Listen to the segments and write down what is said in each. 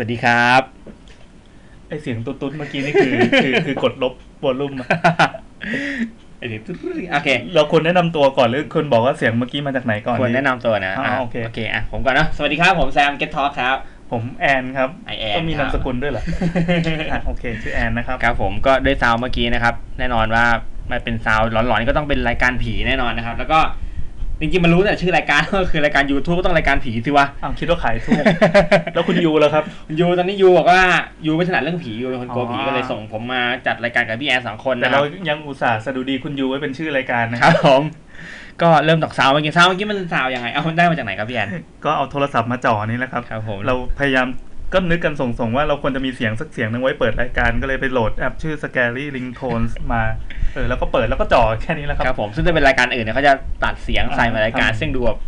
วัสดีครับ ไอเสียงตุ๊ดๆเมื่อกี้นี่คือ คือคือกดลบ volume อะไอเด็กตุ๊ดโอเค เราควรแนะนำตัวก่อนหรือคุณบอกว่าเสียงเมื่อกี้มาจากไหนก่อนควรดีแนะนำตัวนะอ๋ออะโอเคโอเคอะผมก่อนนะสวัสดีครับผมแซม Get Talk ครับผมแอนครับไอแอนต้องมีครันาบมสกุลด้วยเหรออะโอเคชื่อแอนนะครับครับผมก็ด้วย sound เมื่อกี้นะครับ แน่นอนว่ามันเป็น sound หลอนๆก็ต้องเป็นรายการผีแน่นอนนะครับ แล้วก็ จริงๆมันรู้แต่ชื่อรายการก็คือรายการ YouTube ก็ต้องรายการผีสิวะอ้าวคิดว่าขายทูบแล้วคุณยูแล้วครับยูตอนนี้ยูบอกว่ายูไม่ถนัดเรื่องผียูเป็นคนกลัวผีอ๋อก็เลยส่งผมมาจัดรายการกับพี่แอนสองคนแต่นะคเรารับยังอุตส่าห์สดุดีคุณยูไว้เป็นชื่อรายการนะครับผมก็เริ่มจาก sound เมื่อกี้ sound เมื่อกี้มัน sound ยังไงเอามันได้มาจากไหนครับพี่แอนก็เอาโทรศัพท์มาจ่อนี่แหละครับครับผมเราพยายาม ก็นึกกันส่งๆว่าเราควรจะมีเสียงสักเสียงหนึงไว้เปิดรายการก็เลยไปโหลดแอปชื่อ Scary Ringtones มาเออแล้วก็เปิดแล้วก็จ่อแค่นี้แหละครับครับผมซึ่งถ้าเป็นรายการอื่นเนี่ยเขาจะตัดเสียงใส่มารายการอ่าซึ่งดูแบบ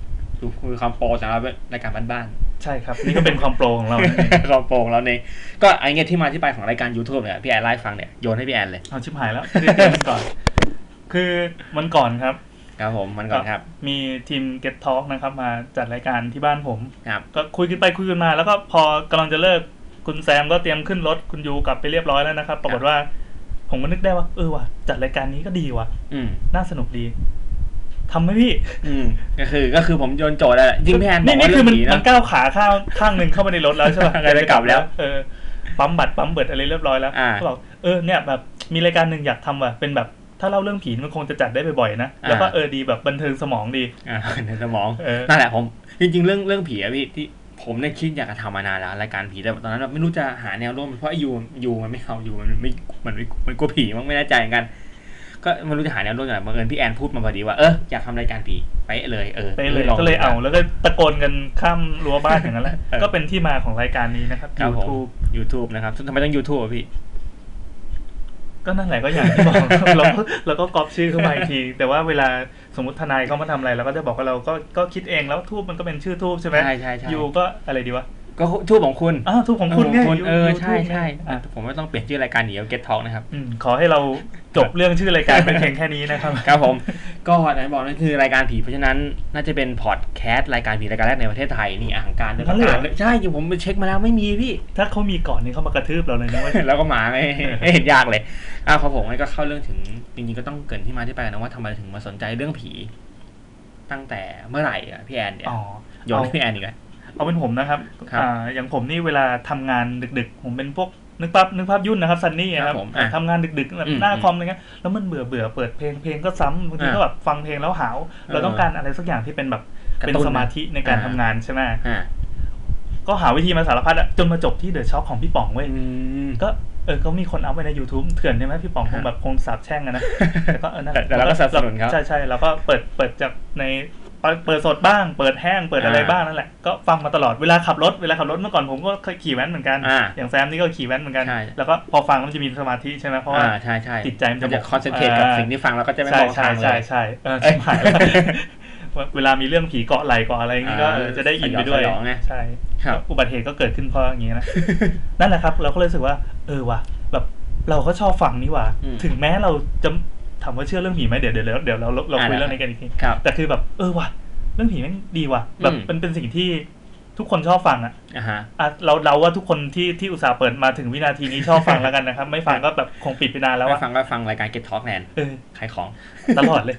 ดูมีความโปรสำหรับรายการบ้านใช่ครับ นี่ก็เป็นความโปรของเรานั่นเองๆความโปรของเราเองก็ไอ้เงี้ยที่มาที่ไปของรายการ YouTube เนี่ยพี่แอนไล่าให้ฟังเนี่ยโยนให้พี่แอนเลยเอาชิบหายแล้วไม่ได้เตรียมมันก่อน คือมันก่อนครับ ครับผมมันก่อนครับ มีทีม Get Talk นะครับมาจัดรายการที่บ้านผมครับก็คุยกันไปคุยกันมา แล้วก็พอกำลังจะเลิกคุณแซมก็เตรียมขึ้นรถคุณยูกลับไปเรียบร้อยแล้วนะครับ ปรากฏว่า ผมก็นึกได้ว่า เออว่ะจัดรายการนี้ก็ดีว่ะอืมน่าสนุกดีทำไหมพี่ อืมก็คือก็คือผมโยนโจทย์แล้วแหละจริงพี่แอนบนี่อกนี่ว่าคืเรื่อองมันผีมันะนก้าวขาข้างข้างหนึ่งเข้าไปในรถแล้วใช่ป่ะอะไรจะกลับแล้วเออปั๊มบัตรปั๊มบัตรอะไรเรียบร้อยแล้วอ่าก็บอกเออเนี่ยแบบมีรายการหนึ่งอยากทำว่ะเป็นแบบ ถ้าเล่าเรื่องผีมันคงจะจัดได้บ่อยๆนะ แล้วก็อ่าเออดีแบบบันเทิงสมองดีอ่าในสมองเออนั่นแหละผมจริงๆ เรื่องเรื่องผีอะพี่ที่ผมเนี่ยคิดอยากจะทำมานานแล้วรายการผีแต่ตอนนั้นแบบไม่รู้จะหาแนวร่วมเพราะไอ้ยูยูมันไม่เอายูมันไม่มันไม่มันกลัวผีมั้งไม่แน่ใจเหมือนกันก็ไม่รู้จะหาแนวร่วมยังไงบังเอิญพี่แอนพูดมาพอดีว่าเอออยากทำรายการผีไปะเลยเออไปเลยองก็เลยเอาแล้วก็ตะโกนกันข้ามรั้วบ้านอย่างนั้นแหละเออก็เป็นที่มาของรายการนี้นะครับครับผม YouTube YouTube นะครับซึ่งทำไมต้อง YouTube อะพี่ ก็นั่นแหละก็อย่างที่บอกเราก็เราก็ก๊อปชื่อเข้ามาอีกที แต่ว่าเวลาสมมติทนายเขามาทำอะไรเราก็จะบอกว่าเราก็ก็คิดเองแล้วทูบมันก็เป็นชื่อทูบใช่ไหมใช่ใช่ใช่ยูก็อะไรดีวะ ก็ทูบของคุณอ้าวทูบของคุณเนี่ยทูบยูเออยูใช่ทูบใช่อะผมไม่ต้องเปลี่ยนชื่อรายการหนีเอา Get Talk นะครับอืมขอให้เราจบเรื่องชื่อรายการเป็นเพียงแค่นี้นะครับครับผมก็ไหนบอกนั่นคือรายการผีเพราะฉะนั้นน่าจะเป็นพอดแคสต์รายการผีรายการแรกในประเทศไทยนี่อ่างการด้วยงั้นเลยเหรอประกาศใช่จริงผมไปเช็คมาแล้วไม่มีพี่ถ้าเขามีก่อนนี่เขามากระทืบเราเลยนะเว่าแล้วก็มาไม่ไม่เห็นยากเลยอ้าวครับผมงั้นก็เข้าเรื่องถึงจริงๆก็ต้องเกรินที่มาที่ไปนะว่าทำไมถึงมาสนใจเรื่องผี ตั้งแต่เมื่อไหร่อะพี่แอนเนี่ยอ๋อโยนให้พี่แอนอีกแล้ว เอาเป็นผมนะครับครับ อ่าอย่างผมนี่เวลาทำงานดึก ๆ ผมเป็นพวกนึกภาพนึกภาพยุ่นนะครับซันนี่คครัรับบผมอะทำงานดึกๆแบบอืมหน้าคอมอะไรเงี้ยแล้วมันเบื่อเบื่อๆเปิดเพลงเพลงก็ซ้ำบางทีอะก็แบบฟังเพลงแล้วหาว เราต้องการอะไรสักอย่างที่เป็นแบบกระเป็นตุ้นสมาธิในการอ่า ทำงานใช่ไหมอ่าก็หาวิธีมาสารพัดอะจนมาจบที่เดอะช็อคของพี่ป๋องเว้ย อืม ก็เออก็มีคนเอาไปใน YouTube เถื่อนใช่ไหมพี่ป๋องคงฮะแบบคงสาบแช่งอะนะ แต่ก็เออนั่นแหละแต่เราก็สนับสนุนเขา ใช่ใช่แล้วก็เปิดเปิดจากใน เปิดสดบ้าง เปิดแห้ง เปิดอะไรอ่าบ้างนั่นแหละ ก็ฟังมาตลอด เวลาขับรถ เวลาขับรถเมื่อก่อนผมก็เคยขี่แว้นเหมือนกันอ่าอย่างแซมนี่ก็ขี่แว้นเหมือนกันใช่แล้วก็พอฟังแล้วมันจะมีสมาธิใช่ไหมเพราะว่าอ่าใช่ใช่จิตใจมันจะจะคอนเซนเทรตกับสิ่งที่ฟังแล้วก็จะไม่ใช่มองใช่ทางเลใช่ยใช่เออเอ้ยชิบหายแล้วเวลามีเรื่องผีเกาะไหลเกาะอะไรอย่างงี้ก็อ่าเออจะได้อินไปด้วยสยองๆไงใช่ครับอุบัติเหตุก็เกิดขึ้นเพราะอย่างงี้นะนั่นแหละครับ เราก็เลยรู้สึกว่า เออว่ะแบบเราก็ชอบฟังนี่หว่าอืมถึงแม้เราจะ ถามว่าเชื่อเรื่องผีไหมเดี๋ยวเดี๋ยวเดี๋ยวเดี๋ยวเราเราคุยอ่าเรื่องนี้กันอีกทีครับแต่คือแบบเออว่ะเรื่องผีแม่งดีว่ะแบบอืมเป็นเป็นสิ่งที่ทุกคนชอบฟังอะอ่าฮะอะเราเราว่าทุกคนที่ที่อุตส่าห์เปิดมาถึงวินาทีนี้ชอบฟังแล้วกันนะครับ ไม่ฟังก็แบบคงปิดไปนานแล้วไม่อะฟังก็ฟังรายการ Get Talk แนนเออขายของตลอดเลย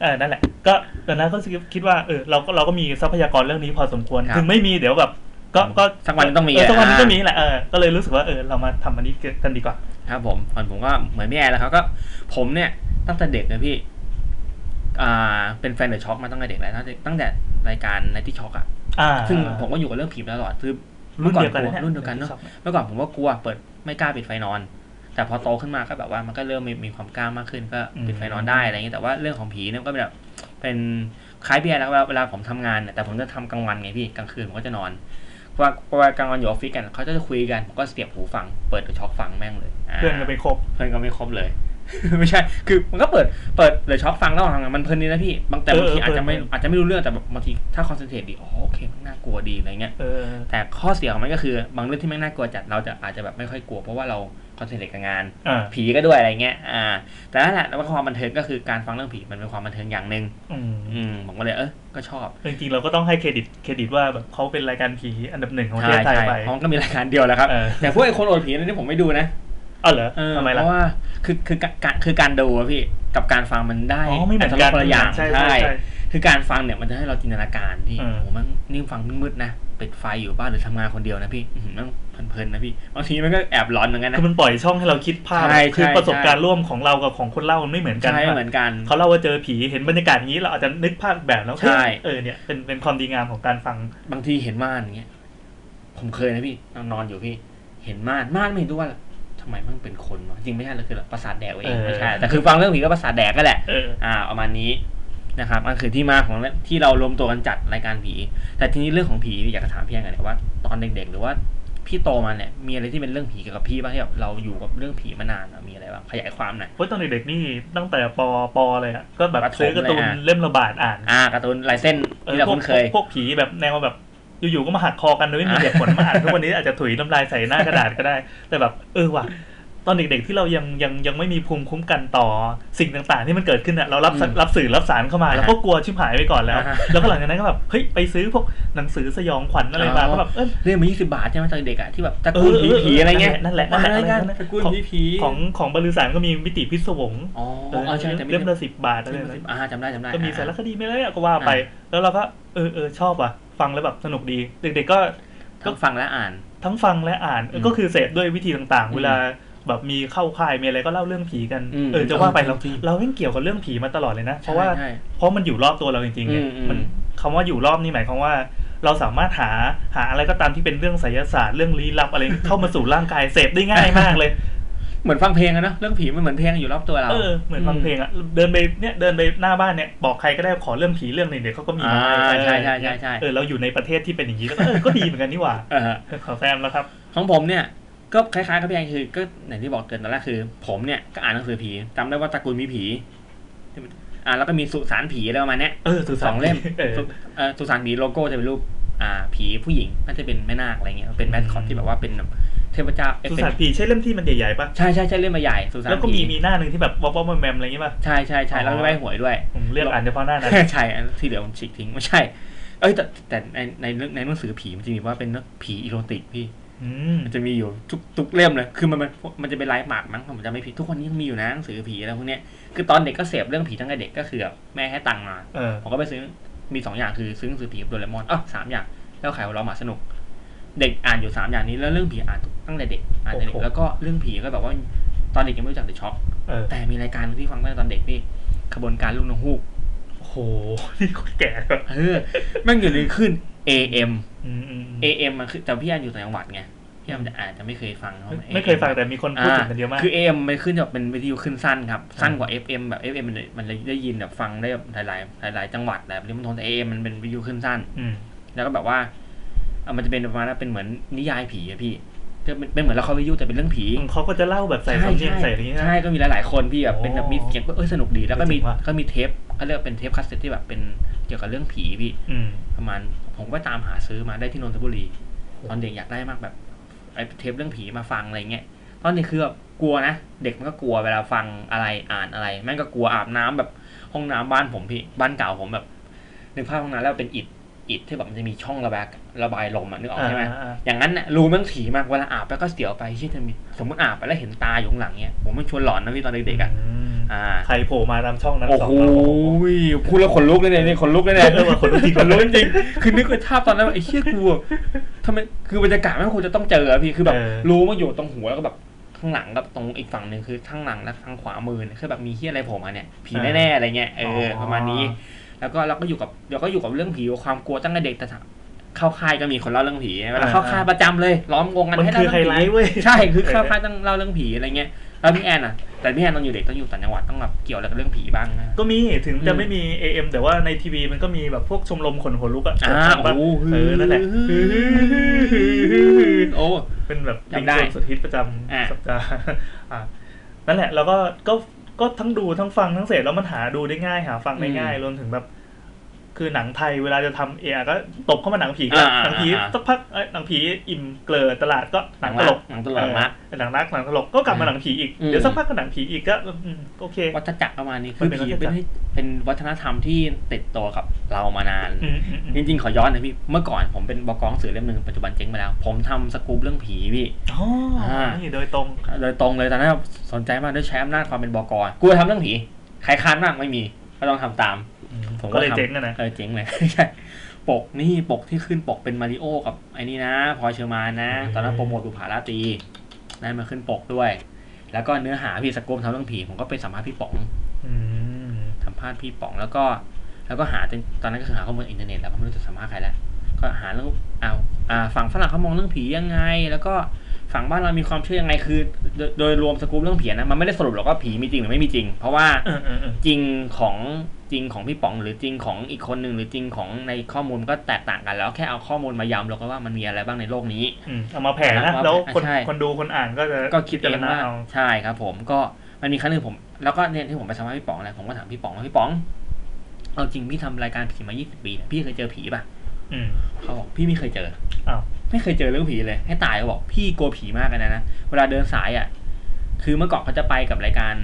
เออนั่นแหละ ก็ตอนนั้นก็คิดว่าเออเราก็เราก็มีทรัพยากรเรื่องนี้พอสมควรครับถึงไม่มีเดี๋ยวแบบ ก็ก็สักวันต้องมีเออสักวันอะก็มีแหละเออก็เลยรู้สึกว่าเออเรามาทำอันนี้กันดีกว่า ครับ ผมตอนผมก็เหมือนพี่แอนแล้วครับก็ ผมเนี่ยตั้งแต่เด็กนะพี่ อ่า เป็นแฟนเดอะช็อคมาตั้งแต่เด็กแล้วตั้งแต่ตั้งแต่รายการไนท์ตี้ช็อคอะอ่าซึ่งผมก็อยู่กับเรื่องผีมาตลอดคือรุ่เมื่นอก่อนเดียวกันกลัวนะรุ่นเดียวกันเนาะเมื่อก่อนผมก็กลัวเปิดไม่กล้าปิดไฟนอน แต่พอโตขึ้นมาก็แบบว่ามันก็เริ่มมีมีความกล้ามากขึ้นก็ปิดไฟนอนได้อะไรอย่างเงี้ยแต่ว่าเรื่องของผีเนี่ยมันก็แบบเป็นคล้ายพี่แอนแล้วเวลาเวลาผมทำงานเนี่ยแต่ผมจะทำกลางวันไงพี่กลางคืนผมก็จะนอน เพราะว่าเพราะว่ากลางวันอยู่ออฟฟิศกันเขาจะคุยกันผมก็เสียบหูฟัง เปิดเดอะช็อคฟังแม่งเลยาเพื่อนกันไปครบเพื่อนก็ไม่ครบเลย ไม่ใช่ คือมันก็เปิดเปิดเดอะช็อคฟังระหว่างทำงานมันเพลินดีนะพี่บางแต่เออบางทีเอออาจจะไม่เพลินอาจจะไม่รู้เรื่องแต่แบบบางทีถ้า concentrate ดีอ๋อโอเคมันน่ากลัวดีอะไรเงี้ยเออแต่ข้อเสียของมันก็คือบางเรื่องที่ไม่งน่ากลัวจัดเราจะอาจจะแบบไม่ค่อยกลัว เพราะว่าเรา concentrate กับงานอ่าผีก็ด้วยอะไรเงี้ยอ่า แต่นั่นแหละแล้วก็ความบันเทิงก็คือการฟังเรื่องผีมันเป็นความบันเทิงอย่างหนึ่งอืมอืมผมก็เลยเออก็ชอบจริงๆเราก็ต้องให้เครดิตเครดิตว่าแบบเขาเป็นรายการผีอันดับหนึ่งของประเทใช่ศไทยใช่ไปเพราะมันก็มีรายการเดียวแหล้วครับเออแต่พวกไอ้คนโอดผีนั่นนี่ผมไม่ดูนะอ๋อเหรอเออทำไมเพล่ะราะว่าคือคือการคือการดูอะพี่กับการฟังมันได้อ๋อไม่เหมือนรรกันถรสคนละอย่างใช่ใช่ใช่ คือการฟังเนี่ยมันจะให้เราจินตนาการพี่เออโอ้โหมันนี่ฟังมืดๆนะปิดไฟอยู่บ้านหรือทำงานคนเดียวนะพี่อื้อหือมันเพลินๆนะพี่บางทีมันก็แอบร้อนเหมือนกันนะคือมันปล่อยช่องให้เราคิดภาพใช่คือใช่ประสบการณ์ร่วมของเรากับของคนเล่ามันไม่เหมือนกันใช่เหมือนกันเขาเล่าว่าเจอผีเห็นบรรยากาศอย่างนี้เราอาจจะนึกภาพแบบแล้วใช่เออเนี่ยเป็นเป็นความดีงามของการฟังบางทีเห็นม่านอย่างเงี้ยผมเคยนะพี่นอนนอนอยู่พี่ เห็นม่านม่านไม่เห็นด้วยว่าทำไมมันเป็นคนวะจริงไม่ใช่แล้วคือประสาทแดกเอเองอไม่ใช่แต่คือฟังเรื่องผีก็ประสาทแดกก็แหละเอออ่าประมาณนี้ นะครับนั่นคือที่มาของที่เรารวมตัวกันจัดรายการผี แต่ทีนี้เรื่องของผีอยากจะถามพี่แอนกันเนี่ยว่า ตอนเด็กๆ หรือว่าพี่โตมาเนี่ยมีอะไรที่เป็นเรื่องผีเกี่ยวกับพี่บ้างที่แบบเราอยู่กับเรื่องผีมานานอะมีอะไรบ้างขยายความหน่อยเพราะตอนเด็กๆนี่ตั้งแต่ปปเลยอะก็แบบประถมซื้อการ์ตูนเลยอะเล่มระบาดอ่านอ่าการ์ตูนลายเส้นเออที่เราพวกคุ้นเคยพวกผีแบบแนวแบบอยู่ๆก็มาหักคอกันโดยไม่มีเหตุผลมาอ่านทุกวันนี้อาจจะถุยน้ำลายใส่หน้ากระดาษก็ได้ แต่แบบเออว่ะ ตอนเด็กๆที่เรายังยังยังไม่มีภูมิคุ้มกันต่อสิ่งต่างๆ ที่มันเกิดขึ้นอะเรารับอืมรับสื่อรับสารเข้ามาอ่าฮะแล้วก็กลัวชิบหายไปก่อนแล้วอ่าฮะแล้วก็หลังจากนั้นก็แบบเฮ้ยไปซื้อพวกหนังสือสยองขวัญอะไรมาอ๋อก็แบบเออเรื่องมา20บาทใช่ไหมตอนเด็กอะที่แบบตระกูลเออเออผีๆอะไรเงี้ยนั่นแหละนั่นแหละมานั่นแหละรายการนั่นแหละตระกูลของผีของของบริษัทก็มีมิติพิศวงอ๋อเออเออใช่แต่ไม่เล่มละสิบบาทอะไรเล่มนะละสิบอ่าจำได้จำได้ก็มีอ่สารคดีไม่เลยอะก็ว่าไป แล้วเราก็เออเออชอบว่ะฟังแล้วแบบสนุกดี เด็กๆก็ทั้งฟังและอ่าน ทั้งฟังและอ่านเออมก็คือเสพด้วยวิธีต่างอืมๆเวลา แบบมีเข้าค่ายมีอะไรก็เล่าเรื่องผีกันอืมเออจะว่าไปเออเราจริงๆเราไม่เกี่ยวกับเรื่องผีมาตลอดเลยนะ เพราะว่าใช่เพราะมันอยู่รอบตัวเราจริงๆเนี่ยอืมอืมมันคำว่าอยู่รอบนี่หมายความว่า เราสามารถหาหาอะไรก็ตามที่เป็นเรื่องไสยศาสตร์เรื่องลี้ลับอะไรเข้ามาสู่ร่างกายเสพได้ง่ายมากเลยเหมือนฟังเพลงอะเนอะเรื่องผีมันเหมือนเพลงอยู่รอบตัวเราเออเหมือนฟังเพลงอะเดินไปเนี่ยเดินไปหน้าบ้านเนี่ยบอกใครก็ได้ขอเรื่องผีเรื่องหนึ่งเดี๋ยวเขาก็มีอ่ามาให้ใช่ใช่ใช่ใช่เออเราอยู่ในประเทศที่เป็นอย่างนี้แล้วก็เออก็ดีเหมือนกันนี่หว่าเออขอแซมแล้วครับของผมเนี่ย ก็คล้ายๆกับพี่แอนคือก็อย่างที่บอกเกินตอนแรกคือ ผมเนี่ยก็อ่านหนังสือผีจำได้ว่าตระกูลมีผี อ่าแล้วก็มีสุสานผีอะไรประมาณเนี้ยเออสุสสาอนงเล่มเออสุเอ่อสุสานผีโลโก้จะเป็นรูป อ่า ผีผู้หญิงน่าจะเป็นแม่นาคอะไรเงี้ยเป็นแมสคอตที่แบบว่าเป็นแบบเทพเจ้าเอ้ยสุเป็นสานผีใช่เล่มที่มันใหญ่ๆปะใช่ใช่ใช่เล่มมาใหญ่สุสานแล้วก็ผีมีมีหน้าหนึ่งที่แบบวอปวอแมมอะไรอย่างงี้ป่ะใช่ใช่ใช่แล้วก็ใบหวยด้วยผมเลือกอ่านเฉพาะหน้านั้นใช่อันที่เหลือผมฉีกทิ้งไม่ใช่ เอ้ยแต่แต่ในในเรื่องในหนังสือผีมันจะมีว่าเป็นเรื่องผีอีโรติกพี่อื มมันจะมีอยู่ทุกทุกเล่มเลย คือมันมันมันจะเป็นลายหมากมั้งผมจะไม่ผิดทุกคนนี้ยังมีอยู่นะหนังสือผีอะไรพวกเนี้ย คือตอนเด็กก็เสพเรื่องผีตั้งแต่เด็กก็คือแบบแม่ให้ตังค์มาเออผมก็ไปซื้อ มีสองอย่างคือซื้อหนังสือผีกับโดเรมอนอ๋อสามอย่าง แล้วขายหัวเราะหมาสนุก เด็กอ่านอยู่สามอย่างนี้ แล้วเรื่องผีอ่านตั้งแต่เด็ก อ่านแต่เด็ก แล้วก็เรื่องผีก็แบบว่าตอนเด็กยังไม่รู้จักเดอะช็อคเออแต่มีรายการที่ฟังตั้งแต่ตอนเด็กนี่ขบวนการลูกนกฮูกโอ้โหนี่คนแก่แล้วเออแม่งอยู่ในขึ้น AM อืมอืมอืม AM มันคือแต่พี่อันอยู่ต่างจังหวัดไงพี่อันจะอาจจะไม่เคยฟังเขาไม่เคยฟังแต่มีคนพูดถึงกันเยอะมากคือ AM มันขึ้นแบบเป็นวิทยุขึ้นสั้นครับ สั้นกว่า FM แบบ FM มันมันเลยได้ยินแบบฟังได้แบบหลายๆหลายๆจังหวัดแบบนี้มันทนแต่ AM มันเป็นวิทยุขึ้นสั้นอืมแล้วก็แบบว่าอะมันจะเป็นประมาณว่าเป็นเหมือนนิยายผีอะพี่ก็เป็นเป็นเหมือนละครวิทยุแต่เป็นเรื่องผีเขาก็จะเล่าแบบใส่สำเนียงใส่อะไรอย่างเงี้ยใช่ก็มีหลาย ๆ คนพี่แบบเป็นแบบมีโอ้เสียงก็เออสนุกดีแล้วก็มีจริงว่ะก็มีเทปเขาเรียกว่าเป็นเทปคาสเซ็ตที่แบบเป็นเกี่ยวกับเรื่องผีพี่อืมประมาณ ผมก็ตามหาซื้อมาได้ที่นนทบุรี ตอนเด็กอยากได้มากแบบไอ้เทปเรื่องผีมาฟังอะไรเงี้ยตอนเด็กคือแบบกลัวนะ เด็กมันก็กลัวเวลาฟังอะไรอ่านอะไรแม่งก็กลัวอาบน้ำแบบห้องน้ำบ้านผมพี่บ้านเก่าผมแบบนึกภาพห้องน้ำแล้วเป็นอิฐอิฐที่แบบมันจะมีช่องระบาย ระบายลมอะนึกออกใช่ไหมอ่าอย่างนั้นน่ะรูแม่งถี่มากเวลาอาบแล้วก็เสียวไปที่จะมีสมมติอาบไปแล้วเห็นตาอยู่ข้างหลังเนี้ยผมมันชวนหลอนนะพี่ตอนเด็กๆอะมอ่าใครโผล่มาตามช่องนั้นโอ้สองโหแล้วพูดแล้วขนลุกเลยเนี่ยนี่ขนลุกเลยเนี่ยเออว่าขนลุกจริงขนลุกจริงๆคือนึกไปภาพตอนนั้นว่าไอ้เชี่ยกูอะทำไมคือบรรยากาศมันคงจะต้องเจออะพี่คือแบบเออรู้ว่าอยู่ตรงหัวแล้วก็แบบข้างหลังกับตรงอีกฝั่งหนึ่งคือข้างหลังและข้างขวามือเนี่ยคือแบบมีเฮียอะไรโผล่มาเนี่ยผีแน่ๆอะไรเงี้ยเออประมาณนี้ แล้วก็เราก็อยู่กับเดี๋ยวก็อยู่กับเรื่องผีกับความกลัวตั้งแต่เด็กแต่ถ้า เข้าค่ายก็มีคนเล่าเรื่องผีเวลาเข้าค่ายประจำเลยล้อมวงกันมันให้คืเล่าอไฮเรื่องไลผีท์เว้ยใช่คือเข้าค่ายต้องเล่าเรื่องผีอะไรเงี้ยแล้วพี่แอนอะแต่พี่แอนตอนอยู่เด็กต้องอยู่ต่างจังหวัดต้องแบบเกี่ยวอะไรกับเรื่องผีบ้างนะก็มีถึงจะอืมไม่มี AM แต่ว่าในทีวีมันก็มีแบบพวกชมรมขนหัวลุกอะอ่าจำปะโอ้โหเออนั่นแหละโอ้เป็นแบบจำได้ลิงก์สุดฮิตประจอ่าำสัปดาห์อะนั่นแหละ แล้วก็ก็ก็ทั้งดูทั้งฟังทั้งเสพแล้วมันหาดูได้ง่ายหาฟังได้ง่ายรวมถึงแบบ คือหนังไทยเวลาจะทำเอก็ตบเข้ามาหนังผีก็อ่าหนังผีอ่าสักพักเอ้ยหนังผีอิ่มเกลือตลาดก็หนังตลกหนังตลกนะเออหนังรักหนังตลกก็กลับมาหนังผีอีกอืมเดี๋ยวสักพักก็หนังผีอีกก็อืมโอเค วัฏจักรประมาณนี้มัคืนอเป็นผีวัฏจักรเป็นเป็นวัฒนธรรมที่ติดตัวกับเรามานานอืมอืมอืมจริงๆขอย้อนหน่อยพี่เมื่อก่อนผมเป็นบกองสื่อเล่มหนึ่งปัจจุบันเจ๊งไปแล้ว ผมทำสกู๊ปเรื่องผีพี่อ๋ออานี่โดยตรง โดยตรงเลยตอนนั้นสนใจมากด้วยใช้อำนาจความเป็นบกกูจะทำเรื่องผีใครค้านมากไม่มีก็ต้องทำตาม ผมก็ก็เลยทำเจ๊งอะนะเออเจ๋งเลยใช่ปกนี่ปกที่ขึ้นปกเป็นมาริโอกับไอ้นี่นะพลอยเฌอมาลย์นะ ตอนนั้นโปรโมทบุปผาราตรีได้มาขึ้นปกด้วย แล้วก็เนื้อหาพี่สกู๊ปทำเรื่องผีผมก็ไปสัมภาษณ์พี่ป๋องอืมสัมภาษณ์พี่ป๋องแล้วก็ แล้วก็หาจนตอนนั้นก็คือหาข้อมูลอินเทอร์เน็ตแล้วก็ไม่รู้จะสัมภาษณ์ใครแล้วก็หาเรื่องเอาอ่าฝั่งฝรั่งเขามองเรื่องผียังไง แล้วก็ ฝั่งบ้านเรามีความเชื่อยังไงคือโดยโดยรวมสกู๊ปเรื่องผีนะมันไม่ได้สรุปหรอกว่าผีมีจริงหรือไม่มีจริง เพราะว่าเออเออเออจริงของจริงของพี่ป๋องหรือจริงของอีกคนหนึ่งหรือจริงของในข้อมูลมันก็แตกต่างกันแล้วแค่เอาข้อมูลมายำแล้วก็ว่ามันมีอะไรบ้างในโลกนี้อืมเอามาแผ่นะเอามาแล้วคนใช่คนดูคนอ่านก็จะก็คิดเอพิจางรณาว่าเอาใช่ครับ ผมก็มันมีครั้งหนึ่งผม แล้วก็เนี่ยที่ผมไปสัมภาษณ์พี่ป๋องอะไรผมก็ถามพี่ป๋องว่าพี่ป๋องเอาจริงพี่ทำรายการผีมา 20 ปีเนี่ยพี่เคยเจอผีป่ะอืมเขาบอกพี่ไม่เคยเจออ้าว ไม่เคยเจอเรื่องผีเลย ให้ตายเขาบอกพี่กลัวผีมากเลยนะนะ เวลาเดินสายอะ คือเมื่อก่อนเขาจะไปกับรายการ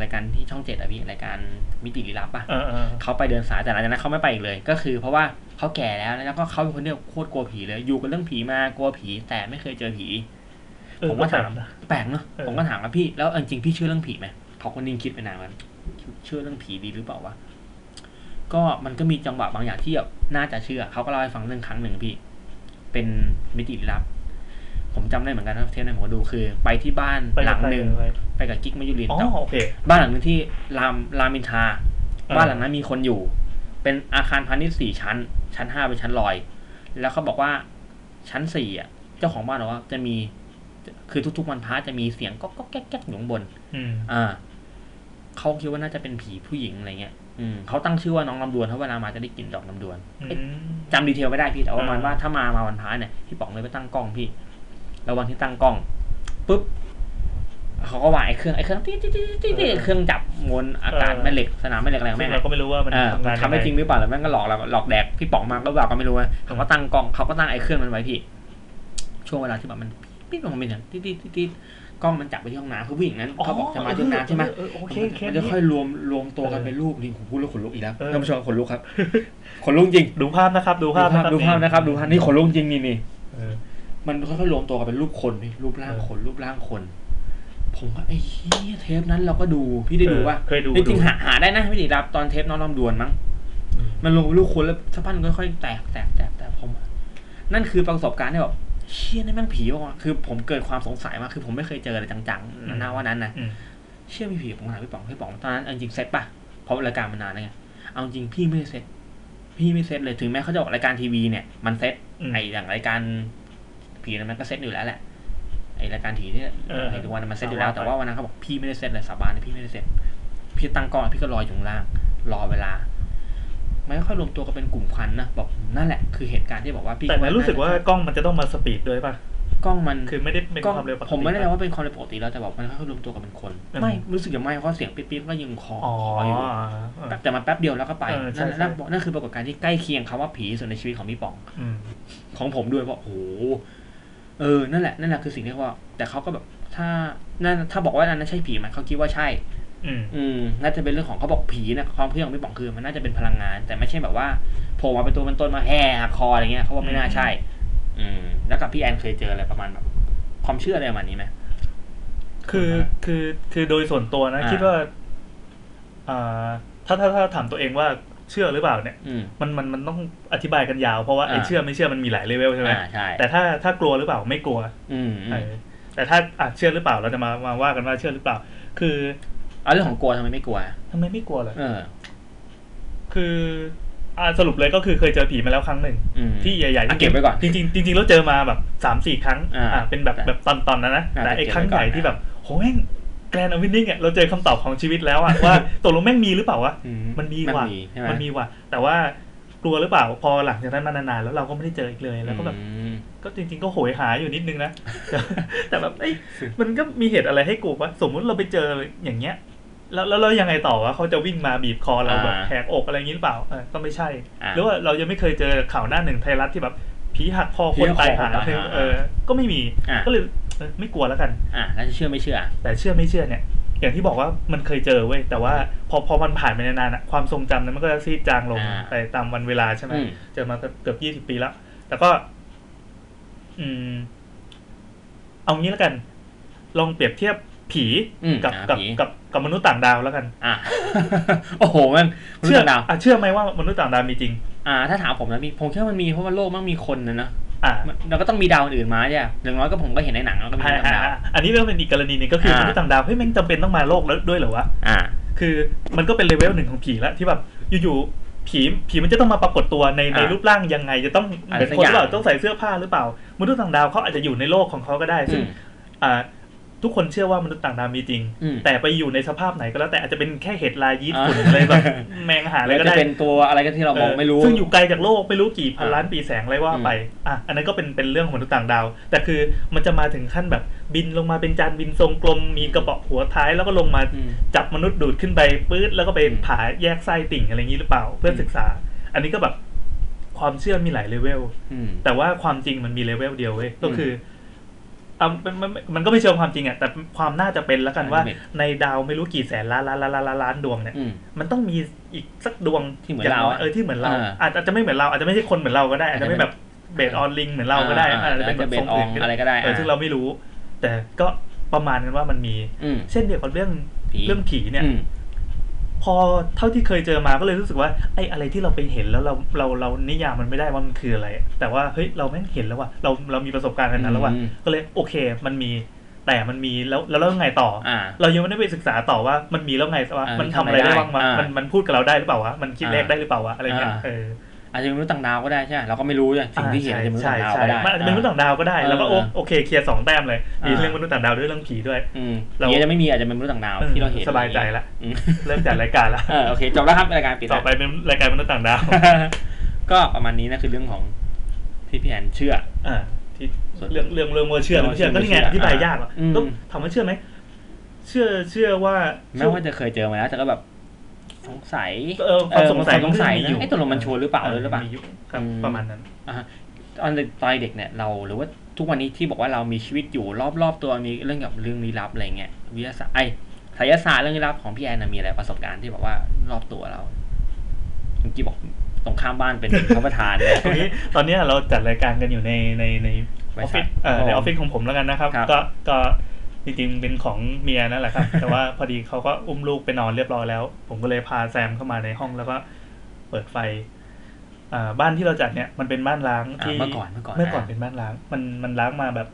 รายการที่ช่องเจ็ดอะพี่รายการมิติลี้ลับป่ะเออเออเขาไปเดินสายแต่หลังจากนั้นเขาไม่ไปอีกเลย ก็คือ เพราะว่าเขาแก่แล้วแล้วก็เขาเป็นคนที่โคตรกลัวผีเลยอยู่กับเรื่องผีมากลัวผี แต่ไม่เคยเจอผีเออผมก็ถามแปลนะแปลกเนอะเออผมก็ถามว่าพี่แล้วเอาจริงๆพี่เชื่อเรื่องผีไหมเขาคนนิ่งคิดไปนานมันเชื่อเรื่องผีดีหรือเปล่าวะก็มันก็มีจังหวะบางอย่างที่แบบน่าจะเชื่อเขาก็เล่าให้ฟังเรื่องครั้งหนึ่งพี่ เป็นมิติลี้ลับ ผมจำได้เหมือนกันนะเทปนั้นผมก็ดูคือ ไปที่บ้านไปหลังหนึ่งไปไปกับกิ๊กมายุรินอ๋อแต่โอเค บ้านหลังหนึงที่รามรามอินทราอ่าบ้านหลังนั้นมีคนอยู่ เป็นอาคารพาณิชย์สี่ชั้น ชั้นห้าเป็นชั้นลอย แล้วเขาบอกว่าชั้นสี่อะ เจ้าของบ้านบอกว่าจะมี คือทุกๆวันพระจะมีเสียงก็ก็แก๊กแก๊กอยู่ข้างบนอืมอ่าเขาคิดว่าน่าจะเป็นผีผู้หญิงอะไรเงี้ยอืม เขาตั้งชื่อว่าน้องลำดวนเพราะเวลามาจะได้กลิ่นดอกลำดวนอืเอ๊ะมจำดีเทลไม่ได้พี่แต่ว่าอ่ามันว่าถ้ามามาวันพระเนี่ยพี่ป๋องเลยไปตั้งกล้องพี่ แล้ววันที่ตั้งกล้องปุ๊บเขาก็วางไอ้เครื่องไอ้เครื่องติ๊ดติ๊ดติ๊ดติ๊ดติ๊ดเครื่องจับมวลอากาศแม่เหล็กสนามแม่เหล็กอะไรของซึ่แม่งงเราก็ไม่รู้ว่ามันเออทำงานทำได้จริงหรือเปล่าแล้วแม่งก็หลอกเราหลอกแดกพี่ป๋องมาก็แบบก็ไม่รู้นะเขาก็ตั้งกล้องเขาก็ตั้งไอ้เครื่องนั้นไว้พี่ ช่วงเวลาที่แบบมันปิ๊ดลงมาเป็นอย่างติ๊ดติ๊ดติ๊ดติ๊ด กล้องมันจับไปที่ห้องน้ำคือผู้หญิงนั้นเขาบอกจะมาที่ห้องน้ำใช่ไหมเออเออโอเคเคมันสจะนี้ ค่อยรวมรวมตัวกันเป็นรูปนี่ผมพูดแล้วขนลุกอีกแล้วเออ ท่านผู้ชมขนลุกครับขนลุกจริงดูภาพนะครับ ดูดูภาพภาพดูภาพนะครับดูภาพนี่ขนลุกจริงนี่นี่เออ มันค่อยๆรวมตัวกันเป็นรูปคนพี่รูปร่างเออคน รูปร่างคน ผมก็ไอ้เหี้ยเทปนั้นเราก็ดูพี่ได้ดูว่าเคยดูจริงดูๆหาหาได้นะพี่ดิรับตอนเทปน้องลำดวนมั้งอืมมันลงเป็นรูปคนแล้วสักพักหนึ่งค่อยๆแตกแตกแตกแตกผม นั่นคือประสบการณ์ที่แบบ เชี่ยนี่แม่งผีวะคือผมเกิดความสงสัยมากคือผมไม่เคยเจออะไรจังๆนะว่านั้นนะอืมเชื่อมีผีผมถามพี่ป๋องพี่ป๋องตอนนั้นเอาจริงเซ็ตป่ะเพราะรายการมันนานแล้วไงเอาจริงพี่ไม่ได้เซ็ตพี่ไม่เซ็ตเลยถึงแม้เขาจะบอกรายการทีวีเนี่ยมันเซ็ตอืมไออย่างรายการผีนั้นมันก็เซ็ตอยู่แล้วแหละไอรายการผีที่เออไอทุกวันนี้มันเซ็ตอยู่แล้วเอาว่าแต่ว่าวันนั้นเขาบอกพี่ไม่ได้เซ็ตเลยสาบานเลยพี่ไม่ได้เซ็ตพี่ตั้งกล้องพี่ก็รออยู่ข้างล่าง รอเวลา ไม่ค่อยรวมตัวกันเป็นกลุ่มควันนะบอกนั่นแหละคือเหตุการณ์ที่บอกว่าพี่แต่นั้นรู้สึกว่ากล้องมันจะต้องมา speed ด้วยป่ะกล้องมันคือไม่ได้เป็นกล้องความเร็วปกติผมไม่ได้แปลป่ะว่าเป็นความเร็วปกติแล้วแต่บอกมันค่อยๆรวมตัวกันเป็นคนเออไม่รู้สึกอย่างไม่เพราะเสียงปิ๊บๆก็ยังคออ๋อคออยู่เออแป๊บแต่มันแป๊บเดียวแล้วก็ไปเออใช่นั่นใช่นั่นนั่นคือปรากฏการณ์ที่ใกล้เคียงคำว่าผีที่สุดในชีวิตของพี่ป๋องอืมของผมด้วยเพราะโอ้โหเออนั่นแหละนั่นแหละคือสิ่งที่เขาว่า แต่เขาก็แบบถ้านั่นถ้าบอกว่าอันนั้นใช่ผีไหมเขาคิดว่าใช่ อืมอืมน่าจะเป็นเรื่องของเขาบอกผีนะความเชื่อของพี่ป๋องคือมันน่าจะเป็นพลังงาน แต่ไม่ใช่แบบว่าโผล่มาเป็นตัวเป็นตนมาแห่หักคออะไรเงี้ยเขาว่าไม่น่าใช่ อืม แล้วกับพี่แอนเคยเจออะไรประมาณแบบ ความเชื่ออะไรประมาณนี้ไหมคือคือคือโดยส่วนตัวนะอ่าคิดว่า อ่า ถ้าถ้าถ้าถามตัวเองว่าเชื่อหรือเปล่าเนี่ยอืมมันมันมันต้องอธิบายกันยาวเพราะว่าไอ้อ่าเชื่อไม่เชื่อมันมีหลายเลเวลใช่ไหมอ่าใช่แต่ถ้าถ้ากลัวหรือเปล่าไม่กลัว อืมอืมเออแต่ถ้าอะเชื่อหรือเปล่าเราจะมามาว่ากันว่าเชื่อหรือเปล่า คือ เอาเรื่องของกลัวทำไมไม่กลัวทำไมไม่กลัวล่ะเออ คืออ่าสรุปเลยก็คือเคยเจอผีมาแล้วครั้งหนึ่งอืมที่ใหญ่ๆอะเก็บไว้ก่อน จริงๆจริงๆแล้วเจอมาแบบสามสี่ครั้งอ่าอ่าเป็นแบบแต่แบบตอนตอนนั้นนะอ่าแต่ไอ้เก็บไว้ครั้งใหญ่ก่อนที่แบบโหแม่งแกรนอวินนิ่งอะเราเจอคำตอบของชีวิตแล้วอะว่า ตกลงแม่งมีหรือเปล่าวะอืมันมีว่ะใช่ไหม มันมีว่ะแต่ว่า กลัวหรือเปล่าพอหลังจากนั้นมานานๆแล้วเราก็ไม่ได้เจออีกเลยแล้วก็แบบอืมก็จริง ๆ ก็โหยหาอยู่นิดนึงนะแต่แต่แบบเอ้ยมันก็มีเหตุอะไรให้กลัววะสมมุติเราไปเจออย่างเงี้ย แล้วแล้วแล้วยังไงต่อวะเขาจะวิ่งมาบีบคอเราอ่าแบบแหกอกอะไรอย่างนี้หรือเปล่าเออก็ไม่ใช่อ่าหรือว่าเรายังไม่เคยเจอข่าวหน้าหนึ่งไทยรัฐที่แบบผีหักคอผีคนหักคอตายหาคนตายหาเออ ก็ไม่มีอ่าก็เลยเออไม่กลัวแล้วกัน อะแล้วจะเชื่อไม่เชื่อ แต่เชื่อไม่เชื่อเนี่ย อย่างที่บอกว่ามันเคยเจอเว้ยแต่ว่าพอพอมันผ่านไปนานๆอะความทรงจำนั้นมันก็จะซีดจางลงอ่าไปตามวันเวลาใช่ไหมอืม เจอมาเกือบยี่สิบปีแล้วแต่ก็ อืม เอางี้แล้วกัน ลองเปรียบเทียบผีอืมกับอ่ากับผีกับกับมนุษย์ต่างดาวแล้วกัน อะ โอ้โหแมันมนุษเชื่อย์ต่างดาว อะเชื่อไหมว่ามนุษย์ต่างดาวมีจริง อ่า ถ้าถามผมนะมีผมคิดว่ามันมีเพราะว่าโลกมันมีคนนะเนอะอ่ามันเราก็ต้องมีดาวอื่นมาใช่ไหมอย่างน้อยก็ผมก็เห็นในหนังแล้วก็มีอ่ามนุษย์ต่างดาวอ่าอันนี้เรื่องเป็นอีกกรณีหนึงก็คืออ่ามนุษย์ต่างดาวเฮ้ยแม่งจำเป็นต้องมาโลกแล้วด้วยเหรอวะอ่า คือมันก็เป็นเลเวลหนึ่งของผีแล้วที่แบบอยู่ๆผีผีมันจะต้องมาปรากฏตัวในในอ่ารูปร่างยังไง จะต้องอะไรเป็นคนหรือเปล่าสักอย่างต้องใส่เสื้อผ้าหรือเปล่ามนุษย์ต่างดาวเขาอาจจะอยู่ในโลกของเขาก็ได้ซึ่งอืมอ่า ทุกคนเชื่อว่ามนุษย์ต่างดาวมีจริงอืมแต่ไปอยู่ในสภาพไหนก็แล้วแต่อาจจะเป็นแค่เห็ดลายยีสต์อ่าฝุ่นอะไรแบบแมงหาอะไรแล้วก็จะได้เป็นตัวอะไรก็ที่เรามองไม่รู้เออซึ่งอยู่ไกลจากโลกไม่รู้กี่พันอ่าล้านปีแสงอะไรว่าอืมไปอะอันนั้นก็เป็นเป็นเรื่องของมนุษย์ต่างดาว แต่คือมันจะมาถึงขั้นแบบบินลงมาเป็นจานบินทรงกลมมีกระบอกหัวท้ายแล้วก็ลงมาอืมจับมนุษย์ดูดขึ้นไปปื๊ดแล้วก็ไปอืมผ่าแยกไส้ติ่งอะไรอย่างนี้หรือเปล่า เพื่อศึกษา อันนี้ก็แบบความเชื่อมีหลายเลเวลอืมแต่ว่าความจริงมันมีเลเวลเดียวเว้ยก็คือ อะมันมันมันก็ไม่เชิงความจริงอะแต่ความน่าจะเป็นแล้วกันว่าเป็นในดาวไม่รู้กี่แสนล้านล้านล้านล้านล้านล้านดวงเนี่ยอืมมันต้องมีอีกสักดวงที่เหมือนย่งเรายเออที่เหมือนเราอ่าอาจอาจจะไม่เหมือนเราอาจจะไม่ใช่คนเหมือนเราก็ได้อาจจะไม่แบบเบสออนลิงเหมือนเราก็ได้อ่าอาจจะเป็นอาจแบจะบทรงอื่นเบสออนอะไรก็ได้เอออ่าซึ่งเราไม่รู้ แต่ก็ประมาณกันว่ามันมีอืมเช่นเดียวกับเรื่องผีเรื่องผีเนี่ยอืม พอเท่าที่เคยเจอมาก็เลยรู้สึกว่าไอ้อะไรที่เราไปเห็นแล้วเราเราเรานิยามมันไม่ได้ว่ามันคืออะไร แต่ว่าเฮ้ยเราแม่งเห็นแล้วว่ะเราเรามีประสบการณ์กันนั้นแล้วว่ะอืมก็เลยโอเคมันมีแต่มันมีแล้วแล้วแล้วไงต่ออ่าเรายังไม่ได้ไปศึกษาต่อว่ามันมีแล้วไงวะอ่ามัมันทำอะไรได้บ้างวะอ่ามัมันมันพูดกับเราได้หรือเปล่าวะมันคิดอ่าเลขได้หรือเปล่าวะอะไรเงี้ยอ่าเออ อาจจะเป็นมนุษย์ต่างดาวก็ได้ใช่ไหมเราก็ไม่รู้อย่างสิ่งที่เห็นอาจจะเป็นมนุษย์ใช่ต่างดาวใช่ก็ได้มันอาจจะเป็นมนุษย์ต่างดาวก็ได้เออแล้วก็โอโอเคเคลียร์สองแต้มเลยมีอ่าเรื่องมนุษย์ต่างดาวด้วยเรื่องผีด้วยอืมเราผีอาจจะไม่มีอาจจะเป็นมนุษย์ต่างดาวเออที่เราเห็นสบายใจละอืมเริ่มจัดรายการละเออโอเคจบแล้วครับรายการปิดต่อแล้วไปเป็นรายการมนุษย์ต่างดาว ก็ประมาณนี้นะคือเรื่องของที่พี่แอนเชื่ออ่าที่ส่วนเรื่องเรื่องเรื่องว่าเชื่อหรือไม่เชื่อเรื่ก็องนี่ไงเชื่ออธิบายยากอะอืมก็ถามว่าเชื่อไหมเชื่อเชื่อว่าแม้ว่าจะเคยเจอมาแล้วแต่ก็แบบ สงสัยเออความสงสัยเออมันสงสัยมันก็มีอยู่นะไอ้ตัวลงมันชัวร์หรือเปล่าหรือเปล่ามีอยู่ครับอืมประมาณนั้นอ่าฮะตอนเด็กตอนเด็กเนี่ยเราหรือว่าทุกวันนี้ที่บอกว่าเรามีชีวิตอยู่รอบๆตัวมีเรื่องกับเรื่องลี้ลับอะไรเงี้ยวิทยาศาสตร์ไอ้ไสยศาสตร์เรื่องลี้ลับของพี่แอนนะมีอะไรประสบการณ์ที่บอกว่ารอบตัวเราเมื่อกี้บอกตรงข้ามบ้านเป็นพระประธานเลยตรงนี้ตอนนี้เราจัดรายการกันอยู่ในในในอบอริฟษัฟิทศเอ่อในอครัอบฟฟิศของผมแล้วกันนะครับครับก็ ก็จริงๆเป็นของเมียนั่นแหละครับ แต่ว่าพอดีเขาก็อุ้มลูกไปนอนเรียบร้อยแล้ว ผมก็เลยพาแซมเข้ามาในห้องแล้วก็เปิดไฟอ่าบ้านที่เราจัดเนี่ยมันเป็นบ้านล้างอ่าที่เมื่อก่อนเมื่อก่อนเมื่อก่อนอ่าเป็นบ้านล้าง มันมันล้างมาแบบ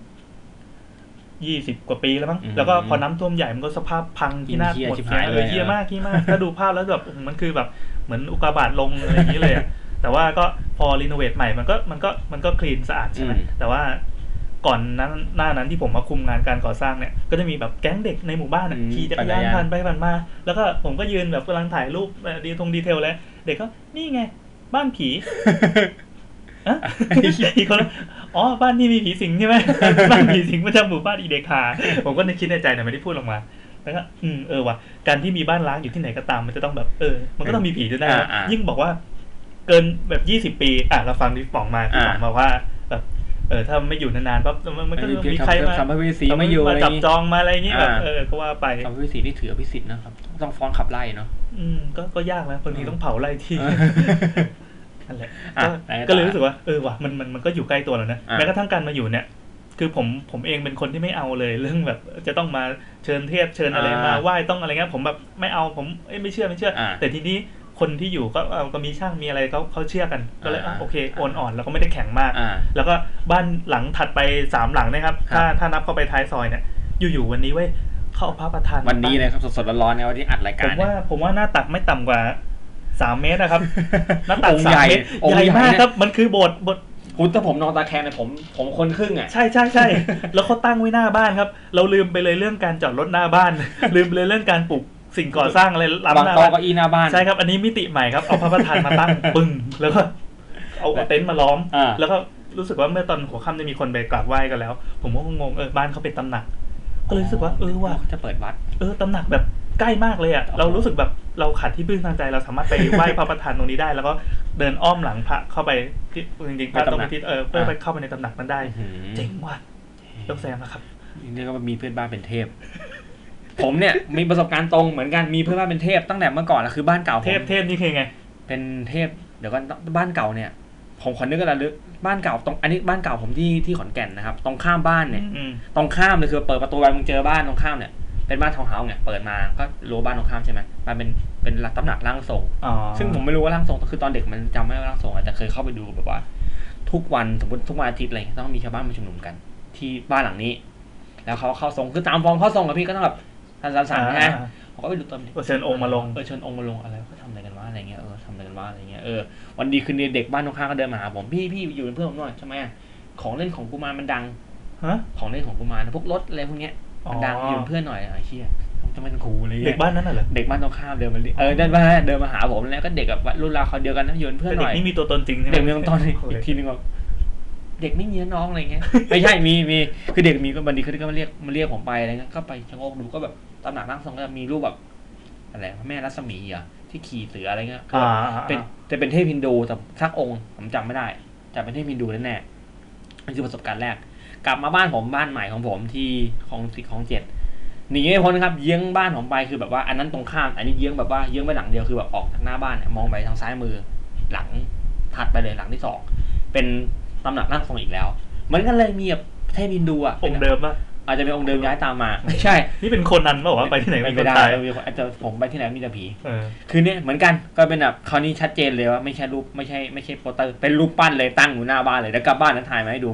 ยี่สิบกว่าปีแล้วมั้งอืมแล้วก็พอน้ำท่วมใหญ่มันก็สภาพพังที่น่าเหี้ยหมดชิบเสียหายเอเลอยเฮียมากเฮียมากถ้าดูภาพแล้วแบบโอ้โหมันคือแบบเหมือนอุกกาบาตลงอะไรอย่างนี้เลยอะแต่ว่าก็พอรีโนเวทใหม่มันก็มันก็มันก็คลีนสะอาดใช่ไหมอืมแต่ว่า ก่อนนั้นหน้านั้นที่ผมมาคุมงานการก่อสร้างเนี่ย ก็จะมีแบบแก๊งเด็กในหมู่บ้านอะอืมขี่จักรยานปั่นจักรยานผ่านไปผ่านมา แล้วก็ผมก็ยืนแบบกำลังถ่ายรูปเอ่อดีทงดีเทลแล้วเด็กก็นี่ไง บ้านผีอะอีกคนละอ๋อ บ้านที่มีผีสิงใช่ไหมบ้านผีสิงประจำหมู่บ้านอีเดคาผมก็นึกคิดในใจแต่ไม่ได้พูดออกมาแล้วก็อืมเออว่ะการที่มีบ้านล้างอยู่ที่ไหนก็ตามมันจะต้องแบบเออ มันก็ต้องมีผีด้วยนะอ่าอ่ายิ่ยิ่งบอกว่า เกินแบบยี่สิบปี อะเราฟังที่ป๋องมาที่ป๋องอ่าบอกว่าแบบ เออถ้าไม่อยู่นานๆปั๊บมันมันก็ไม่มีมีใครมาสัมภเวสีมาอยู่มาอะไรอจัย่าบงงี้จองมาอะไรอย่างงี้แบบอ่าเออก็ว่าไปสัมภเวสีนี่ถืออภิสิทธิ์นะครับ ต้องฟ้องขับไล่เนาะอืมก็ก็ยากนะบางทีอืมต้องเผาไล่ที่เออนั่นแหละอะก็ไหนต่อก็เลยรู้สึกว่าเออว่ะมันมันมันก็อยู่ใกล้ตัวแล้วนะอะแม้กระทั่งการมาอยู่เนี่ย คือผมผมเองเป็นคนที่ไม่เอาเลย เรื่องแบบจะต้องมาเชิญเทพเชิญอะไรอ่ามมาไหว้ต้องอะไรเงี้ยผมแบบไม่เอาผมเอ้ยไม่เชื่อไม่เชื่ออ่าแต่ทีนี้ คนที่อยู่ก็เอาก็มีช่างมีอะไรเขาเขาเชื่อกันก็เลยอะอ่าโอเคโอนอ่อนแล้วก็ไม่ได้แข็งมากอ่าแล้วก็บ้านหลังถัดไปสามหลังนะครับครับ ถ้าถ้านับเข้าไปท้ายซอยเนี่ย อยู่ๆวันนี้เว้ยเขาเอาพระประธานวันนี้มาตั้งเลยครับสดๆร้อนๆเนี่ยวันที่อัดรายผการมเนี่ยว่าผมว่าหน้าตักไม่ต่ำกว่าสามเมตรนะครับหน้าตักองค์สาใหมญ่เมตรองค์ใหญ่ใหญ่มากเนี่ยครับ มันคือโบสถ์โบสถ์คุณถ้าผมนอนตาแคงเนี่ยผมผมคนครึ่งอะใช่ใช่ใช่แล้วเขาตั้งไว้หน้าบ้านครับ เราลืมไปเลยเรื่องการจอดรถหน้าบ้าน ลืมไปเลยเรื่องการปลูก สิ่งก่อสร้างอะไรล้ำบางหน้าโต๊ะบ้าน เก้าอี้หน้าบ้าน ใช่ครับ อันนี้มิติใหม่ครับ เอาพระประธานมาตั้ง ปึ้ง แล้วก็เอาเต็นท์มาล้อม อ่า แล้วก็รู้สึกว่าเมื่อตอนหัวค่ำจะมีคนไปกราบไหว้กันแล้ว ผมก็งงๆเออบ้านเขาเป็นตำหนัก ก็เลยรู้สึกว่าเออว่ะจะเปิดวัด เออตำหนักแบบใกล้มากเลยอะโอ้โหเรารู้สึกแบบเราขาดที่พึ่งทางใจเราสามารถไปไหว้พระประธานตรงนี้ได้ แล้วก็เดินอ้อมหลังพระเข้าไปที่จริงๆพระต้องไปทิศเออเพื่อไปเข้าไปในตำหนักนั้นได้ อื้อหือเจ๋งว่ะยกแซมนะครับ นี่ก็มีเพื่อนบ้านเป็นเทพ ผมเนี่ยมีประสบการณ์ตรงเหมือนกันมีเพื่อนบ้านเป็นเทพตั้งแต่เมื่อก่อนแล้วคือบ้านเก่าผมเทพเทพนี่คือไง เป็นเทพเดี๋ยวก็บ้านเก่าเนี่ย ผมขอนึกกันละลึกบ้านเก่าตรงอันนี้บ้านเก่าผมที่ที่ขอนแก่นนะครับ ตรงข้ามบ้านเนี่ยอืมตรงข้ามเลยคือเปิดประตูไปมึงเจอบ้านตรงข้ามเนี่ยเป็นบ้านทาวน์เฮาส์เนี่ยเปิดมาก็รู้บ้านตรงข้ามใช่ไหมมันเป็นเป็นตำหนักร่างทรงอ๋อซึ่งผมไม่รู้ว่าร่างทรงคือตอนเด็กมันจำไม่ได้ว่าร่างทรงอะไรแต่เคยเข้าไปดูแบบว่า ทุกวันสมมติทุกวันอาทิตย์อะไรเงี้ยต้องมีชาวบ้านมาชุมนุมกัน ที่บ้านหลังนี้ แล้วเขาเข้าทรงคือตามฟอร์มเข้าทรงอะพี่ก็ต้องแบบ สั่นๆๆนะอ่าผมก็ไปดูตอนเด็กก็เชิญองค์มาลงเออเชิญองค์มาลงอะไรเขาทำอะไรกันวะอะไรเงี้ยเออทำอะไรกันวะอะไรเงี้ยเออวันดีคืนดีเด็กบ้านตรงข้ามก็เดินมาหาผมพี่พี่อยู่เป็นเพื่อนผมหน่อยทำไมอะของเล่นของกุมารมันดังฮะของเล่นของกุมารพวกรถอะไรพวกเนี้ยมันดังอ๋ออยู่เป็นเพื่อนหน่อยไอ้เชี่ยจะเป็นครูอะไรเด็เงี้กยบ้านนั้นน่ะเหรอเด็กบ้านตรงข้ามเดินมาเรียกเออเดินมาเดินมาหาผมแล้วก็เด็กกับรุ่นราวเขาวเดียวกันนะอยู่เป็นเพื่อนแต่หเด็น่กอยนี่มีตัวตนจริงใช่ไหมเด็กมีตอนโออีกเคทีนึงว่า เด็กไม่มีนะน้องอะไรเงี้ยไม่ใช่มีมีคือเด็กมีก็บันดีคือก็มาเรียกมาเรียกผมไปอะไรเงี้ยก็ไปชะโงกดูก็แบบตำหนักร่างทรงก็จะมีรูปแบบอะไรพระแม่รัศมีอะที่ขี่เสืออะไรเงี้ยคืออ่าแบบเป็นจะเป็นเทพฮินดูแต่สักองค์ผมจำไม่ได้แต่เป็นเทพฮินดูแน่ๆนั่นคือประสบการณ์แรก กลับมาบ้านผมบ้านใหม่ของผมที่ของสิของเจ็ดหนีไม่พ้นครับเยื้องบ้านผมไปคือแบบว่าอันนั้นตรงข้ามอันนี้เยื้องแบบว่าเยื้องไปหลังเดียวคือแบบออกจากหน้าบ้านเนี่ยมองไปทางซ้ายมือ หลังถัดไปเลยหลังที่สองเป็น ตำหนักร่างทรงอีกแล้วเหมือนกันเลยมีแบบเทพฮินดูอะองค์เดิมป่ะ อาจจะเป็นองค์เดิมย้ายตามมาไม่ใช่ นี่เป็นคนนั้นเปล่าวะไปที่ไหนไม่มีไปคนได้ตายมีคนอาจจะผมไปที่ไหนมีแต่ผีเออคือเนี่ยเหมือนกันก็เป็นแบบคราวนี้ชัดเจนเลยว่าไม่ใช่รูปไม่ใช่ไม่ใช่โปสเตอร์เป็นรูปปั้นเลยตั้งอยู่หน้าบ้านเลยแล้วกลับบ้านนั้นถ่ายมาให้ดู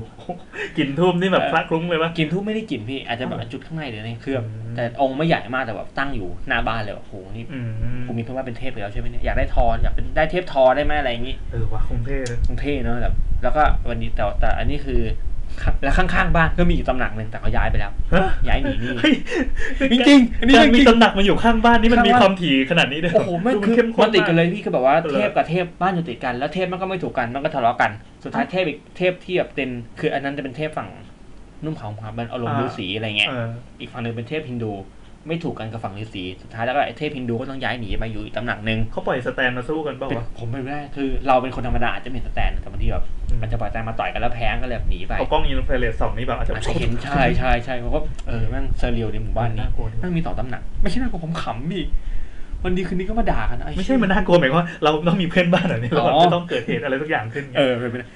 กลิ่นทูบนี่แบบเออพระคลุ้งเลยปะกินทุบไม่ได้กลิ่นพี่อาจจะแบบอ๋อจุดข้างในหรืออะไรคือแบบอืมแต่องค์ไม่ใหญ่มากแต่แบบตั้งอยู่หน้าบ้านเลยแบบโอ้โหนี่อืมกูมีเพื่อนว่าเป็นเทพไปแล้วใช่ไหมเนี่ยอยากได้ทออยากเป็นได้เทพทอได้ไหมอะไรอย่างงี้เออว่ะคงเท่เลยคงเท่เนอะแบบแล้วก็วันนี้แต่แต่อันนี้คือครับ แล้วข้างๆบ้านก็มีอีกตำหนักหนึ่งแต่เขาย้ายไปแล้วฮะย้ายหนีหนี่เฮ้ยจริงๆอันนี้การจริงๆมีตำหนักมาอยู่ข้างบ้านนี่มันมีข้างบ้านความถี่ขนาดนี้ด้วยโอ้โหไม่ดูคือเข้มข้นมันติดกันเลยากพี่คือแบบว่าเออเทพกับเทพบ้านอยู่ติดกันแล้วเทพมันก็ไม่ถูกกันมันก็ทะเลาะกันสุดท้ายเทพอีกเทพที่แบบเป็นคืออันนั้นจะเป็นเทพฝั่งนุ่งขาวขาวเป็นอารมณ์ฤาษีอะไรเงี้ยเอออีกฝั่งหนึ่งเป็นเทพฮินดู ไม่ถูกกันกับฝั่งฤาษีสุดท้ายแล้วก็ไอ้เทพฮินดูก็ต้องย้ายหนีมาอยู่อีกตำหนักหนึ่งเขาปล่อย stand มาสู้กันเปล่าเป็นวะผมไม่ได้คือ เราเป็นคนธรรมดาอาจจะไม่เห็น stand แต่บางทีแบบอืมมันจะปล่อย stand มาต่อยกันแล้วแพ้ก็เลยแบบหนีไปเอากล้องอินฟราเรดส่องนี่แบบอาจจะอาจจะเห็นใช่ใช่ใช่เพราะว่าเออแม่ง surreal ในหมู่บ้านนี้น่ากลัวดิแม่งมีสองตำหนัก ไม่ใช่น่ากลัวผมขำพี่วันดีคืนดีก็มาด่ากันอ้ไม่ใช่มันน่ากลัวหมายความว่าเราต้องมีเพื่อนบ้านแบบนี้เราแบบอ๋อจะต้องเกิดเหตุอะไรสักอย่างขึ้นไงเออเป็นไปได้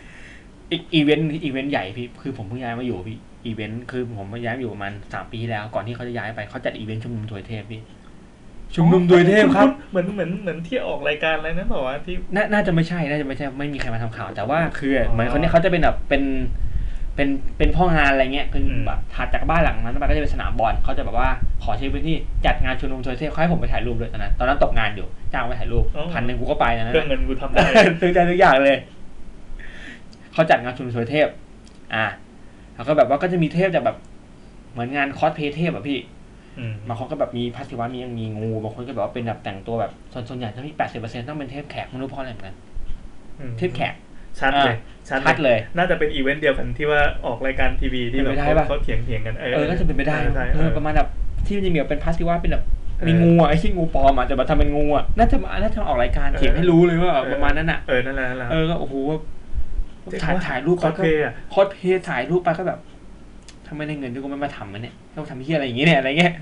อีก event event ใหญ่พี่คือผมเพิ่งย้ายมาอยู่พี่ อีเวนต์คือผมย้ายมาอยู่ประมาณสามปีที่แล้ว ก่อนที่เขาจะย้ายไปเขาจัดอีเวนต์ชุมนุมทวยเทพพี่ชุมนุมทวยเทพครับเหมือนเหมือนเหมือนที่ออกรายการอะไรนั่นเปล่าวะที่น่าน่าจะไม่ใช่น่าจะไม่ใช่ไม่มีใครมาทำข่าว แต่ว่าคือเหมือนคนเนี้ยเขาจะเป็นแบบเป็นเป็นเป็นพ่องานอะไรเงี้ยคือแบบถัดจากบ้านหลังนั้นไปก็จะเป็นสนามบอลเขาจะแบบว่าขอใช้พื้นที่จัดงานชุมนุมถวยเทพเขาให้ผมไปถ่ายรูปด้วยตอนนั้นตอนนั้นตกงานอยู่จ้างไปถ่ายรูปพันหนึ่งกูก็ไปนะเรื่องเงินกูทำได้ซื้อใจทุกอย่างเลยเขาจัดงานชุมนุมถวยเทพอ่า แล้วก็แบบว่าก็จะมีเทพจากแบบ เหมือนงานคอสเพลย์เทพอะพี่อืมบางคนก็แบบมีพัสดิวัตมียังมีงูบางคนก็แบบว่าเป็นแบบแต่งตัวแบบส่วนส่วนใหญ่ถ้ามีแปดสิบเปอร์เซ็นต์ต้องเป็นเทพแขกไม่รู้เพราะอะไรเหมือนกันอืมเทพแขกชัดเลยชัดชัดเลย น่าจะเป็นอีเวนต์เดียวกันที่ว่าออกรายการทีวีที่เป็แบนบไปได้ปะเขาเถียงเถียงๆกัน เออเออก็จะเป็นไปได้ใช่เอเอออประมาณแบบที่มันจะมีแบบเป็นพัสดิวัตเป็นแบบเออมีงูอะไอ้ที่งูปลอมอะแต่แบบทำเป็นงูอะน่าจะมาน่าจะออกรายการเออเถียงให้รู้เลยว่าประมาณนั้นอะเออนั่นแหละนั่นแหละเออก็โอ้โหเจ๋ง ถ่ายว่ะถ่ายรูปคอไปสก็เพลย์อะคอสเพลย์ถ่ายรูปไปก็แบบถ้าไม่ได้เงินที่กูไม่มาทำมันเนี่ยเราทำที่อะไรอย่างเงี้ยเนี่ยอะไรเงี้ย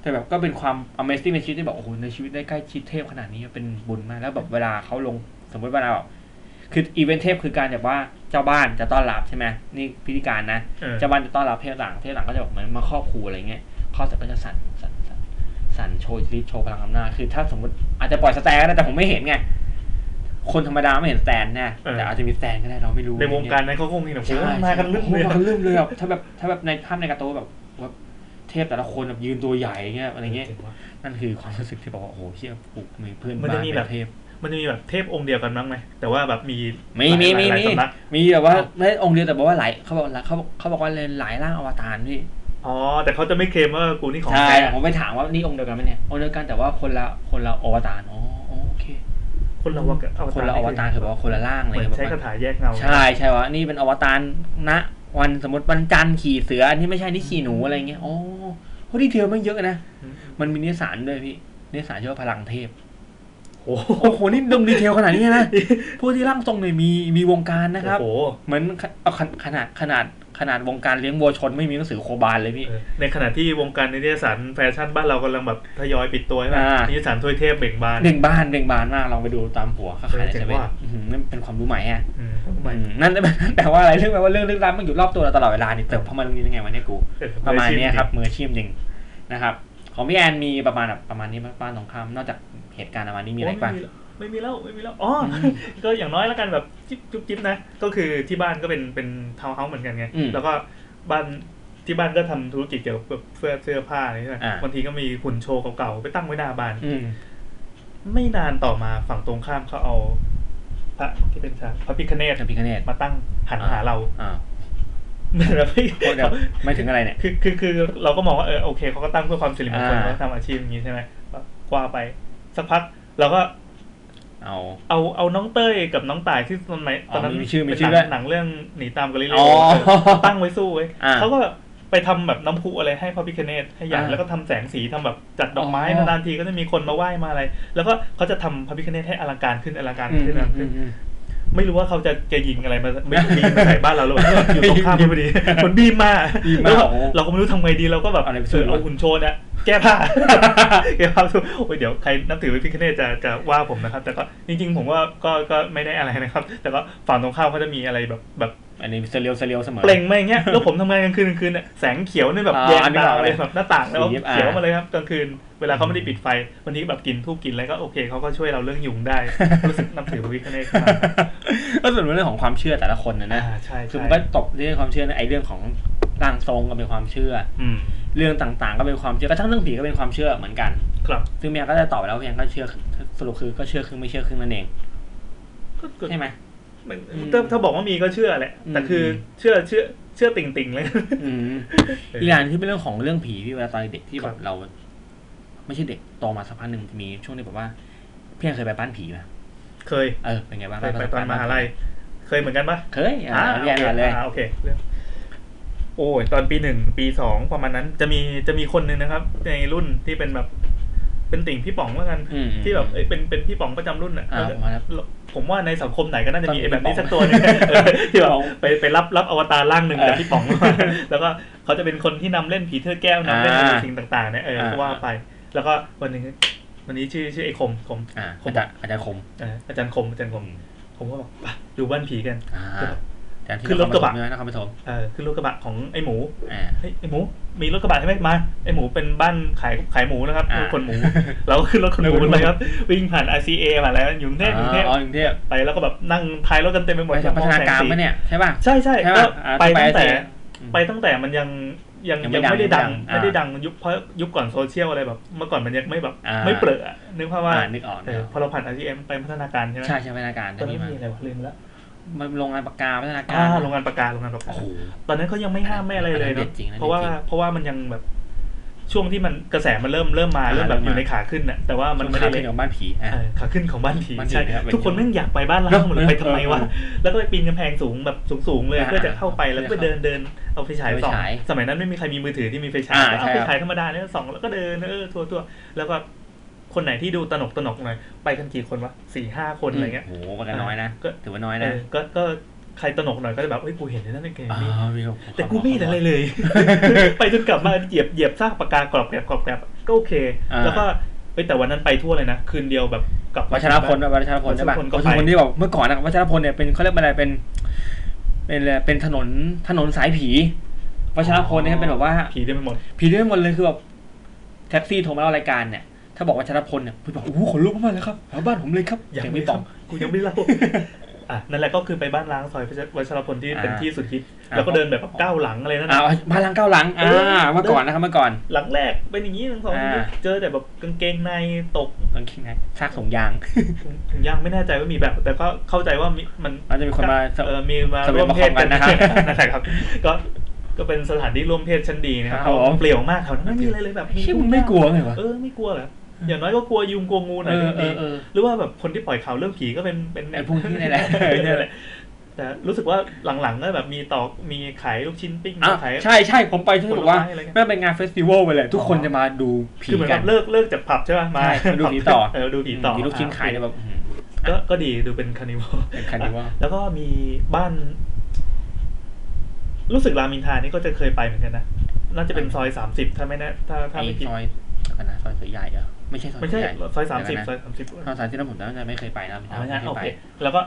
แต่แบบก็เป็นความ Amazing ในชีวิตที่แบบโอ้โหในชีวิตได้ใกล้ชิดเทพขนาดนี้เป็นบุญมากแล้วแบบเวลาเขาลงสมมติเวลาแบบคืออีเวนต์เทพคือการแบบว่าเจ้าบ้านจะต้อนรับใช่ไหมนี่พิธีการนะเออเจ้าบ้านจะต้อนรับเทพหลังเทพหลังก็จะแบบเหมือนมาครอบครูอะไรเงี้ยครอบเสร็จก็จะสั่นสั่นสั่นสั่นโชว์อิทธิฤทธิ์โชว์พลังอำนาจคือถ้าสมมติอาจจะปล่อย stand ก็ได้แต่ผมไม่เห็นไง คนธรรมดาไม่เห็น stand แน่เออแต่อาจจะมี stand ก็ได้เราไม่รู้ในวงการนั้นเขาคงมีแบบโอ้ใช่โหมากันลึกเลยโอ้อะโหมากันลึกเลยแบบถ้าแบบถ้าแบบในภาพในการ์ตูนแบบว่าเทพแต่ละคนแบบยืนตัวใหญ่เงี้ยอะไรเงี้ยเจ๋งว่ะนั่นคือความรู้สึกที่บอกว่าโอ้โหเชี่ยปลูกมีเพื่อนมันบ้าจะนมีเป็แบบนเทพมันจะมีแบบเทพองค์เดียวกันบ้างไหมแต่ว่าแบบมีมีมีมีหลายมีสำนักมีแบบว่าไม่ใช่องค์เดียวแต่บอกว่าหลายเขาบอกเขาเขาบอกว่าเลยหลายร่างอวตารพี่อ๋อแต่เขาจะไม่เคลมว่ากูนี่ของใช่แท้ผมไปถามว่านี่องค์เดียวกันไหมเนี่ยองค์เดียวกันแต่ว่าคนละคนละอวตารอ๋ออ๋อโอเค คนละวตารคนละอวตารคือแบบว่าคนละร่างอะไรเหมือนเงี้ยใช้แบบคาว่าถาแยกเงา ใช่ใช่ว่านี่เป็นอวตารณวันสมมติวันจันทร์ขี่เสืออันนี้ไม่ใช่นี่ขี่หนูอะไรเงี้ยอ๋อเพราะ detail มันเยอะนะ มันมีนิตยสารด้วยพี่นิตยสารชื่อว่าพลังเทพโอ้โหโอ้โห นี่ดม detail ขนาดนี้นะ ผู้ที่ร่างทรงเนี่ยมีมีวงการนะครับโอ้โหเหมือนขเอาขนขนาดขนาด ขนาดวงการเลี้ยงวัวชนไม่มีหนังสือโคบาลเลยพี่เออในขณะที่วงการนิตยสารแฟชั่นบ้านเรากำลังแบบทยอยปิดตัวใช่ไหมอ่านินิตยสารทวยเทพเบ่งบานเบ่งบานเบ่งบานมากลองไปดูตามหัวเขาขายในเออเจ๋เซงเว่นว่ะอื้อหือนั่นเป็นความรู้ใหม่ฮะอืมทำไมอืมนั่นแต่ว่าอะไรเรื่องแปลว่าเรื่องลึกลับมันอยู่รอบตัวเราตลอดเวลานี่แต่พอมาตรงนี้ยังไงวะเนี่ยกูเออประมาณเนี้ยครับมืออาชีพจริงนะครับ ของพี่แอนมีประมาณแบบประมาณนี้บ้างบ้านตรงข้ามนอกจากเหตุการณ์ประมาณนี้มีอะไรโยบ้าง ไม่มีแล้วไม่มีแล้วอ๋ออมก็อย่างน้อยแล้วกันแบบจิ๊บจุ๊บจิ๊บนะก็คือที่บ้านก็เป็นเป็นทาวน์เฮาส์เหมือนกันไงอืมแล้วก็บ้านที่บ้านก็ทำธุรกิจเกี่ยวกับเสื้อเสื้อผ้าอะไรใช่ไหมอ่าบางทีก็มีหุ่นโชว์เก่าๆไปตั้งไว้หน้าบ้านอืมไม่นานต่อมาฝั่งตรงข้ามเขาเอา พระที่เป็นพระพระพิคเนตจะพิคเนตมาตั้งหันหาเราอ่าเหมือนแบบเฮ้ยโอ้เดี๋ยวไม่ถึงอะไรเนี่ยคือคือคือเราก็มองว่าเออโอเคเขาก็ตั้งเพื่อความสิริมงคลอ่าเขาทำอาชีพอย่างนี้ใช่ไหมกว่าไป สักพักเราก็ เอาเอาเอาน้องเต้ยกับน้องต่ายที่ตอนไหนตอนนั้นอ๋อมีชื่อมีเป็นชื่อหนัด้วยงหนังเรื่องหนีตามกาลิเลอ๋โออเออตั้งไว้สู้ไว้ยอ่าเขาก็แบบไปทำแบบน้ำพุอะไรให้พระพิคเนตให้ใหญ่อ่าแล้วก็ทำแสงสีทำแบบจัดดอกไม้อ๋อนานๆทีก็จะมีคนมาไหว้มาอะไร แล้วก็เขาจะทำพระพิคเนตให้อลังการขึ้นอลังการอืมขึ้นอลังการอืขึ้นมอืม ไม่รู้ว่าเขาจะจะยิงอะไรมาไม่บีมมาใส่บ้านเราหรือเปล่าอยู่ตรงข้ามพอดีมันบีมมาบีมมาแล้วก็โอ้เราก็ไม่รู้ทำไงดีเราก็แบบเอาอะไรไปเอสู้อเอาวะหุ่นโชว์เนี่ยแก้ผ้าแก้ผ้าสู้โอ้ยเดี๋ยวใครนับถือพระพิคเนตจะจะว่าผมนะครับ แต่ก็จริง ๆ ผมว่าก็ก็ไม่ได้อะไรนะครับ แต่ก็ฝั่งตรงข้ามเขาจะมีอะไรแบบแบบ อันนี้เซเรียวเซเรียวเสมอ เปล่งมาอย่างเงี้ยแล้วผมทำงานกลางคืนกลางคืนเนี่ยแสงเขียวเนี่ยแบบอ่าแยงอันนี้ตาออกเลเลยยแบบหน้าต่างแล้วสีอ่าเขียวมาเลยครับกลางคืนเวลาเขาไม่ได้ปิดไฟวันนี้แบบกินทูบกินอะไรก็โอเคเขาก็ช่วยเราเรื่องยุงได้รู้สึกนับถือพระพิคเนตมากก็ส่วนเรื่องของความเชื่อแต่ละคนนะนะอ่าใช่คือใช่มันก็ตกเรื่องความเชื่อนะไอ้เรื่องของร่างทรงก็เป็นความเชื่ออืมเรื่องต่างๆ ก็เป็นความเชื่อกระทั่งเรื่องผีก็เป็นความเชื่อเหมือนกัน ครับ ซึ่งเมียก็จะตอบไปแล้วว่าเมียก็เชื่อสรุปคือก็เชื่อครึ่งไม่เชื่อครึ่งนั่นเองก็ก็ใช่ไหม มันอืมถ้าถ้าบอกว่ามีก็เชื่อแหละ แต่คือมเชื่อเชื่อเชื่อติ่งติ่งๆเลยอืมอีกอย่างที่เป็นเรื่องของเรื่องผีพี่เวลาตอนเด็กที่แบครับบเรา ไม่ใช่เด็กโตมาสักพักหนึ่งจะมีช่วงที่แบบว่าพี่ยังเคยไปบ้านผีไหมเคยเออเป็นไงบ้างเคยไปประสบตอนกมรณ์หาลัยเคยเหมือนกันปะเคยอ่าพี่แอนมาเลยอ่าโอเคเรื่องโอ้ยตอนปีหนึ่งปีสองประมาณนั้นจะมีจะมีคนหนึ่งนะครับ ในรุ่นที่เป็นแบบ เป็นติ่งพี่ป๋องแล้วกันอืมที่แบบเอ้ยเป็นเป็นพี่ป๋องประจำรุ่นอะอ่าแล้วมาแล้วผมว่าในสังคมไหนก็น่าจะมีต้องมีไอ้แบบนี้พี่ป๋องสักตัวหนึงเออที่แบบป๋องไปไปรับรับอวตารร่างหนึ่งเออจากพี่ป๋องมาแล้วก็เขาจะเป็นคนที่นำเล่นผีเทอแก้วนำเล่นอ่าสิ่งต่างๆเนี่ยเอออ่าก็ว่าไป แล้วก็วันหนึ่งวันนี้ชื่อชื่อไอ้คมคมอ่าผมอาจารย์อาจารย์คมเอออาจารย์คมอาจารย์คมผมก็บอกไปดูบ้านผีกัน อ่าอาจารย์ที่ขึ้นรถกระบะนคปฐมใช่ไหมนครปฐมเออขึ้นรถกระบะของไอ้หมูอ่าเฮ้ยไอ้หมู มีรถกระบะใช่ไหมมาไอ้หมูเป็นบ้านขายขายหมูนะครับอ่าคนหมูเราก็ขึ้นรถคนหมูคนหมูเลยครับ วิ่งผ่าน RCA มาแล้วอยู่กรุงเทพกรุงเทพอ๋อกรุงเทพไปแล้วก็แบบนั่งท้ายรถกันเต็มไปหมดไปจากพัฒนาการมองแสงสีปะเนี่ยใช่ป่ะใช่ใช่ใช่ก็ป่ะอ่าไปตั้งแต่ไปไปตั้งแต่มันยังยังยังไม่ยังไม่ได้ดังดังอ่าไม่ได้ดังยุคเพราะยุคก่อนโซเชียลอะไรแบบเมื่อก่อนมันยังไม่แบบอ่าไม่เปรอะอะนึกภาพว่าอ่านึกออกเออนึกออกพอเราผ่าน RCA ไปพัฒนาการใช่ไหมใช่ใช่พัฒนาการตอนนั้นมามีอะไรวะลืมแล้ว มันโรงงานปากกาพัฒนาการ อ่าโรงงานปากกาโรงงานปากกาโอ้โหตอนนั้นเขายังไม่ห้ามไม่อะไรเลยอันนั้นเด็ดจริงเนาะนะเพราะว่าเด็ดจริงเพราะว่ามันยังแบบช่วงที่มันกระแสมันเริ่มเริ่มมาอ่าเริ่มแบบเริ่มมาอยู่ในขาขึ้นนะแต่ว่ามันไม่ขาได้ขึ้เล็นกของบ้านผีอะเออขาขึ้นของบ้านผีบ้านผีใช่นะครับทุกคนแม่งอยากไปบ้านล้างหมดเลยเนอะไปทำไมวะเออแล้วก็ไปปีนกำแพงสูงแบบสูงๆเลยอ่าเพื่อจะเข้าไปแล้วก็เพื่อจะเดินเดินเอาไฟฉายเอาไฟส่องฉายสมัยนั้นไม่มีใครมีมือถือที่มีไฟฉายอ่าก็เอาใช่ไฟครับฉายธรรมดาเนี่ยส่องแล้วก็เดินเออทัวร์ๆแล้วก็ คนไหนที่ดูตนกตนกหน่อยไปกันกี่คนวะสี่ห้าคนอะไรเงี้ยโอ้โหมันก็น้อยนะก็ถือว่าน้อยเอนะอก็ก็ใครตนกหน่อยก็จะแบบเฮ้ยกูเห็นในนั้นในเกมอ่านี้มีความแต่กูไม่เห็นอะไรเลย ไปจนกลับมาเหยียบเหยียบซากปากกากรอบแกรบกรอบแกรบก็โอเคอ่าแล้วก็เฮ้ยแต่วันนั้นไปทั่วเลยนะ คืนเดียวแบบกลับมาวัชรพลวัชรพลใช่ป่ะวัชรพลก็วัชไปรพลที่บอกเมื่อก่อนนะวัชรพลเนี่ยเป็นเขาเรียกว่าอะไรเป็น เป็นอะไรเป็นถนนถนนสายผีวัชรพลเนี่ยเป็นแบบว่าผีได้ไปหมดผีได้หมดเลยคือแบบแท็กซี่โทรมาเล่ารายการเนี่ย ถ้าบอกวัชรพลเนี่ยพี่บอกโอ้โหขนลุกมากเลยครับแถวบ้านผมเลยครับยังเสียงไม่พี่ต้ป๋อองงกูยังไม่เล่าอะนั่นแหละก็คือไปบ้านล้างซอยวัชรพลที่เป็นอ่าที่สุดฮิตอ่าแล้วก็เดินแบบก้าวหลังอะไรนั่นอ่านะบ้านหลังเก้าหลังอ่าเออเมื่อก่อนนะครับเมื่อก่อน หลังแรกเป็นอย่างนี้ทั้งสองอ่าเจอแต่แบบกางเกงในตกบางทีไงซากสงยางถุงยางไม่แน่ใจว่ามีแบบ แต่ก็เข้าใจว่ามีมันมันจะมีคนมาเออมีมาสำเร็จร่วมเพศมาขอกันนะครับนั่นแหละครับ ก็ก็เป็นสถานที่ร่วมเพศชั้นดีนะครับครับผมเปลี่ยวมากแถวนั้นไม่มีอะไรเลยแบบเชี่ยมึงไม่กลัวไงวะเออไม่กลัวเหรอ อย่างน้อยก็กลัวยุงกลัวงูหน่เออยอเอดีอเออหรือว่าแบบคนที่ปล่อยข่าวเรื่องผีก็เป็นเป็นไอ้พวกที่นี่แหละเออเนี่ยแหละแต่รู้สึกว่าหลังๆก็แบบมีต่อมีขายลูกชิ้นปิ้งอะขายใช่ใช่ผมไปที่บอกว่าผลไม้อะไรเงี้ยแม่งเป็นงาน festival ไปเลยทุกคนอ๋อจะมาดูผีคือเหมือนกักันบเลิกเลิกจากผับใช่ป่ะมาใช่มาดูผีต่อเออดูผีต่อมีลูกชิ้นขายเนี่ยแบบอื้อหือก็ก็ดีดูเป็น carnival เป็น carnival แล้วก็มีบ้าน รู้สึกรามอินทรานี่ก็จะเคยไปเหมือนกันนะน่าจะเป็นซอยสามสิบถ้าไม่แน่ถ้าถ้าไอ้ไม่ผิดซอยอะไรนะซอยเสือใหญ่เหรอ ไม่ใช่ซอยไม่เสืใช่อใหญ่ซอยสามสิบเดี๋วซก่อยสามสิบนะซอยสามสิบนั้นผมน่าจะไม่เคยไปนะอ๋องั้นไม่โอเคยเคไปแล้วก็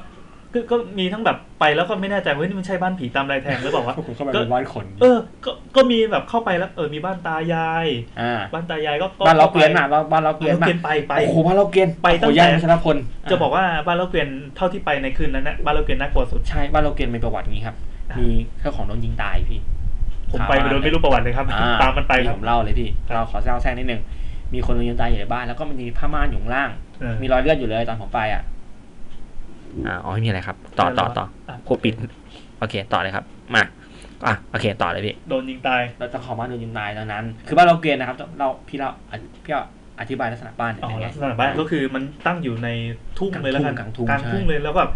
ก็ก็มีทั้งแบบไปแล้วก็ไม่แน่ใจว่าเฮ้ยนี่มันใช่บ้านผีตามลายแทงหรือเปล่าวะผมเข้าไปก็เป็นบ้านคน เออ ก็ก็มีแบบเข้าไปแล้วเออมีบ้านตายายอ่าบ้านตายายก็บ้านเราข้เกวียนอะบ้านเราเกวียนบ้านเราเกวียนไปไปโอ้โหบ้านเราเกวียนไปตั้งโอ้โหย่านแต่วัชรพลจะบอกว่าบ้านเราเกวียนเท่าที่ไปในคืนนั้นนะบ้านเราเกวียนน่ากลัวสุดใช่บ้านเราเกวียนมีประวัตินี้ครับอ่ามีเจ้าของโดนยิงตายพี่ ผมไปโดยไม่รู้ประวัติเลยครับอ่ตามมันไปคพี่รับผมเล่าเลยพี่ครับเราขอเล่าแทรกนิดนึง มีคนโดนยิงตายอยู่ในบ้าน แล้วก็มันมีผ้าม่านอยู่ข้างล่างเออมีรอยเลือดอยู่เลยตอนผมไปอะอ่าอ๋อไม่มีอะไรครับ ต่อต่อต่ออะครูปิด โอเค ต่อเลยครับ มาอะโอเค ต่อเลยพี่โดนยิงตายเราจะขอบ้านโดนยิงตายตอนนั้น คือบ้านเราเกวียนนะครับ เราพี่เราพี่เราอธิบายลักษณะบ้านหน่อยอ๋อเป็นไงลักษณะบ้านก็คือมันตั้งอยู่ในทุ่งเลยแล้วกันกลางทุ่งกลางใช่ทุ่งเลยแล้วแบบ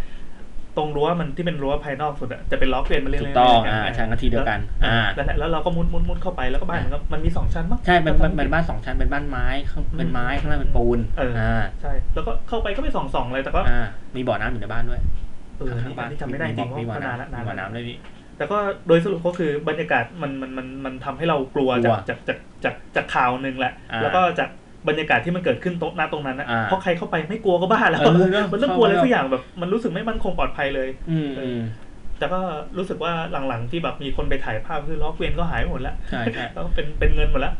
ตรงรั้วมันที่เป็นรั้วภายนอกสุดอะจะเป็นล้อเกวียนมาเรื่อยๆถูกต้องเรื่ยๆอ่าใช่ก็ที่เดียวกันแล้วอ่านั่นแหละแล้วเราก็มุดมุดมุดเข้าไปแล้วก็บ้านมันก็มันมีสองชั้นมั้งใช่เป็นเป็นเป็นบ้านสองชั้นเป็นบ้านไม้ข้างเป็นไม้ข้างล่างเป็นปูนเอออ่อ่าใช่แล้วก็เข้าไปก็ไม่ส่องส่องๆเลยแต่ก็อ่ามีบ่อน้ำอยู่ในบ้านด้วยเออนี่นี่จำไม่ได้จริงเพมีบ่อราะนานละน้ำนานมีบ่อละน้ำด้วยพี่แต่ก็โดยสรุปก็คือบรรยากาศมันมันมันมันทำให้เรากลัวกลัจากวจากจากจากจากข่าวหนึ่งแหละอ่าแล้วก็จาก บรรยากาศที่มันเกิดขึ้นโต๊ะหน้าตรงนั้นนะอ่าเพราะใครเข้าไปไม่กลัวก็บ้าแล้วเออเนอะมันต้องกลัวอะไรเข้าไปสักอย่างแบบ มันรู้สึกไม่มั่นคงปลอดภัยเลย อืมอืมแต่ก็รู้สึกว่าหลังๆที่แบบมีคนไปถ่ายภาพคือล้อเกวียนก็หายไปหมดแล้วใช่ใช่แล้วก็เป็นเป็นเงินหมดแล้ว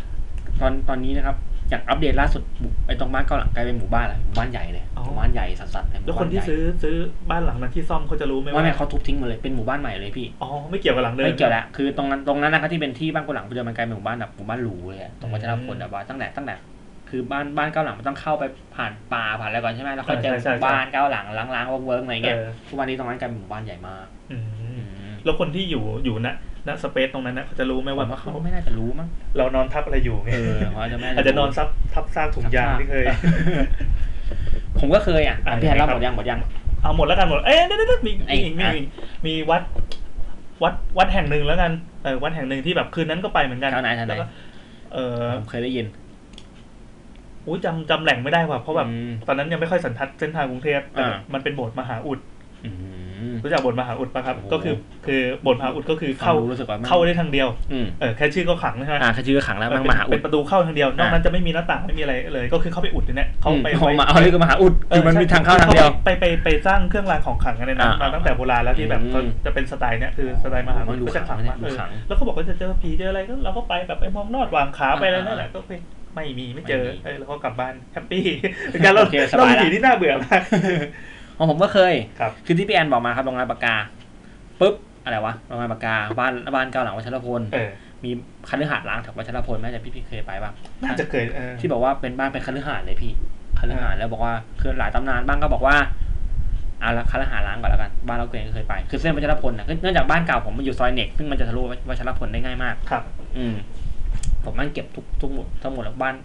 ตอนตอนนี้นะครับอย่างอัปเดตล่าสุดบุไอ้ตรงบ้านเก้าหลังกลายเป็นหมู่บ้านแล้วหมู่บ้านใหญ่เลยอ๋อหมู่บ้านใหญ่สัสๆเลยหแล้วมู่คนบ้านที่ใหญ่ซื้อซื้อบ้านหลังนั้นที่ซ่อมเขาจะรู้ไหมไม่ว่าไม่เขาทุบทิ้งหมดเลยเป็นหมู่บ้านใหม่เลยพี่อ๋อไม่เกี่ยวกับหลังเดิมไม่เกี่ยวแล้วคือตรงนั้นตรงนั้นนะครับที่เป็นที่บ้านกุหลังปัจจุบันมันกลายเป็นหมู่บ้านแบบหมู่บ้านหรูเลยอะตรงวัชรพลแบบว่าตั้งแต่ตั้งแต่ คือบ้านบ้านเก้าหลังมันต้องเข้าไปผ่านป่าผ่านอะไรก่อนใช่ไหมแล้วค่อยเจอบ้านเก้าหลังร้างๆเวิ้งๆอะไรเงี้ยเออทุกวันนี้ตรงนั้นกลายเป็นหมู่บ้านใหญ่มากอืมอืมแล้วคนที่อยู่อยู่ณณ space ตรงนั้นนะเขาจะรู้ไหมผมว่าว่าเขาก็ไม่น่าจะรู้มั้งเรานอนทับอะไรอยู่ไงเออเขาจะไม่อาจจะนอนซับทับซากถุงยางที่เคย ผมก็เคยอะอะพี่แฮนเล่ายังหไงมครับดยังหมดยังเอาหมดแล้วกันหมด เอ๊ะเดี๋ยวเดี๋ยวมีไอ้มีอีกมีอะอีกมีวัด วัดวัดแห่งหนึ่งแล้วกันเออวัดแห่งหนึ่งที่แบบคืนนั้นก็ไปเหมือนกันแถวไหนแถวไหนแล้วก็เออผมเคยได้ยิน อุ้ยจำจำแหล่งไม่ได้ว่ะเพราะแบบอืมตอนนั้นยังไม่ค่อยสันทัดเส้นทางกรุงเทพแต่อ่ามันเป็นโบสถ์มหาอุดอืมรู้จักโบสถ์มหาอุดปะครับโอ้โหก็คือคือโบสถ์มหาอุดก็คือเข้าฟังดูรู้สึกว่ามันเข้าได้ทางเดียวอืมเออแค่ชื่อก็ขลังใช่ไหมอ่าคือชื่อขังแล้วมังเป็นมหาอุเป็ดนประตูเข้าทางเดียวนอกนั้นจะไม่มีหน้าต่างไม่มีอะไรเลย ก็คือเข้าไปอุดอยู่เนี่ยเขาไปเขาไว้มาเอาเรื่องมหาอุดคือมันมีทางเข้าทางเดียว ไปไปไปไปสร้างเครื่องรางของขลังกันในนั้นอ่ามาตั้งแต่โบราณแล้วที่แบบอืมเขาจะเป็นสไตล์เนี่ยคือสไตล์มหามันดูก็จะขลังขลัมางกดูเออขลังแล้วเขาบอกว่าจะเจอผีเจออะไรก็เราก็ไปแบบไปมองนอดวางขาไปอะไรนั่นแหละก็ไป ไม่มีไม่เจอไม่มีเออแล้วก็กลับบ้าน happy เป็นการเราโอเคสเราสบายผีละที่น่าเบื่อมากของผมก็เคยครับคือที่พี่แอนบอกมาครับโรงงานปากกาปุ๊บอะไรวะโรงงานปากกาบ้านบ้านเก้าหลังวัชรพลเออมีคฤหาสน์ร้างแถววัชรพลแม่แต่พี่พี่เคยไปป่ะน่าจะเคยเออที่บอกว่าเป็นบ้านเป็นคฤหาสน์เลยพี่คฤหาสน์แล้วบอกว่าคือหลายตำนานบ้างก็บอกว่าอะละคฤหาสน์ร้างก่อนแล้วกันบ้านเราเกรงก็เคยไปคือเส้นวัชรพลนะเนื่องจากบ้านเก่าผมมันอยู่ซอยเน็กซึ่งมันจะทะลุวัชรพลได้ง่ายมาก ครับ อืม ผมนั่งเก็บทุกทุกหมดทั้งหมดแล้วบ้าน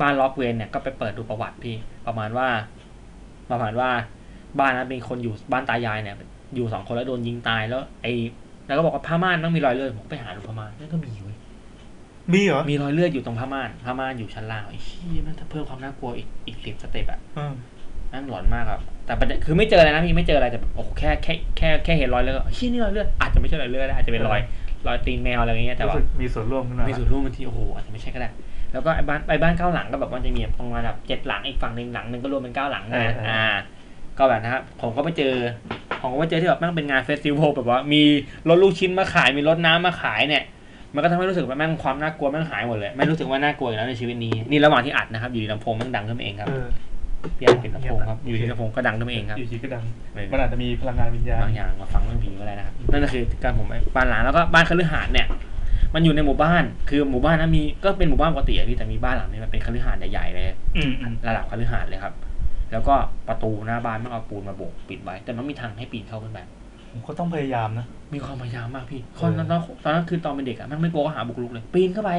บ้านล็อกเวนเนี่ยก็ไปเปิดดูประวัติพี่ ประมาณว่า ประมาณว่าบ้านนั้นมีคนอยู่บ้านตายายเนี่ย อยู่สองคนแล้วโดนยิงตายแล้ว ไอ้แล้วก็บอกว่าผ้าม่านต้องมีรอยเลือดผมก็ไปหาดูผ้าม่านนั่นก็มีเว้ยมีเหรอ มีรอยเลือดอยู่ตรงผ้าม่านผ้าม่านอยู่ชั้นล่างไอ้เหี้ยมันจะเพิ่มความน่ากลัวอีกอีกสิบสเต็ปอะเออนั่นหลอนมากอะแต่ประเด็นคือไม่เจออะไรนะพี่ไม่เจออะไรแต่โอ้โหแค่แค่แค่แค่เห็นรอยเลือดก็เชี่ยนี่รอยเลือดอาจจะไม่ใช่รอยเลือดนะอาจจะเป็นรอย รอยตีนแมวอะไรอย่างเงี้ยแต่รู้ว่าสึกมีส่วนร่วมขึ้นมามีส่วนร่วมบางทีโอ้โหอาจจะไม่ใช่ก็ได้ แล้วก็ไอ้บ้านไอ้บ้านเก้าหลังก็แบบมันจะมีประมาณแบบเจ็ดหลังอีกฝั่งหนึ่งหลังหนึ่งก็รวมเป็นเก้าหลังนะอ่า ก็แบบนะครับผมก็ไปเจอผมก็ไปเจอที่แบบแม่งเป็นงาน festival แบบว่ามีรถลูกชิ้นมาขายมีรถน้ำมาขายเนี่ยมันก็ทำให้รู้สึกว่าแม่งความน่ากลัวแม่งหายหมดเลย ไม่รู้สึกว่าน่ากลัวอีกแล้วในชีวิตนี้ นี่ระหว่างที่อัดนะครับ อยู่ดีลำโพงแม่งดังขึ้นมาเองครับ เออพี่อัดเป็นลำโพงครับ อยู่ดีลำโพงก็ดังขึ้นมาเองครับ อยู่ดีก็ดังเออมันอาจจะมีพลังงานวิญญาณบางอย่างมาฟังเรื่องผีก็ได้นะครับ นั่นก็คือการผมไปบ้านหลังแล้วก็บ้านคฤหาสน์เนี่ย มันอยู่ในหมู่บ้าน คือหมู่บ้านนั้นมีก็เป็นหมู่บ้านปกติอะพี่แต่มีบ้านหลังนี้มันเป็นคฤหาสน์ใหญ่ๆเลยอืมอืมระดับคฤหาสน์เลยครับ แล้วก็ประตูหน้าบ้านมันเอาปูนมาโบกปิดไว้ แต่มันมีทางให้ปีนเข้าขึ้นไปผมก็ต้องพยายามนะ มีความพยายามมากพี่เออตอนนั้นตอนนั้นคือตอนเป็นเด็กอะแมันไม่กลัวก็หาบุกรุกเลย ปีนเข้าไป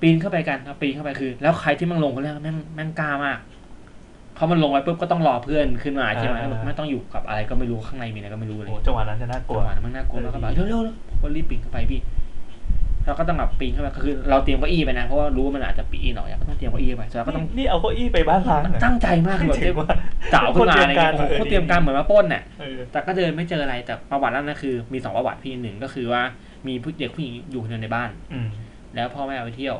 ปีนเข้าไปกันครับปีนเข้าไปคือ แล้วใครที่มันลงคนแรกแม่งแม่งกล้ามาก เพราะมันลงไปปุ๊บก็ต้องรอเพื่อนขึ้นมาใช่ไหมอ่าไม่ต้องอยู่กับอะไรก็ไม่รู้ข้างในมีอะไรก็ไม่รู้เลยโอ้จังหวะนั้นจะน่ากลัจัวงหวะนั้นมันน่ากลัวมากก็แบบเร็วๆเร็วผมก็รีบปีนเข้าไปพี่เราก็ต้องแบบปีนเข้าไปคือ เราเตรียมเก้าอี้ไปนะเพราะว่ารู้ว่ามันอาจจะปีนหน่อยก็ต้องเตรียมเก้าอี้ไปเสร็จแล้วก็ต้องนี่นี่เอาเก้าอี้ไปบ้านล้างเหรอตั้งใจมากคือแบบเจ๋งว่ะเจ๋าขึ้นมาอะไรเงี้ยโคโอ้ตโหรเขาเตรียมการเหมือนมาปล้นน่ะเออแต่ก็เดินไม่เจออะไรแต่ประวัตินั้นนะคือ มีสองประวัติพี่หนึ่งก็คือว่ามีผู้เด็กผู้หญิงอยู่คนเดียวในบ้านอืมแล้วพ่อแม่เอาไปเที่ยว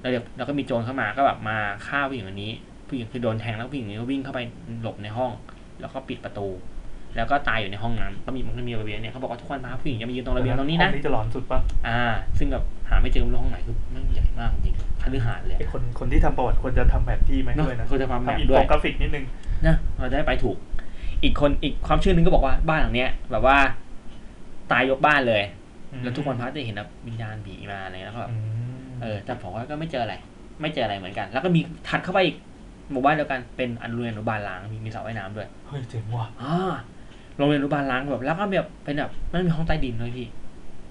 แล้วเด็กแล้วก็มีโจรเข้ามาก็แบบมาฆ่าผู้หญิงคนนี้ ผู้หญิงคือโดนแทงแล้วผู้หญิงนี้ก็วิ่งเข้าไปหลบในห้อง แล้วก็ปิดประตู แล้วก็ตายอยู่ในห้องนั้นก็มีมันก็มีระเบียงเนี่ยเขาบอกว่าทุกคนพาผู้หญิงจะมายืนตรงระเบียงตรงนี้นะห้องนี้จะหลอนสุดปะอ่า ซึ่งแบบหาไม่เจอไม่รู้ห้องไหนคือมันใหญ่มากจริงคฤหาสน์เลยไอคนคนที่ทำประวัติควรจะทำแผนที่ไหมเนาะด้วยนะควรจะทำแบบทำอินด้โฟวยกราฟิกนิดนึงนะเราจะได้ไปถูก อีกคนอีกความเชื่อหนึงก็บอกว่าบ้านหลังเนี้ย แบบว่า ตายยกบ้านเลย แล้วทุกคนพักจะเห็นแบบวิญญาณผีมาอะไรเงี้ยแล้วก็แบบอืมเออแต่ผมว่าก็ไม่เจออะไร ไม่เจออะไรเหมือนกัน แล้วก็มีถัดเข้าไปอีก หมู่บ้านเดียวกันเป็นอนุเรียนอนุบาลล้างมีมีสระว่ายน้ำด้วยเฮ้ยเจ๋งว่ะอ่าโรงเรียนอนุบาลล้างแบบแล้วก็แบบเป็นแบบไม่มีห้องใต้ดินเลยพี่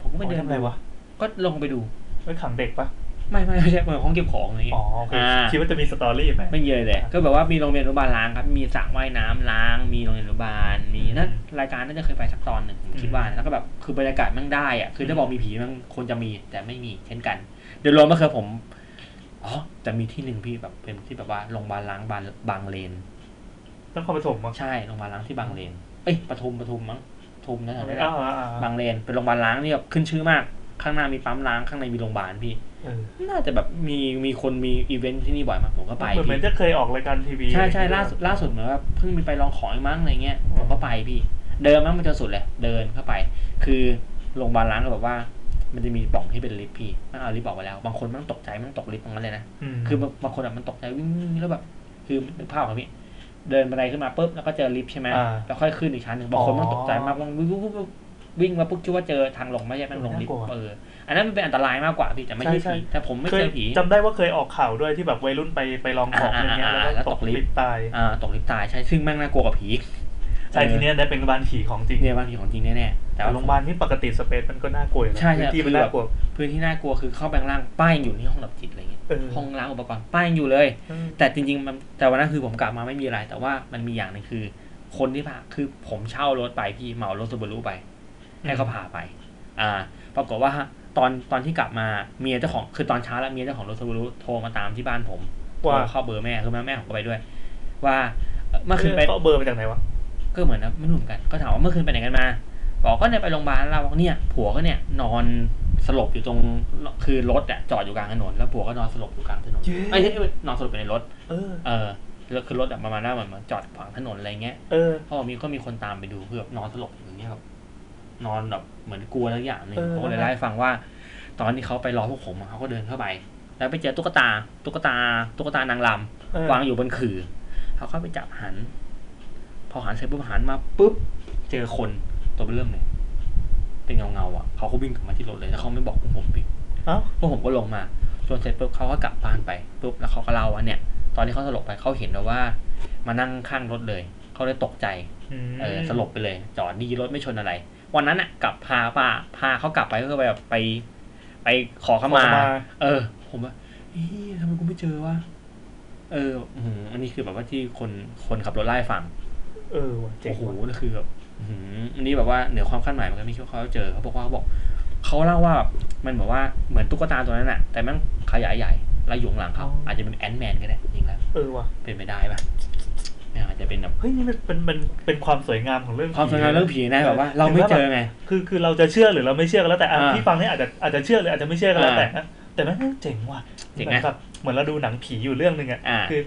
ผมก็ไปไม่เดิเดินนอะไรวะก็ลงไปดูไว้ขังเด็กปะไม่ไม่ไม่ใช่เหมือนห้องเก็บของอะไรอย่างอ๋เงี้อยโอเคอ่าคิดว่าจะมีสตอรี่ไหมไม่เยอะเลยก็แบบว่ามีโรงเรียนอนุบาลล้างครับ มีสระว่ายน้ำล้าง มีโรงเรียนอนุบาลมีนั่นรายการน่าจะเคยไปสักตอนหนึ่งผมคิดว่านะแล้วก็แบบคือบรรยากาศแม่งมันได้อะคือถ้าบอกมีผีมันควรจะมีแต่ไม่มีเช่นกัน เดี๋ยวรวมก็คือผม อ๋อแต่มีที่หนึ่งพี่แบบเป็นที่แบบว่าโรงพยาบาลร้างบางบางเลนต้องเข้าไปถมมั้งใช่โรงพยาบาลร้างที่บางเลน เอ้ยปทุมปทุมมั้งปทุมนะแถวนี้แหอ่าละอ่าอ่าบางเลนเป็นโรงพยาบาลร้างนี่แบบขึ้นชื่อมาก ข้างหน้ามีปั๊มร้างข้างในมีโรงพยาบาลพี่ เออน่าจะแบบมีมีคนมีอีเวนท์ที่นี่บ่อยมากผมก็ไปเหมือนเหมือนพี่จะเคยออกรายการทีวีใช่ใช่ล่าสุดล่าสุดเหมือนว่าเพิ่งมีไปลองของอีกมั้งอะไรเงี้ยผมก็ไปพี่ เดินมั้งมันจะสุดเลย เดินเข้าไป คือโรงพยาบาลร้างก็แบบว่า มันจะมีปล่องที่เป็นลิฟต์พี่มันเอาลิฟต์บอกไว้แล้ว บางคนมันตกใจมันตกลิฟต์ตรงนั้นเลยนะมคือบางบางคนอะมันตกใจวิ่งแล้วแบบคือนึกภาพของพี่เดินบันไดขึ้นมาปุ๊บแล้วก็เจอลิฟต์ใช่ไหมอ่าแล้วค่อยขึ้นอีกชั้นหนึ่งบางคนอ๋อมันตกใจมากวิ่งวิ่งวิ่งวิ่งวิ่งมาปุ๊บคิดว่าเจอทางลงไม่ใช่แม่งลงลิฟต์น่ากลัวเอออันนั้นมันเป็นอันตรายมากกว่าพี่แต่ไม่ใช่ใช่ผีใช่แต่ผมไม่เคยเจอผีจำได้ว่าเคยออกข่าวด้วยที่แบบวัยรุ่นไปไปลองของอ่าอย่างเงี้ยอ่าแล้วแล้วก็ตกลิฟต์ตกลิฟต์ตายอ่าตกลิฟต์ตายใช่ซึ่งแม่งน่ากลัวกว่าผีอีก ใช่เออทีเนี้ยได้เป็นโรงพยาบาลผีของจริงเนี่ยบางทีของจริงแน่ๆแต่แต่ว่าโรงพยาบาลนี่ปกติสเปซมันก็น่ากลัวอยู่แล้วใช่ใช่พื้นที่มันคือแบบน่ากลัว พื้นที่น่ากลัวคือเข้าไปข้างล่างป้ายยังอยู่ที่ห้องดับจิตอะไรเงี้ยเออ ห้องล้างอุปกรณ์ป้ายยังอยู่เลยเออแต่จริงๆมันแต่วันนั้นคือผมกลับมาไม่มีอะไร แต่ว่ามันมีอย่างหนึงคือ คนที่พาคือผมเช่ารถไปพี่เหมารถซูบารุไป ให้เขาพาไป อ่า ปรากฏว่าตอนตอนที่กลับมาเมียเจ้าของคือตอนเช้าแล้วเมียเจ้าของรถซูบารุโทรมาตามที่บ้านผมโทรว่าเข้าเบอร์แม่คือแม่แม่ผมก็ไปด้วย ว่าเอ่อเมื่อคืนไป เขาเอาเบอร์มาจากไหนวะ ก็เหมือนนะไม่รู้เหมือนกันก็ถามว่าเมื่อคืนไปไหนกันมาบอกก็เนี่ยไปโรงพยาบาลเราบอกเนี่ย ผัวก็เนี่ยนอนสลบอยู่ตรงคือรถอะจอดอยู่กลางถนนแล้วผัวก็นอนสลบอยู่กลางถนนเย้ไอ้ยเอ้ยนอนสลบอยู่ในรถ เออ เออแล้วคือรถอะประมาณว่าเหมือนเหมือนจอดขวางถนนอะไรเงี้ยเออเพราะว่ามีก็มีคนตามไปดูคือแบบนอนสลบอยู่อย่างเงี้ยครับนอนแบบเหมือนกลัวอะไรอย่างหนึ่งเออเขาก็เลยเล่าให้ฟังว่า ตอนที่เขาไปรอพวกผมอะเขาก็เดินเข้าไป แล้วไปเจอตุ๊กตา ตุ๊กตา ตุ๊กตานางลำเออวางอยู่บนขื่อเขาเข้าไปจับหัน พอหันเสร็จปุ๊บหันมาปุ๊บเจอคนตัวเริ่มเลยเป็นเงาเงาๆอะเขาก็วิ่งกลับมาที่รถเลยแล้วเขาไม่บอกพวกผมพี่เอ้าพวกผมก็ลงมาจนเสร็จปุ๊บเขาก็กลับบ้านไปปุ๊บแล้วเขาก็เล่าว่าเนี่ย ตอนที่เขาสลบไปเขาเห็นแล้วว่า มานั่งข้างรถเลยเขาเลยตกใจมเออสลบไปเลย จอดดีรถไม่ชนอะไร วันนั้นอะกลับพาป้าพาเขากลับไปเพื่อไปแบบไป ไปขอเข้ามาขอเข้ามา เออ ผมว่าเฮ้ยทำไมกูไม่เจอวะเอออื้อหืออันนี้คือแบบว่าที่คนคนขับรถไล่าให้ฟัง เออว่ะเจ๋งโอ้โหว่ะนี่คือแบบอื้อหืออันนี้แบบว่าเหนือความคาดหมายเหมือนกันไม่คิดว่าเขาจะเจอเขาบอกว่าเขาบอกเขาเล่าว่าแบบมันแบบว่าเหมือนตุ๊กตาตัวนั้นอะแต่มันขยายใหญ่แล้วอยู่ข้างหลังเขาอาจจะเป็นแอนด์แมนก็ได้จริงแล้วเออว่ะเป็นไปได้ปะไม่อาจจะเป็นแบบเฮ้ยนี่มันเป็นเป็นเป็นความสวยงามของเรื่องความสวยงามเรื่องผีนะแบบว่า เราไม่เจอไง คือคือเราจะเชื่อหรือเราไม่เชื่อก็แล้วแต่อะอ่าที่ฟังนี่อาจจะอาจจะเชื่อหรืออาจจะไม่เชื่อก็แล้วอ่าแต่นะแต่แม่งเจ๋งว่ะเจ๋งนะเหมืนะอนแบบเหมือนเราดูหนังผีอยู่เรื่องหนึ่งอะอ่า คือ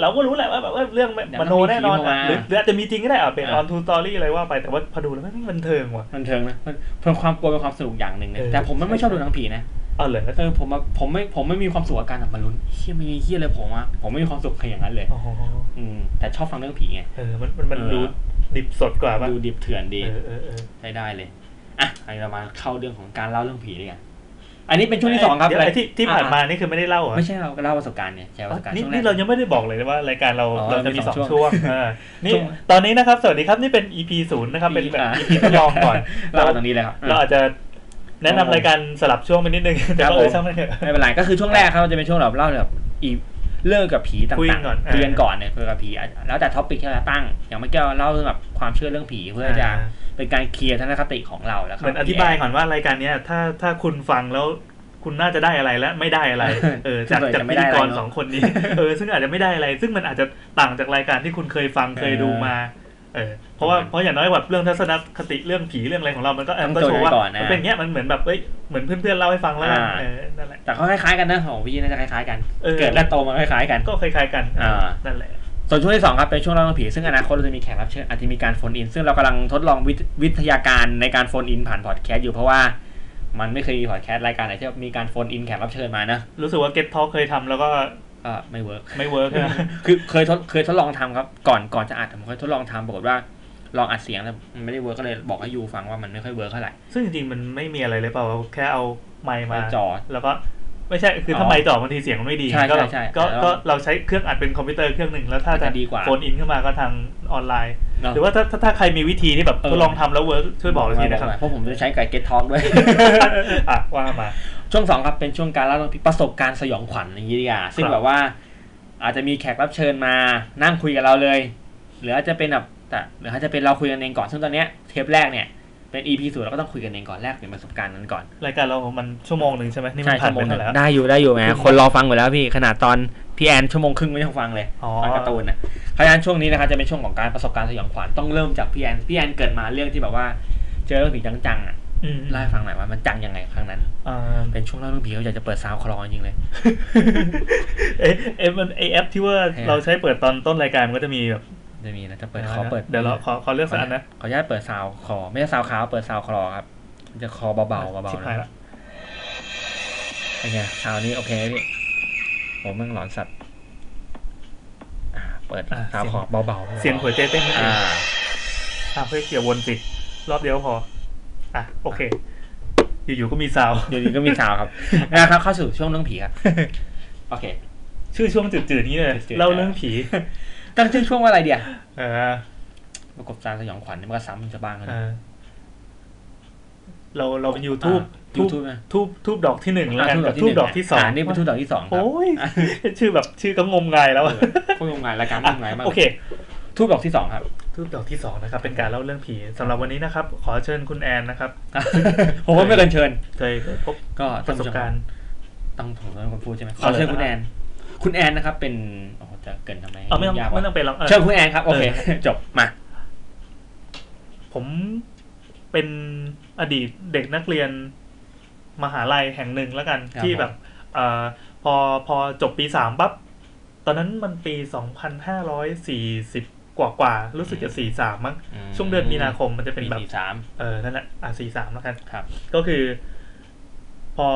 เราก็รู้แหละว่าแบบว่าเรื่องเดี๋ยวมโนแน่นอนต้องมีผีอะมาหรือหรืออาจจะมีจริงก็ได้อะเป็นอ่า on true story อะไรว่าไปแต่ว่าพอดูแล้วแม่งบันเทิงว่ะบันเทิงนะมันเพิ่มความกลัวเป็นความสนุกอย่างหนึ่งนะเออแต่ผมไม่ชอบดูหนังผีนะเอาเลยเออผมอะผมไม่ผมไม่มีความสุขกับการแบบมาลุ้นเฮียไม่มีเฮียเลยผมอะผมไม่มีความสุขอย่างนั้นเลยอ๋ออืมแต่ชอบฟังเรื่องผีไงเออมันมันมันเออดูดิบสดกว่าป่ะดูดิบเถื่อนดีเออเออเออใช้ได้เลยอะอันนี้เรามาเข้าเรื่องของการเล่าเรื่องผีดีกว่า อันนี้เป็นช่วงที่สองครับเดี๋ยวไอ้ที่ที่ผ่านมานี่คือไม่ได้เล่าเหรอไม่ใช่เราเล่าประสบการณ์เนี่ยแชร์ประสบการณ์นี่ช่วงแรนี่ก เรายังไม่ได้บอกเลยว่ารายการเราอ๋อเราจะมีมีสสอองงช่วงเออนี่ช่วงตอนนี้นะครับ สวัสดีครับนี่เป็น EP ศูนย์นะครับ เป็นแบบ อ่า EP ทดลองก่อนเล่าตรงนี้เลยครับ เราอาจจะแนะนำรายการสลับช่วงไปนิดนึง แต่ครับก็เออผม ช่างมันเถอะ ไม่เป็นไรก็คือช่วงแรกครับจะเป็นช่วงแบบเล่าแบบอีเรื่องกับผีต่างคุยๆก่อนคุยกันเออก่อนเนี่ยคุยกับผีอะแล้วแต่ท็อปิกที่เราจะตั้ง อย่างเมื่อกี้เราเล่าเรื่องแบบความเชื่อเรื่องผีเพื่อจะอ่า เป็นการเคลียร์ทัศนคติของเราแล้วเหมือนอธิบายก่อนว่ารายการเนี้ยถ้าถ้าคุณฟังแล้วคุณน่าจะได้อะไรและไม่ได้อะไรเออจากจากพิธีกรสองคนนี้เออซึ่งอาจจะไม่ได้อะไร ซึ่งมันอาจจะต่างจากรายการที่คุณเคยฟังเคยดูมาเออเพราะว่าเพราะอย่างน้อยแบบเรื่องทัศนคติเรื่องผีเรื่องอะไรของเรา มันก็แอบก็โชว์ว่ามันเป็นเงี้ยมันเหมือนแบบเอ้ยเหมือนเพื่อนๆเล่าให้ฟังแล้วกันเออนั่นแหละแต่เขาคล้ายๆกันนะของพี่น่าจะคล้ายๆกันเออเกิดและโตมาคล้ายๆกันก็คล้ายๆกันอ่านั่นแหละ ส่วนช่วงที่สองครับเป็นช่วงเล่าเรื่องผีซึ่งอนาคตเราจะมีแขกรับเชิญอาจจะมีการโฟนอิน ซึ่งเรากำลังทดลองวิทวิทยาการในการโฟนอินผ่านพอดแคสต์อยู่เพราะว่ามันไม่เคยมีพอดแคสต์รายการไหนที่มีการโฟนอินแขกรับเชิญมานะรู้สึกว่า Get Talk เคยทำแล้วก็ก็ไม่ work ไม่ work นะคือเคยทดเคยทดลองทำครับ ก่อนก่อนจะอัดผมเคยทดลองทำปรากฏว่าลองอัดเสียงแล้วมันไม่ได้ work ก็เลยบอกให้ยูฟังว่ามันไม่ค่อย work เท่าไหร่ซึ่งจริงๆมันไม่มีอะไรเลยเปล่าแค่เอาไมค์มามาจอแล้วก็ ไม่ใช่คือถ้าอ๋อไมค์จ่อบางทีเสียงมันไม่ดีใช่ก็แบบใช่ใช่ก็แต่ว่าก็เราใช้เครื่องอัดเป็นคอมพิวเตอร์เครื่องหนึ่งแล้วถ้ามันจะจะดีกว่าโฟนอินขึ้นมาก็ทางออนไลน์ เนอะ หรือว่าถ้าถ้าถ้าใครมีวิธีที่แบบเออทดลองทำแล้ว work ช่วยบอกเราทีนะครับเพราะผมจะใช้กับ Get Talk ด้วย อะว่ามา ช่วงสองครับเป็นช่วงการเล่าเรื่องผีประสบการณ์สยองขวัญอย่างนี้ดีกว่าซึ่งครับ แบบว่า อาจจะมีแขกรับเชิญมานั่งคุยกับเราเลย หรืออาจจะเป็นแบบแต่หรืออาจจะเป็นเราคุยกันเองก่อนซึ่งตอนเนี้ยเทปแรกเนี่ย เป็น EP ศูนย์เราก็ต้องคุยกันเองก่อนแรกเป็นประสบการณ์นั้นก่อน รายการเรา มันชั่วโมงหนึ่งใช่ไหมนี่มัใช่นผ่าชั่นวโมไปงหนึ่เท่างไหร่แล้ว ได้อยู่ได้อยู่แหมคนรอฟังอยู่แล้วพี่ ขนาดตอนพี่แอนชั่วโมงครึ่งไม่ต้องฟังเลยอ๋อตอนการ์ตูนน่ะเพราะฉะนั้นช่วงนี้นะครับจะเป็นช่วงของการประสบการณ์สยองขวัญต้องเริ่มจากพี่แอน พี่แอนเกิดมาเรื่องที่แบบว่า เจอเรื่องผีจังๆอะอืมเล่าให้ฟังหน่อยว่ามันจังยังไงครั้งนั้นอ่าเป็นช่วงเล่าเรื่องผีเขาอยากจะเปิดซาวคลอจริงๆเลย เอ๊ะเอ๊ะมันไอแอปที่ว่าเออเราใช้เปิดตอนต้นรายการมันก็จะมีแบบ จะมีนะจะเปิดขอเปิด เดี๋ยวเราขอขอเลือกสักอันนะ ขออนุญาตเปิดซาวคอไม่ใช่ซาวขาวเปิดซาวคลอครับมันจะคอเบาๆเบาชิบๆหายนะละเป็นไงซาวนี้โอเคไหมพี่ผมมึงหลอนสัตว์อ่าเปิดอะซาวเสียงคอเบาๆ เสียงหัวใจเต้นนั่นเองอ่าอะเฮ้ยเกี่ยววนสิ รอบเดียวพอ อะโอเค อยู่ๆก็มีซาวด์เดี๋ยวนี้ก็มีซาวครับนะครับเข้าสู่ช่วงเรื่องผีครับ โอเค ชื่อช่วงจืดๆนี้เลยจืดๆเล่าเรื่องผี ตั้งชื่อช่วงว่าอะไรเดียวเออประกบการสยองขวัญนี่มันก็ซ้ำจะบ้างแล้วเอนะอเราเราเป็นยูทูบยูทูบนะทูบทูบดอกที่หนึ่งแล้วกันกับทูบดอกที่สองานี่เป็นทูบดอกที่สองครับโอ้ยชื่อแบบชื่อก็งมงายแล้วอะโคตรงงานรายการงมงายมากโอเคทูบดอกที่สองครับทูบดอกที่สองนะครับ เป็นการเล่าเรื่องผีสำหรับวันนี้นะครับ ขอเชิญคุณแอนนะครับผมก็ไม่เกินเชิญเคยเคยพบก็ประสบการณ์ต้องผมต้องเป็นคนพูดใช่ไหมขเอาอเลยเชิญคุณนะแอน คุณแอนนะครับ เป็นโอ้โห จะเกินทำไมเอาไม่ต้องยากวะไม่ต้องเป็นหรอกเออเชิญคุณแอนครับโอเคจบมา ผมเป็นอดีตเด็กนักเรียนมหาลัยแห่งหนึ่งแล้วกันครับที่แบบเอ่อพอพอจบปีสามปั๊บตอนนั้นมันปีสองพันห้าร้อยสี่สิบกว่ากว่าๆรู้สึกจะสี่สามมั้งอืมช่วงเดือนมีนาคมมันจะเป็นปีแบบสี่สามเออนั่นแหละอะสี่สามแล้วกันครับก็คือ พอ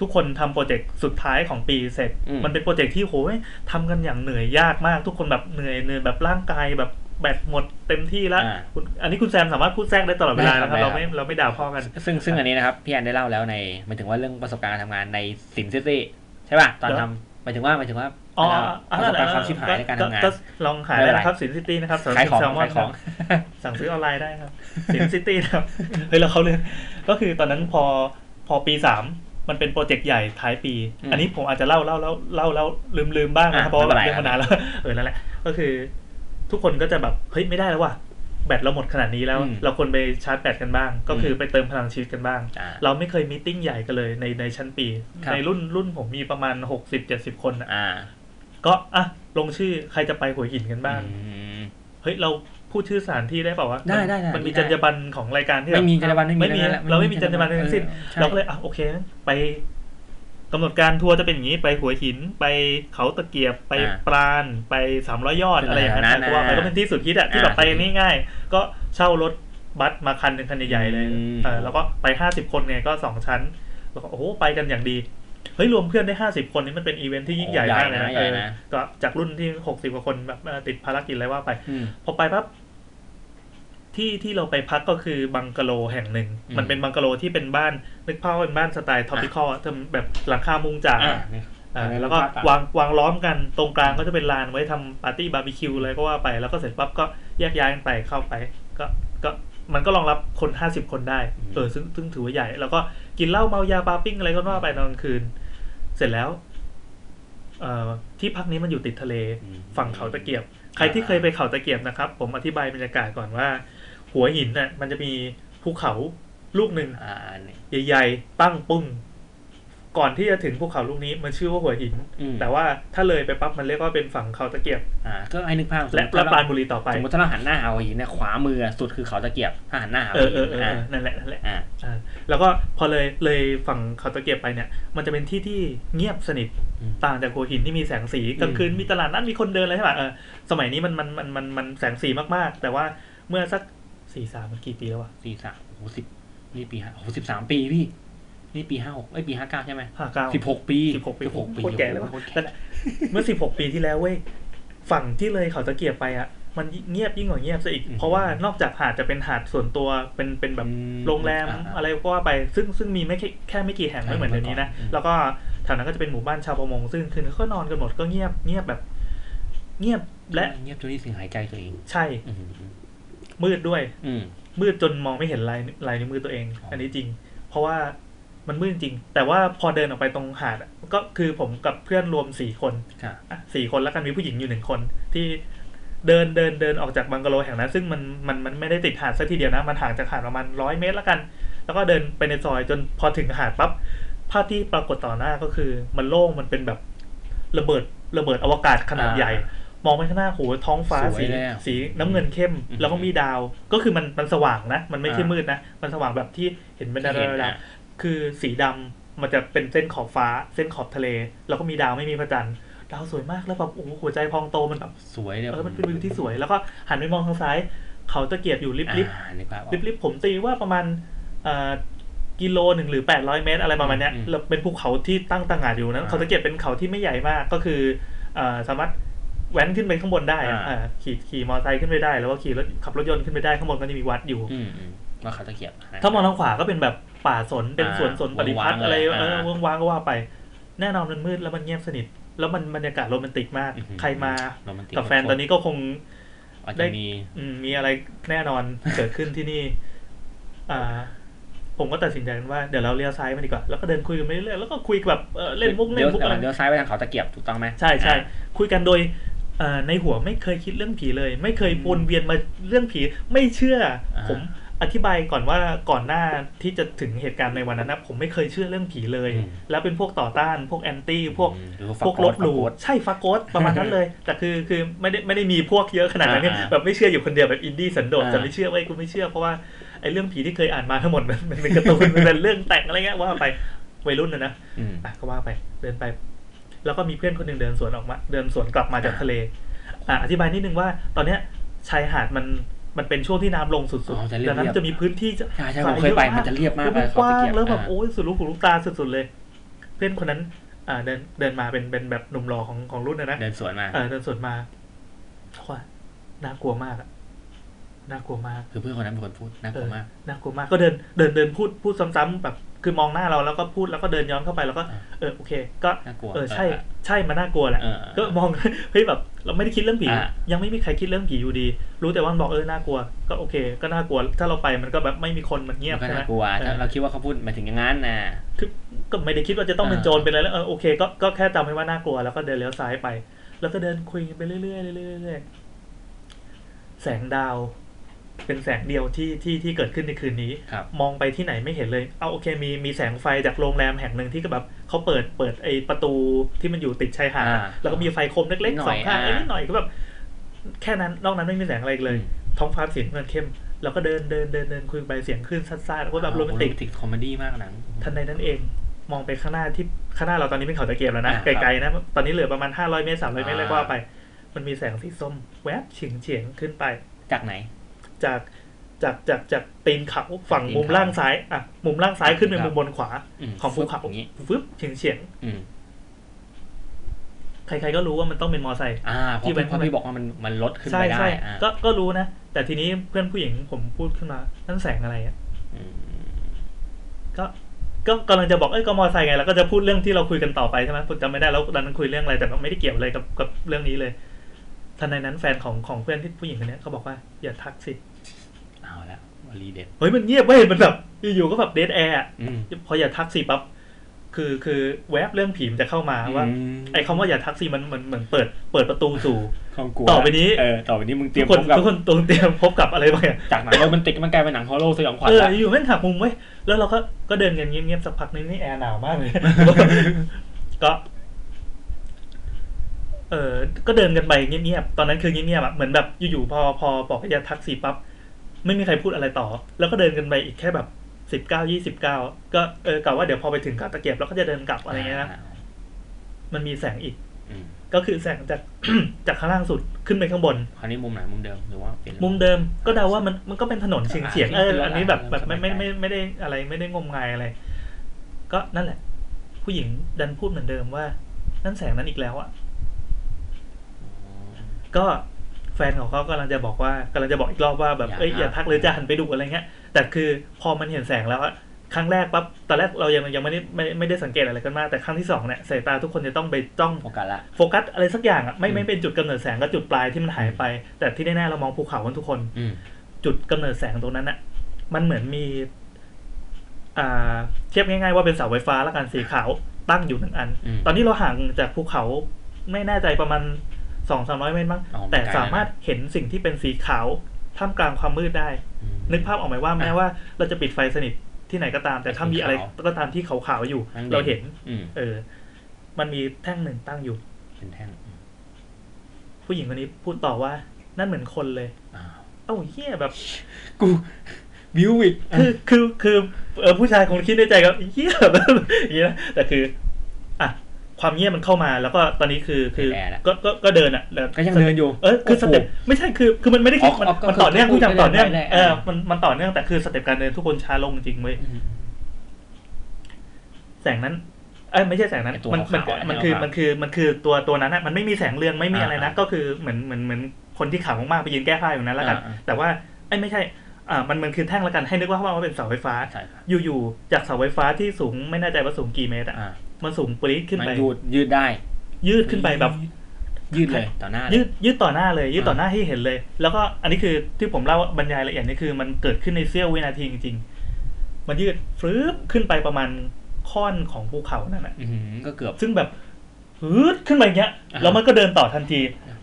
ทุกคนทำโปรเจกต์สุดท้ายของปีเสร็จอืมมันเป็นโปรเจกต์ที่โหยทำกันอย่างเหนื่อยยากมาก ทุกคนแบบเหนื่อยเหนื่อยแบบร่างกายแบบแบตหมดเต็มที่แล้วอ่าคุณอันนี้คุณแซมสามารถพูดแทรกได้ตลอดเวลาได้ครับนะครับได้เราครับไม่เราไม่ด่าพ่อกัน ซึ่งซึ่งอันนี้นะครับพี่แอนได้เล่าแล้วในหมายถึงว่าเรื่องประสบการณ์การทำงานใน Sin City ใช่ป่ะตอนเดี๋ยวทำหมายถึงว่าหมายถึงว่าอ๋อประสบการณ์ความชิบหายในการทำงานก็ลองหาไม่ได้เป็นไรนะครับ Sin City นะครับสำหรับขายของแซลมอนขายของครับสั่งซื้อออนไลน์ได้ครับ Sin City นะครับเฮ้ยเราเขาเลยก็คือตอนนั้นพอ พอปีสามมันเป็น project ใหญ่ท้ายปีอืมอันนี้ผมอาจจะเล่าเล่าเล่าเล่าเล่าลืมลืมบ้างนะครับอะเพราะว่าแบบเรื่องนไรมานานแล้วไม่เป็นไรเออนั่นแหละก็คือ ทุกคนก็จะแบบเฮ้ยไม่ได้แล้วว่ะแบตเราหมดขนาดนี้แล้วอืมเราควรไปชาร์จแบตกันบ้าง ก็คืออมไปเติมพลังชีวิตกันบ้างอ่าเราไม่เคย meeting ใหญ่กันเลยในในชั้นปีครับในรุ่นรุ่นผมมีประมาณหกสิบเจ็ดสิบคนอะอ่าก็อะลงชื่อใครจะไปหัวหินกันบ้างอืมเฮ้ยเรา พูดชื่อสถานที่ได้เปล่าวะได้มันได้ได้มันมีได้จรรยาบรรณของรายการที่แบบไม่มีจรรยาบรรณไม่มีไม่มีทั้งนั้นแหละเราไม่มีจรรยาบรรณทั้งสิ้นเออใช่เราก็เลยอะโอเค ไปกำหนดการทัวร์จะเป็นอย่างนี้ไปหัวหินไปเขาตะเกียบไปอ่าปราณไปสามร้อยยอดเป็นอะไรอย่างนั้นแถวนั้นแต่ว่านะมันก็เป็นที่สุดฮิตอะที่อ่าแบบไปง่ายๆก็เช่ารถบัสมาคันหนึ่งคันใหญ่ๆเลยอืมเออแล้วก็ไปห้าสิบคนไงก็สองชั้นแล้วก็โอ้โหไปกันอย่างดีเฮ้ยรวมเพื่อนได้ห้าสิบคนนี่มันเป็นอีเวนท์ที่ยิ่งใหญ่มากเลยนะใหญ่นะใหญ่เออนะก็จากรุ่นที่หกสิบกว่าคนแบบเอ่อติดภารกิจอะไรว่าไปอืมพอไปปั๊บ ที่ที่เราไปพักก็คือบังกะโลแห่งหนึ่งอืมมันเป็นบังกะโลที่เป็นบ้านนึกภาพว่าเป็นบ้านสไตล์ tropical ทำแบบหลังคามุงจากอ่าเนี่ยอ่าอันนี้แล้วก็ภาพตามวางวางล้อมกันตรงกลางก็จะเป็นลานไว้ทำปาร์ตี้บาร์บีคิวอะไรก็ว่าไป แล้วก็เสร็จปั๊บก็แยกย้ายกันไปเข้าไป ก็ก็มันก็รองรับคนห้าสิบคนได้อืมเออซึ่งซึ่งถือว่าใหญ่ แล้วก็กินเหล้าเมายาปาปิ้งอะไรก็ว่าไปตอนกลางคืน เสร็จแล้วพเอ่อที่พักนี้มันอยู่ติดทะเลอืมฝั่งเขาตะเกียบ ใครที่เคยไปเขาตะเกียบนะครับ ผมอธิบายบรรยากาศก่อนว่า หัวหินน่ะ มันจะมีภูเขาลูกหนึ่งอ่าอันนี้ใหญ่ๆตั้งปุ้งก่อนที่จะถึงภูเขาลูกนี้มันชื่อว่าหัวหินอืมแต่ว่าถ้าเลยไปปั๊บมันเรียกว่าเป็นฝั่งเขาตะเกียบ อ่า ก็ให้นึกภาพและสมมุติและถ้าปราเราณบุรีต่อไปสมมติถ้าเราหันหน้าหาหัวหินเนี่ยขวามือสุดคือเขาตะเกียบถ้าหันหน้าหาเอหัวอเอหิอนเออเออ่าอนั่นแหละนั่นแหละอ่าอ่าแล้วก็พอเลยเลยฝั่งเขาตะเกียบไปเนี่ย มันจะเป็นที่ที่เงียบสนิทอืมต่างจากหัวหินที่มีแสงสีกลางคืนอืมมีตลาดนัดมีคนเดินอะไรใช่ป่ะเออสมัยนี้มันมันมันมันมันแสงสีมากๆ แต่ว่าเมื่อสัก สี่สามมันกี่ปีแล้ววะสี่สามโอ้โหสิบนี่ปีห้าโอ้โหสิบสามปีพี่ นี่ปีห้าหกเอ้ยปีห้าเก้าใช่ไหมห้าเก้าสิบหกปีสิบหกปีหกปีโคตรแก่เลยโอ้วะโหโคตรนั่นแหละเมื่อสิบหกปีที่แล้วเว้ยฝั่งที่เลยเขาตะเกียบไปอะมันเงียบยิ่งกว่าเงียบซะอีก เพราะว่านอกจากหาดจะเป็นหาดส่วนตัวเป็นเป็นแบบอืมโรงแรมอ่าอะไรก็ว่าไปซึ่งซึ่งมีไม่แค่แค่ไม่กี่แห่งไม่เหมือนเดี๋ยวนี้นะอืมแล้วก็แถวนั้นก็จะเป็นหมู่บ้านชาวประมง ซึ่งคืนก็นอนกันหมดก็เงียบเงียบแบบ เงียบและเงียบจนที่เสิ่งหายใจตัวเอง ใช่อื มมืดด้วย อืม มืดจนมองไม่เห็นลายลายนิ้วมือตัวเอง อ๋ออั อันนี้จริง เพราะว่ามันมืดจริง แต่ว่าพอเดินออกไปตรงหาดอะก็คือผมกับเพื่อนรวมสี่คนค่ะ อะสี่คนแล้วกันมีผู้หญิงอยู่หนึ่งคน ที่เดินเดินเดินออกจากบังกะโลแห่งนั้น ซึ่งมันมันมันไม่ได้ติดหาดซะทีเดียวนะ มันห่างจากหาดประมาณร้อยเมตรแล้วกัน แล้วก็เดินไปในซอยจนพอถึงหาดปั๊บภาพที่ปรากฏต่อหน้าก็คือ มันโล่งมันเป็นแบบระเบิดระเบิดอวกาศขนาดใหญ่ มองไปข้างหน้าโหท้องฟ้าสวยสีเลยอะสีน้ำเงินเข้มอืมแล้วก็มีดาว ก็คือมันมันสว่างนะ มันไม่ใช่อ่ามืมืดนะ มันสว่างแบบที่เห็นเป็นดาวที่เห็นดาวอะคือสีดำมันจะเป็นเส้นขอบฟ้า เส้นขอบทะเล แล้วก็มีดาวไม่มีพระจันทร์ดาวสวยมากแล้วแบบโอ้โหหัวใจพองโตมันแบบสวยเลยเออมันเป็นวิวที่สวยแล้วก็หันไปมองทางซ้าย เขาตะเกียบอยู่ลิบลิบอ่านึกภาพออกลิบลิบผมตีว่าประมาณเอ่อกิโลหนึ่งหรือแปดร้อยเมตร อะไรประมาณเนี้ยอืมแล้วเป็นภูเขาที่ตั้งต่างหากอยู่นั้นอ่าเขาตะเกียบเป็นเขาที่ไม่ใหญ่มากก็คือเอ่อสามารถ แว้นขึ้นไปข้างบนได้อะอ่าอ่าขี่ขี่มอเตอร์ไซค์ขึ้นไปได้ แล้วก็ขี่รถขับรถยนต์ขึ้นไปได้ข้างบนก็จะมีวัดอยู่อืมอืมว่าเขาตะเกียบ ถ้ามองทางขวาก็เป็นแบบป่าสนเป็นอ่าสวนสนปฏิพัฒน์วางๆอะไรเลยเอออ่าเวิ้งว้างก็ว่าไป แน่นอนมันมืดแล้วมันเงียบสนิท แล้วมันบรรยากาศโรแมนติกมากอื้อหือใครมาโรแมนติกกับแฟนตอนนี้ก็คงอาจได้จะมีอืมมีอะไรแน่นอนเกิดขึ้นที่นี่ อ่าผมก็ตัดสินใจกันว่าเดี๋ยวเราเลี้ยวซ้ายมาดีกว่าแล้วก็เดินคุยกันไปเรื่อยๆแล้วก็คุยแบบเออเล่นมุกเล่เลี้ยนวมุกอะไรเลี้ยวซ้ายไปทางเขาตะเกียบถูกต้องไหมใช่ใช่อ่าคุยกันโดยเอ่อ ในหัวไม่เคยคิดเรื่องผีเลย ไม่เคยอืมวนเวียนมาเรื่องผี ไม่เชื่ออาผมอธิบายก่อนว่าก่อนหน้าที่จะถึงเหตุการณ์ในวันนั้นนะผมไม่เคยเชื่อเรื่องผีเลยอืมแล้วเป็นพวกต่อต้าน พวกแอนตี้พวกอืมหรือว่าพวกลบหลู่ฟักโกสใช่ฟักโกสประมาณนั้นเลย แต่คือคือไม่ได้ไม่ได้มีพวกเยอะขนาดนั้นเนี่ยอ่าแบบไม่เชื่ออยู่คนเดียวแบบอินดี้สันโดษอ่าแต่ไม่เชื่อเว้ยกูไม่เชื่อเพราะว่าไอ้เรื่องผีที่เคยอ่านมาทั้งหมดมันมันเป็นการ์ตูนมันเป็นเรื่องแต่งอะไรเงี้ยว่าไปวัยรุ่นนะนะอืมอะก็ว่าไปเดินไป แล้วก็มีเพื่อนคนหนึ่งเดินสวนออกมา เดินสวนกลับมาจากอ่าทะเลอะอธิบายนิดนึงว่า ตอนเนี้ยชายหาดมันมันเป็นช่วงที่น้ำลงสุดอ๋อจะๆเรียบดังนั้นจะมีพื้นที่จะใช่ใช่ผมเคยไปมันจะเรียบมากมันเลยกว้างเขาตะเกียบแล้วแบบอ่าโอ้ยสุดลูกหูลูกตาสุดๆเลย เพื่อนคนนั้นอ่าเดินเดินมาเป็นเป็นแบบหนุ่มหล่อของของรุ่นนะนะเดินสวนมาเออเดินสวนมาว่าน่ากลัวมากอะน่ากลัวมาก คือเพื่อนคนนั้นเป็นคนพูดน่ากลัวมากเออน่ากลัวมากก็เดินเดินเดินพูดพูดซ้ำๆแบบ คือมองหน้าเราแล้วก็พูดแล้วก็เดินย้อนเข้าไปแล้วก็อ่าเออโอเค ก็น่ากลัวเออใช่เออใช่มันน่ากลัวแหละเออเออก็มองเฮ้ยแบบเราไม่ได้คิดเรื่องผีอ่ายังไม่มีใครคิดเรื่องผีอยู่ดี รู้แต่ว่ามันบอกเออน่ากลัว ก็โอเค ก็น่ากลัว ถ้าเราไปมันก็แบบไม่มีคนมันเงียบมันก็ใช่ไหมน่ากลัวเอถ้าอเราคิดว่าเขาพูดหมายถึงอย่างนั้นนะคือก็ไม่ได้คิดว่าจะต้องเป็นอ่าโจรเป็นอะไรแล้วเออโอเคก็ก็แค่จำไว้ว่าน่ากลัวแล้วก็เดินเลี้ยวซ้ายไป แล้วก็เดินคุยกันไปเรื่อยๆเรื่อยๆเรื่อยๆแสงดาว เป็นแสงเดียวที่ที่ที่เกิดขึ้นในคืนนี้ครับมองไปที่ไหนไม่เห็นเลย เอาโอเคมีมีแสงไฟจากโรงแรมแห่งหนึ่งที่ก็แบบเขาเปิดเปิดไอประตูที่มันอยู่ติดชายหาดอ่าแล้วก็มีไฟโคมเล็กนิดหๆสองข้างนิดหน่อยอ่าเอ้ยนิดหน่อยก็แบบแค่นั้นนอกนั้นไม่มีแสงอะไรอีกเลยอืมท้องฟ้าสีน้ำเงินเข้มแล้วก็เดินเดินเดินเดินคุยไปเสียงคลื่นซัดๆว่าแบบ romantic comedy มากหนังทันใดนั้นเองมองไปข้างหน้าที่ข้างหน้าเราตอนนี้เป็นเขาตะเกียบแล้วนะอ่าไกลๆนะตอนนี้เหลือประมาณ500เมตร300เมตรอ่าเลยก็ว่าไป มันมีแสงสีส้มแวบเฉียงเฉียงๆขึ้นไปจากไหน จากจากจากจากตีนเขาฝั่งตีนเขามุมุมล่างซ้ายอะมุมล่างซ้ายขึ้นไปครับมุมบนขวาอืมของภูเขาอย่างนี้ฟึบเฉียงเฉียงอืมๆใครๆก็รู้ว่ามันต้องเป็นมอไซค์อ่าเพที่ราะเป็นเพราะพี่บอกว่ามันมันลดขึ้นใช่ไปได้ใช่อ่าก็ก็รู้นะ แต่ทีนี้เพื่อนผู้หญิงผมพูดขึ้นมา นั่นแสงอะไรอะอืมก็ก็กำลังจะบอกเอ้ยก็มอไซค์ไงแล้วก็จะพูดเรื่องที่เราคุยกันต่อไปใช่ไหมผมจำไม่ได้แล้วตอนนั้นคุยเรื่องอะไรแต่ก็ไม่ได้เกี่ยวเลยกับกับเรื่องนี้เลย ทันใดนั้นแฟนของของเพื่อนที่ผู้หญิงคนเนี้ยเขาบอกว่าอย่าทักสิเอาแล้ววลีเด็ดเฮ้ยมันเงียบเว้ยมันแบบอยู่ๆก็แบบ dead air อืมพออย่าทักสิปั๊บคือคือแวบเรื่องผีมันจะเข้ามาว่าอืมไอ้คำว่าอย่าทักสิมันเหมือนเหมือนเปิดเปิดประตูสู่ความกลัวต่อไปนี้เออต่อไปนี้มึงเตรียกมพบกับทุกคนทุกคนต้องเตรียมพบกับอะไรบางอย่างจากหนังโรแมนติกมันกลายเป็นหนัง horror สยองขวัญเออละอยู่แม่งหักมุมไว้ยแล้วเราก็ก็เดินกันเงียบๆสักพักนึง dead air นานมากเลยก็เออก็เดินกันไปเงียบๆตอนนั้นคือเงียบๆอะเหมือนแบบอยู่ๆพอพอบอกให้อย่าทักสิปั๊บไม่มีใครพูดอะไรต่อ แล้วก็เดินกันไปอีกแค่แบบสิบเก้ายี่สิบเก้าก็เออกะว่าเดี๋ยวพอไปถึงกาตะเกียบเราก็จะเดินกลับอะไรเงี้ยนะมันมีแสงอีกอืมก็คือแสงจากจากข้างล่างสุดขึ้นไปข้างบน คราวนี้มุมไหนมุมเดิมหรือว่าเปลี่ยนมุมเดิมก็เดาว่ามันมันก็เป็นถนนเฉียงเฉียงๆเอออ่าอันนี้แบบแบบไม่สบายใจไม่ไม่ไม่ได้อะไรไม่ได้งมงายอะไร ก็นั่นแหละ ผู้หญิงดันพูดเหมือนเดิมว่า นั่นแสงนั้นอีกแล้วอะอ๋อ ก็แฟนของเขากำลังจะบอกว่ากำลังจะบอกอีกรอบว่าแบบอย่าเอ้ยอย่าทักเลยจะหันไปดูอะไรเงี้ย แต่คือพอมันเห็นแสงแล้วอะครั้งแรกปั๊บตอนแรกเรายังยังไม่ได้ไม่ไม่ได้สังเกตอะไรกันมาก แต่ครั้งที่สองเนี่ยสายตาทุกคนจะต้องไปจ้องโฟกัสละโฟกัสอะไรสักอย่างอะไม่อืมไม่เป็นจุดกำเนิดแสงก็จุดปลายที่มันหายไป แต่ที่แน่ๆเรามองภูเขากันทุกคนอืมจุดกำเนิดแสงตรงนั้นอะมันเหมือนมีอ่าเทียบง่ายๆว่าเป็นเสาไฟฟ้าแล้วกันสีขาวตั้งอยู่หนึ่งอันอืมตอนนี้เราห่างจากภูเขาไม่แน่ใจประมาณ สองสามร้อยเมตรมั้งอ๋อไม่แต่ไกลนะสามารถเห็นสิ่งที่เป็นสีขาวท่ามกลางความมืดได้ อืม นึกภาพออกไหมว่าแม้ว่าเราจะปิดไฟสนิทที่ไหนก็ตาม แต่ถ้ามีอะไรสีขาวก็ตามที่ขาวๆอยู่แม่งเด่น เราเห็น อืมเออ มันมีแท่งหนึ่งตั้งอยู่ เป็นแท่งอืมผู้หญิงคนนี้พูดต่อว่า นั่นเหมือนคนเลย อ้าวเอ้าเฮียแบบ กูบิวอีกคือคือคือเออผู้ชายคงคิดในใจก็เฮียแบบอย่างนี้นะแต่คือ อะ ความเงียบมันเข้ามาแล้วก็ตอนนี้คือคือแอร์ละก็ก็ก็เดินอะแล้วก็ยังเดินอยู่เออคือ step ไม่ใช่คือคือมันไม่ได้คิดอ๋อมันก็มันต่อเนื่องคือผู้ชายต่อเนื่องได้ได้เออมันมันต่อเนื่องแต่คือ step การเดินทุกคนช้าลงจริงเว้ยอืมแสงนั้นเอ้ยไม่ใช่แสงนั้นไอ้ตัวมันมันขาวๆอะมันคือขาวๆมันคือมันคือตัวตัวนั้นอะมันไม่มีแสงเรืองไม่มีอะไรนะอ่าก็คือเหมือนเหมือนเหมือนคนที่ขาวมากๆไปยืนแก้ผ้าอยู่นั้นแล้วกันอ่าแต่ว่าไอ้ยไม่ใช่อ่ามันมันคือแท่งแล้วกันให้นึกว่าว่าเป็นเสาไฟฟ้าใช่ครับอยู่ๆจากเสาไฟฟ้าที่สูงไม่แน่ใจว่าสูงกี่เมตรอะอ่า มันสูงปรี๊ดขึ้นมันไป ยืดยืดได้ ยืดขึ้นไปแบบ ยืดเลยต่อหน้าเลยยืดยืดต่อหน้าเลย ยืดต่ออ่าหน้าให้เห็นเลย แล้วก็อันนี้คือที่ผมเล่าบรรยายละเอียดนี่คือ มันเกิดขึ้นในเสี้ยววินาทีจริงๆมันยืดฟรึบขึ้นไปประมาณค่อนของภูเขานั่นแหละอื้อหือก็เกือบ ซึ่งแบบฮึดขึ้นไปอย่างเงี้ยอ่า แล้วมันก็เดินต่อทันที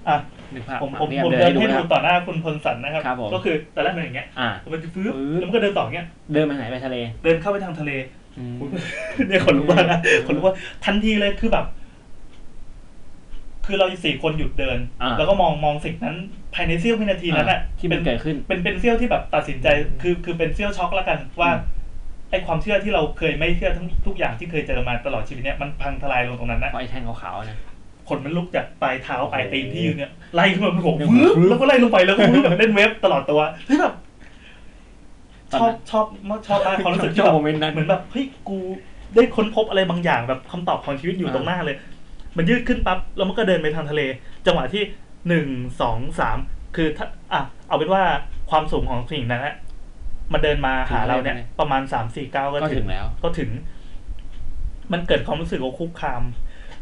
อะนึกภาพผมผมเนี่ยผมเดินเดิให้นดูให้นะคดูรับ ต่อหน้าคุณพลสันนะครับ ครับผม ก็คือตอนแรกเป็นอย่างเงี้ยอ่า มันจะฟื้บฟื้บ แล้วมันก็เดินต่ออย่างเงี้ย เดินไปไหนไปทะเล เดินเข้าไปทางทะเลอืม เนี่ยขนลุกมากนะขนลุกว่าทันทีเลยคือแบบ คือเราสี่คนหยุดเดินอ่าแล้วก็มองมองสิ่งนั้นภายในเสี้ยววินาทีนั้นแหละที่มันป็เกิดขึ้น เป็นเป็นเสี้ยวที่แบบตัดสินใจ คือคือเป็นเสี้ยวช็อกแล้วกันว่าอืมไอความเชื่อที่เราเคยไม่เชื่อทั้งทุกอย่างที่เคยเจอมาตลอดชีวิตเนี้ยมันพังทลายลงตรงนั้นนะเพราะไอ้แท่งขาวๆนะขนมันลุกจากปลายเท้าปลายตีนที่อยู่เนี่ยไล่ขึ้นมาเป็นผมเนี่ยวืบวืบแล้วก็ไล่ลงไปแล้วก็วืบแบบเล่นเว็บตลอดตัวเฮ้ยแบบ ชอบชอบชอบมากความรู้สึกชที่อบแบบโมเมนต์นั้นเหมือนแบบเฮ้ยกูได้ค้นพบอะไรบางอย่างแบบคำตอบของชีวิตอยู่อ่าตรงหน้าเลย มันยืดขึ้นปั๊บแล้วมันก็เดินไปทางทะเล จังหวะที่หนึ่งสองสามคือถ้าอะเอาเป็นว่าความสูงของสิ่งนั้นนะมันเดินมาหาเราเนี่ย ประมาณสามสี่เก้าก็ก็ถึถึงงแล้ว ก็ถึง มันเกิดความรู้สึกว่าคุกคาม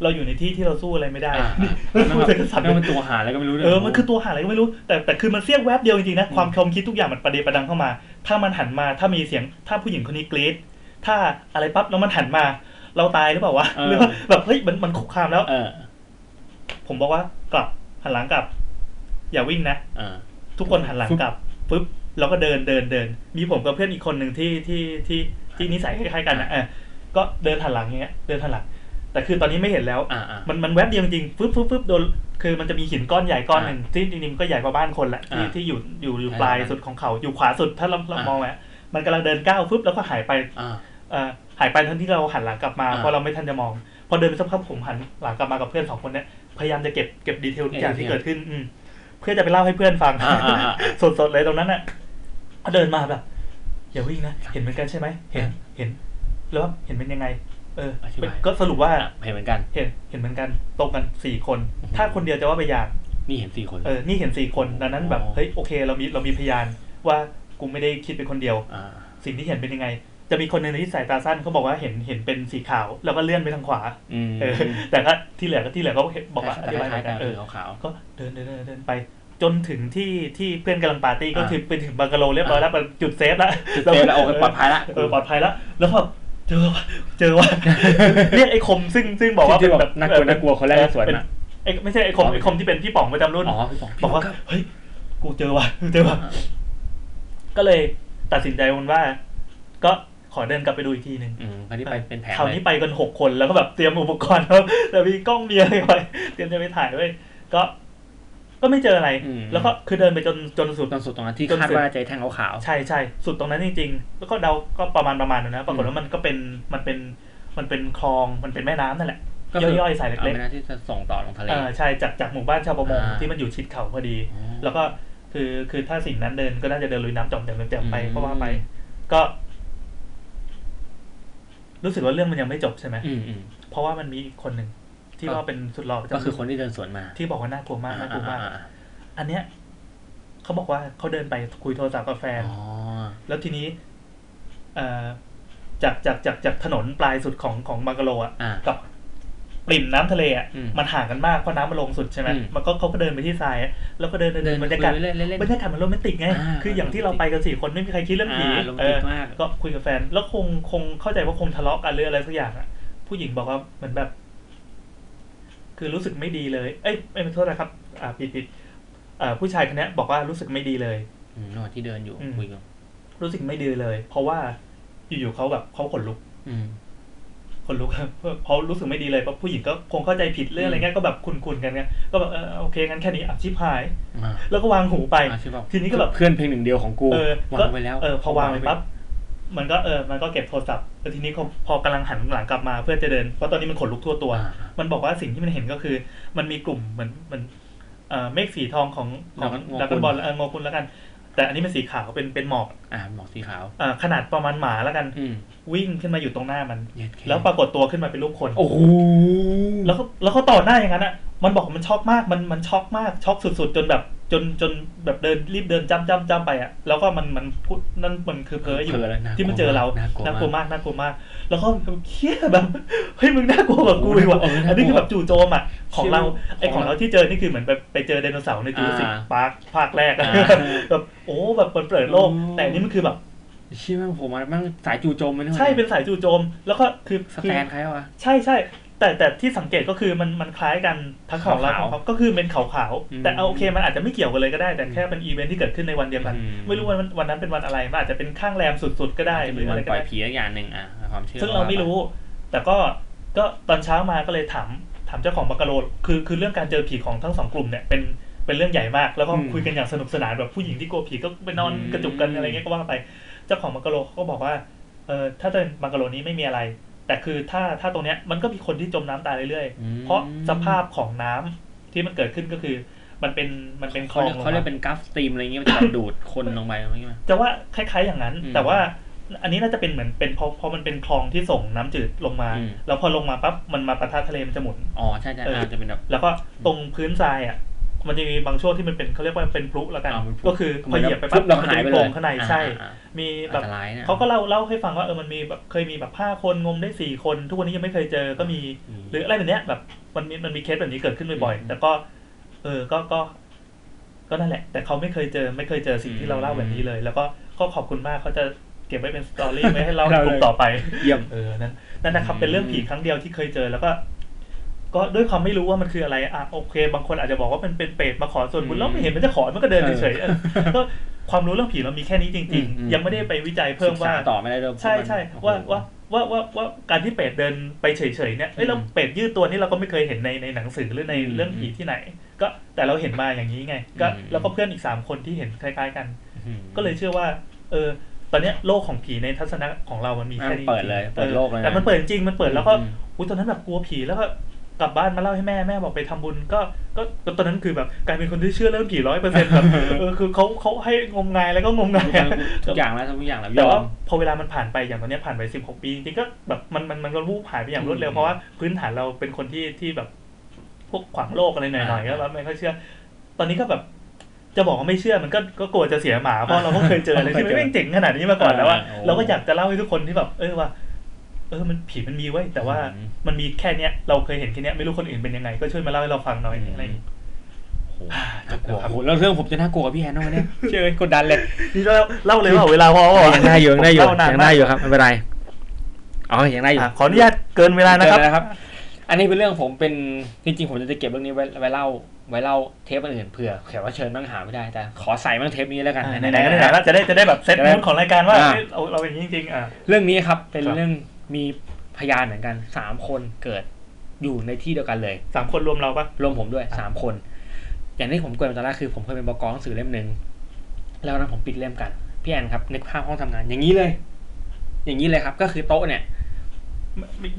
เราอยู่ในที่ที่เราสู้อะไรไม่ได้อ่านี่อ่ามันเป็นกษัตริย์แล้วมันตัวหาอะไรก็ไม่รู้ด้วยเออมันคือตัวหาอะไรก็ไม่รู้ แต่แต่คือมันเสี้ยวแวบเดียวจริงๆนะความคมคิดทุกอย่างมันประเดประดังเข้ามา ถ้ามันหันมาถ้ามีเสียงถ้าผู้หญิงคนนี้กรี๊ดถ้าอะไรปั๊บแล้วมันหันมา เราตายหรือเปล่าวะเออหรือว่าแบบเฮ้ยมันมันคุกคามแล้วเออผมบอกว่ากลับหันหลังกลับ อย่าวิ่งนะเออทุกคนหันหลังกลับปุ๊บเราก็เดินเดินเดิน มีผมกับเพื่อนอีกคนหนึ่งที่ที่ที่ที่นิสัยคล้ายๆกันนะเออก็เดินหันหลังอย่างเงี้ย เดินหันหลัง แต่คือตอนนี้ไม่เห็นแล้วอ่าอ่ามันมันแวบเดียวจริงๆฟึบฟึบฟึบโดน คือมันจะมีหินก้อนใหญ่ก้อนหนึ่งที่จริงๆมันก็ใหญ่กว่าบ้านคนแหละที่อ่าที่อยู่อยู่อยู่อ่าปลายสุดของเขาอยู่ขวาสุดถ้าเราเราอ่ามมองไว้มันกำลังเดินก้าวฟึบแล้วก็หายไปอ่าเอ่อหายไปทั้งที่เราหันหลังกลับมาอ่าเพราะเราไม่ทันจะมอง พอเดินไปสักพักผมหันหลังกลับมากับเพื่อนสองคนเนี้ยพยายามจะเก็บเก็บดีเทลทุกอย่างที่เกิดขึ้นอืมเพื่อจะไปเล่าให้เพื่อนฟังอ่าอ่าอ่าสดๆเลยตรงนั้นน่ะก็เดินมาแบบอย่าวิ่งนะเห็นเหมือนกันใช่ไหมเห็นเห็นแล้วเห็นเป็นยังไง เอออธิบาย ก็สรุปว่า เห็นเหมือนกัน เห็นเห็นเหมือนกันตรงกันสี่คน อือฮึถ้าคนเดียวจะว่าไปอย่างนี่เห็นสี่คน เออนี่เห็นสี่คนดังนั้นแบบอ๋อ เฮ้ยโอเค เรามีเรามีพยานว่ากูไม่ได้คิดเป็นคนเดียว อ่าสิ่งที่เห็นเป็นยังไง จะมีคนหนึ่งที่สายตาสั้นเขาบอกว่าเห็นเห็นเป็นสีขาว แล้วก็เลื่อนไปทางขวาอืมเออแต่ก็ที่เหลือก็ที่เหลือก็เห็นบอกว่าอแต่ธิคบายเหมืล้ายอนๆกักันนเอคืออขาว ก็เดินเดินเดินเดินไป จนถึงที่ที่เพื่อนกำลังปาร์ตี้ก็อ่า คือไปถึงบังกะโลเรียบร้อยแล้วเป็นจุดเซฟแล้วจุดเซฟแล้วโอเคปลอดภัยละเออปลอดภัยแล้วแล้วพอ เจอว่ะเจอว่ะเรียกไอ้คมซึ่งซึ่งบอกว่าที่เป็นแบบน่ากลัวเออน่ากลัวคนแรกในสวนเป็นอะไอ้ไม่ใช่ไอ้คมอ๋อไอ้คมที่เป็นพี่ป๋องประจำรุ่นอ๋อพี่ป๋องบอกว่าพี่ป๋งเฮ้ยกูเจอว่ะกูเจอว่ะก็เลยตัดสินใจวันว่า ก็ขอเดินกลับไปดูอีกทีหนึ่งอืมคราวนี้ไปเป็นแผงคราวเลยนี้ไปกันหกคนแล้วก็แบบเตรียมอุปกรณ์แล้วแต่มีกล้องมีอะไรไว้เตรียมจะไปถ่ายไว้ยก็ ก็ไม่เจออะไรอืมแล้วก็คือเดินไปจนจนสุดตอนสุดตรงนั้นที่จนคาดสุดว่าจะแท่งขาวใช่ใช่สุดตรงนั้นจริง ๆ แล้วก็เดาก็ประมาณประมาณนั้นนะปรากฏว่ามันก็เป็นมันเป็นมันเป็นคลองมันเป็นแม่น้ำนั่นแหละๆก็คืย่อยๆสายเอาเล็กไม่น่าที่จะส่งต่อลงทะเลๆเออใช่จากจากหมู่บ้านชาวประมงอ่าที่มันอยู่ชิดเขาพอดีอ๋อแล้วก็คือคือถ้าสิ่งนั้นเดินก็น่าจะเดินลุยน้ำจอมแจมแจมไปอืมก็ว่าไป ก็ รู้สึกว่าเรื่องมันยังไม่จบใช่ไหมอืมอืมเพราะว่ามันมีอีกคนหนึ่ง ที่ก็ว่าเป็นสุดหล่อประจำก็คือคนที่เดินสวนมา ที่บอกว่าน่ากลัวมากน่ากลัวมากอ่อ่อันเนี้ยเขาบอกว่าเขาเดินไปคุยโทรศัพท์กับแฟอ่านอ๋อแล้วทีนี้เอ่อจากจากจากจากถนนปลายสุดของของบังกะโลอะอ่ากับปริ่มน้ำทะเลอะอืมมันห่างกันมากเพราะน้ำมันลงสุดใช่ไหมอืมมันก็เขาก็เดินไปที่ทรายอะแล้วก็เดินเดินเดิเดินนบรรยากาศคุยเล่นเล่นเล่นบรรยากาศมันโรแมนติกไงอ่าคืออย่างที่เราไปกันสี่คนไม่มีใครคิดเรื่องผีอ่าโรแมนเอติกอมากก็คุยกับแฟน แล้วคงคงเข้าใจว่าคงทะเลาะกันหรืออะไรสักอย่างอะผู้หญิงบอกว่าเหมือนแบบ คือรู้สึกไม่ดีเลย เอ้ยไม่ขอโทษนะครับอ่าผิดผิดอ่าผู้ชายคนเนี้ยบอกว่ารู้สึกไม่ดีเลยอืมระหว่างที่เดินอยู่อืมคุยกันรู้สึกไม่ดีเลย เพราะว่าอยู่ๆเขาแบบเขาขนลุก อืมคนลุกเพราะรู้สึกไม่ดีเลยเพราะผู้หญิงก็คงเข้าใจผิดเรื่องอะไรเงี้ยก็แบบคุนๆกันเงี้ยก็แบบเออโอเคงั้นแค่นี้อับชิบหายอ่าแล้วก็วางหูไปอ่าใช่ป่ะทีนี้ก็แบบเพื่อนเพียงหนึ่งเดียวของกูเออวาก็งไปแล้วเออพอวางไปปั๊บมันก็เออมันก็เก็บโทรศัพท์ แล้วทีนี้เขาพอกำลังหันหลังกลับมาเพื่อจะเดิน เพราะตอนนี้มันขนลุกทั่วตัวอ่ามันบอกว่าสิ่งที่มันเห็นก็คือ มันมีกลุ่มเหมือนเหมือนเอ่อเมฆสีทองของของงอดราคุก้อณนบอลเอองอคุณแล้วกัน แต่อันนี้เป็นสีขาวเป็นเป็นหมอกอ่าหมอกสีขาวอ่าขนาดประมาณหมาแล้วกันอืมวิ่งขึ้นมาอยู่ตรงหน้ามันเย็ดเคแล้วปรากฏตัวขึ้นมาเป็นรูปคนโอ้โหแล้วเขาแล้วเขาต่อหน้าอย่างนั้นอะมันบอกมันช็อกมากมันมันช็อกมากช็อกสุด ๆ จนแบบ จนจนแบบเดินรีบเดินจ้ำจ้ำจ้ำไปอะแล้วก็มันมันพูดนั่นมันคือเพ้ออยู่เพ้อเลยน่ากลัวที่มันเจอเราน่ากลัวน่ากลัวมากน่ากลัวมาก แล้วเขาเครียดแบบเฮ้ยมึงน่ากลัวกว่ากูอีกว่ะเออน่ากลัวอันนี้คือแบบจู่โจมอะของเราไอของของเราที่เจอนี่คือเหมือนไปไปเจอไดโนเสาร์ในจูราสสิกอ่า Park ภาคแรกอะอ่าแบบโอ้แบบเปิดเปิดโลกโอ้แต่อันนี้มันคือแบบเชี่ยแม่งผมมาแม่งสายจู่โจมไปนี่หว่าใช่เป็นสายจู่โจม แล้วก็คือสคือแตนใครวะใช่ใช่ แต่แต่ที่สังเกตก็คือมันมันคล้ายกันทั้งของเราขาวๆของเขาก็คือเป็นขาวอืมๆแต่เอาโอเคมันอาจจะไม่เกี่ยวกันเลยก็ได้ แต่แค่เป็นอีเวนท์ที่เกิดขึ้นในวันเดียวกันอืมไม่รู้ว่าวันวันนั้นเป็นวันอะไรมันอาจจะเป็นข้างแรมสุดๆก็ได้หรืออะไรก็ได้จะเป็นวันปล่อยผีอีกอย่างหนึ่งอะความเชื่อซึ่งเราไม่รู้ แต่ก็ก็ตอนเช้ามาก็เลยถามถามเจ้าของบังกะโลคือคือเรื่องการเจอผีของทั้งสองกลุ่มเนี่ยเป็นเป็นเรื่องใหญ่มาก แล้วก็คุยกันอย่างสนุกสนานแบบผู้หญิงที่กลัวผีก็ไปนอนกระจุกกันอะไรเงี้ยก็ว่าไป เจ้าของบังกะโลเขาก็บอกว่าเออถ้าเป็นบังกะโลนี้ไม่มีอะไร แต่คือถ้าถ้าตรงเนี้ยมันก็มีคนที่จมน้ำตายเรื่อยๆอืมเพราะสภาพของน้ำที่มันเกิดขึ้นก็คือ มันเป็นมันเป็นคลเขาองเรียกลงเขาเรียกมาเป็นกราฟสตรีมอะไรเงี้ยมันจะแบบดูดคนลงไปอะไรเงี้ยจะว่าคล้าย ๆอย่างนั้นอืมแต่ว่าอันนี้น่าจะเป็นเหมือนเป็นเพราะเพราะมันเป็นคลองที่ส่งน้ำจืดลงมาอืมแล้วพอลงมาปั๊บมันมาปะทะทะเลมันจะหมุนอ๋อใช่ใช่เอออาจจะเป็นแบบแล้วก็ตรงพื้นทรายอะ มันจะมีบางช่วงที่มันเป็นเขาเรียกว่าเป็นพลุแล้วกันอ่าเป็นพลุก็คือพอเหยียบไปปุ๊ปั๊บบเรามันหาจะยไปมีเลโพรยงข้างในอ่าใช่อ่ามีอัแบนบตรายนะเขาก็เล่าเล่าให้ฟังว่าเออมันมีแบบเคยมีแบบห้าคนงมได้สี่คน ทุกวันนี้ยังไม่เคยเจอก็มีอืมหรืออะไรแบบเนี้ยแบบมันมีมันมีเคสแบบนี้เกิดขึ้นบ่อยอืมๆแต่ก็ เออก็ก็ ก็นั่นแหละ แต่เขาไม่เคยเจอไม่เคยเจอสิ่งที่เราเล่าแบบนี้เลย แล้วก็ก็ขอบคุณมากเขาจะเก็บไว้เป็นสตอรี่ไว้ให้เล่าในกลุ่มต่อไปเยี่ยมเออนั่นนั่นนะครับอืมเป็นเรื่องผีครั้งเดียวที่เคยเจอแล้วก็ ก็ด้วยความไม่รู้ว่ามันคืออะไรอะโอเค บางคนอาจจะบอกว่ามันเป็นเปรตมาขอส่วนบุญแล้วไม่เห็นมันจะขอมันก็เดินเฉยๆเออก็ความรู้เรื่องผีเรามีแค่นี้จริงอืมอืมๆยังไม่ได้ไปวิจัยเพิ่มศึกว่าษต่อไม่ได้เลยใช่ใช่โอ้โหว่าว่าว่าว่าว่าการที่เป็ดเดินไปเฉยๆเนี่ยเอ้ยเราอืมเป็ดยืดตัวนี่เราก็ไม่เคยเห็นในในหนังสือหรือในอืมเรื่องผีที่ไหน ก็แต่เราเห็นมาอย่างนี้ไง ก็อืมแล้วก็เพื่อนอีกสามคนที่เห็นคล้ายๆกันอืมก็เลยเชื่อว่า เออ ตอนเนี้ยโลกของผีในทัศนะของเรามันมีแค่นี้เปิดเลยจริงๆเปิดโลกเลยนะแต่มันเปิดจริงมันเปิดแล้วก็อืมอุ้ยตอนนั้นแบบกลัวผีแล้วก็ กลับบ้านมาเล่าให้แม่แม่บอกไปทำบุญก็ก็ก็ตอนนั้นคือแบบกลายเป็นคนที่เชื่อเรื่องผีร้อยเปอร์เซ็นต์แบบเออคือเขาเขาให้งมงายแล้วก็งมงายอะทุกอย่างแล้วทุกอย่างแล้วยแต่อว่ามพอเวลามันผ่านไปอย่างตอนเนี้ยผ่านไปสิบหกปีจริงๆก็แบบมันมันมันก็วูบหายไปอย่างรวดเร็วอืมเพราะว่าพื้นฐานเราเป็นคนที่ที่แบบพวกขวางโลกอะไรหน่อยๆอ่าก็แบบไม่ค่อยเชื่อ ตอนนี้ก็แบบจะบอกว่าไม่เชื่อมันก็ก็กลัวจะเสียหมาเพราะเราก็เคยเจออะไรที่มันเคยเจอไม่งเจ๋งขนาดนี้มาก่อนแล้วอะอ่าโอ้เราก็อยากจะเล่าให้ทุกคนที่แบบเออว่า เออมันผีมันมีไว้ยแต่ว่าอืมมันมีแค่เนี้ย เราเคยเห็นแค่เนี้ยไม่รู้คนอื่นเป็นยังไง ก็ช่วยมาเล่าให้เราฟังหน่อยอะไรอย่างงี้โอ้โหอ่าน่ากลัวครับโอ้โหแล้วเรื่องผมจะน่ากลัวกับพี่แอนน้อยเนี่ยเชื่อกดดันเลยนี่เล่าเล่าเลยว่าเวลาพอเปล่าวะยังได้อยู่ยังได้อยู่เล่านานยังมาได้กอยู่ครับไม่เป็นไรอ๋อยังได้อยู่อะขออนุญาตเกินเวลานะครับเกิแล้วครับ อันนี้เป็นเรื่องผมเป็นจริงๆผมจะเก็บเรื่องนี้ไว้ไว้เล่าไว้เล่าเทปอื่นๆเผื่อแขกรับเชิญบ้างหาไม่ได้แต่ขอใส่บ้างเทปนี้แล้วกันไหนๆก็ไหนๆแล้วจะได้จะได้แบบเซตจะได้มูดของรายการว่าอ่าเอ้ยเราเราเป็นอย่างนี้จริงๆอะเรื่องนี้ครับเป็นครับเรื่อง มีพยานเหมือนกันสามคนเกิดอยู่ในที่เดียวกันเลยสามคนรวมเราปะรวมผมด้วยสามคน อย่างที่ผมเกรินไปตอนแรกคือ ผมเคยเป็นบกหนังสือเล่มหนึ่งแล้วนั้นผมปิดเล่มกันพี่แอนครับนึกภาพห้องทำงาน อย่างนี้เลย อย่างนี้เลยครับ ก็คือโต๊ะเนี่ย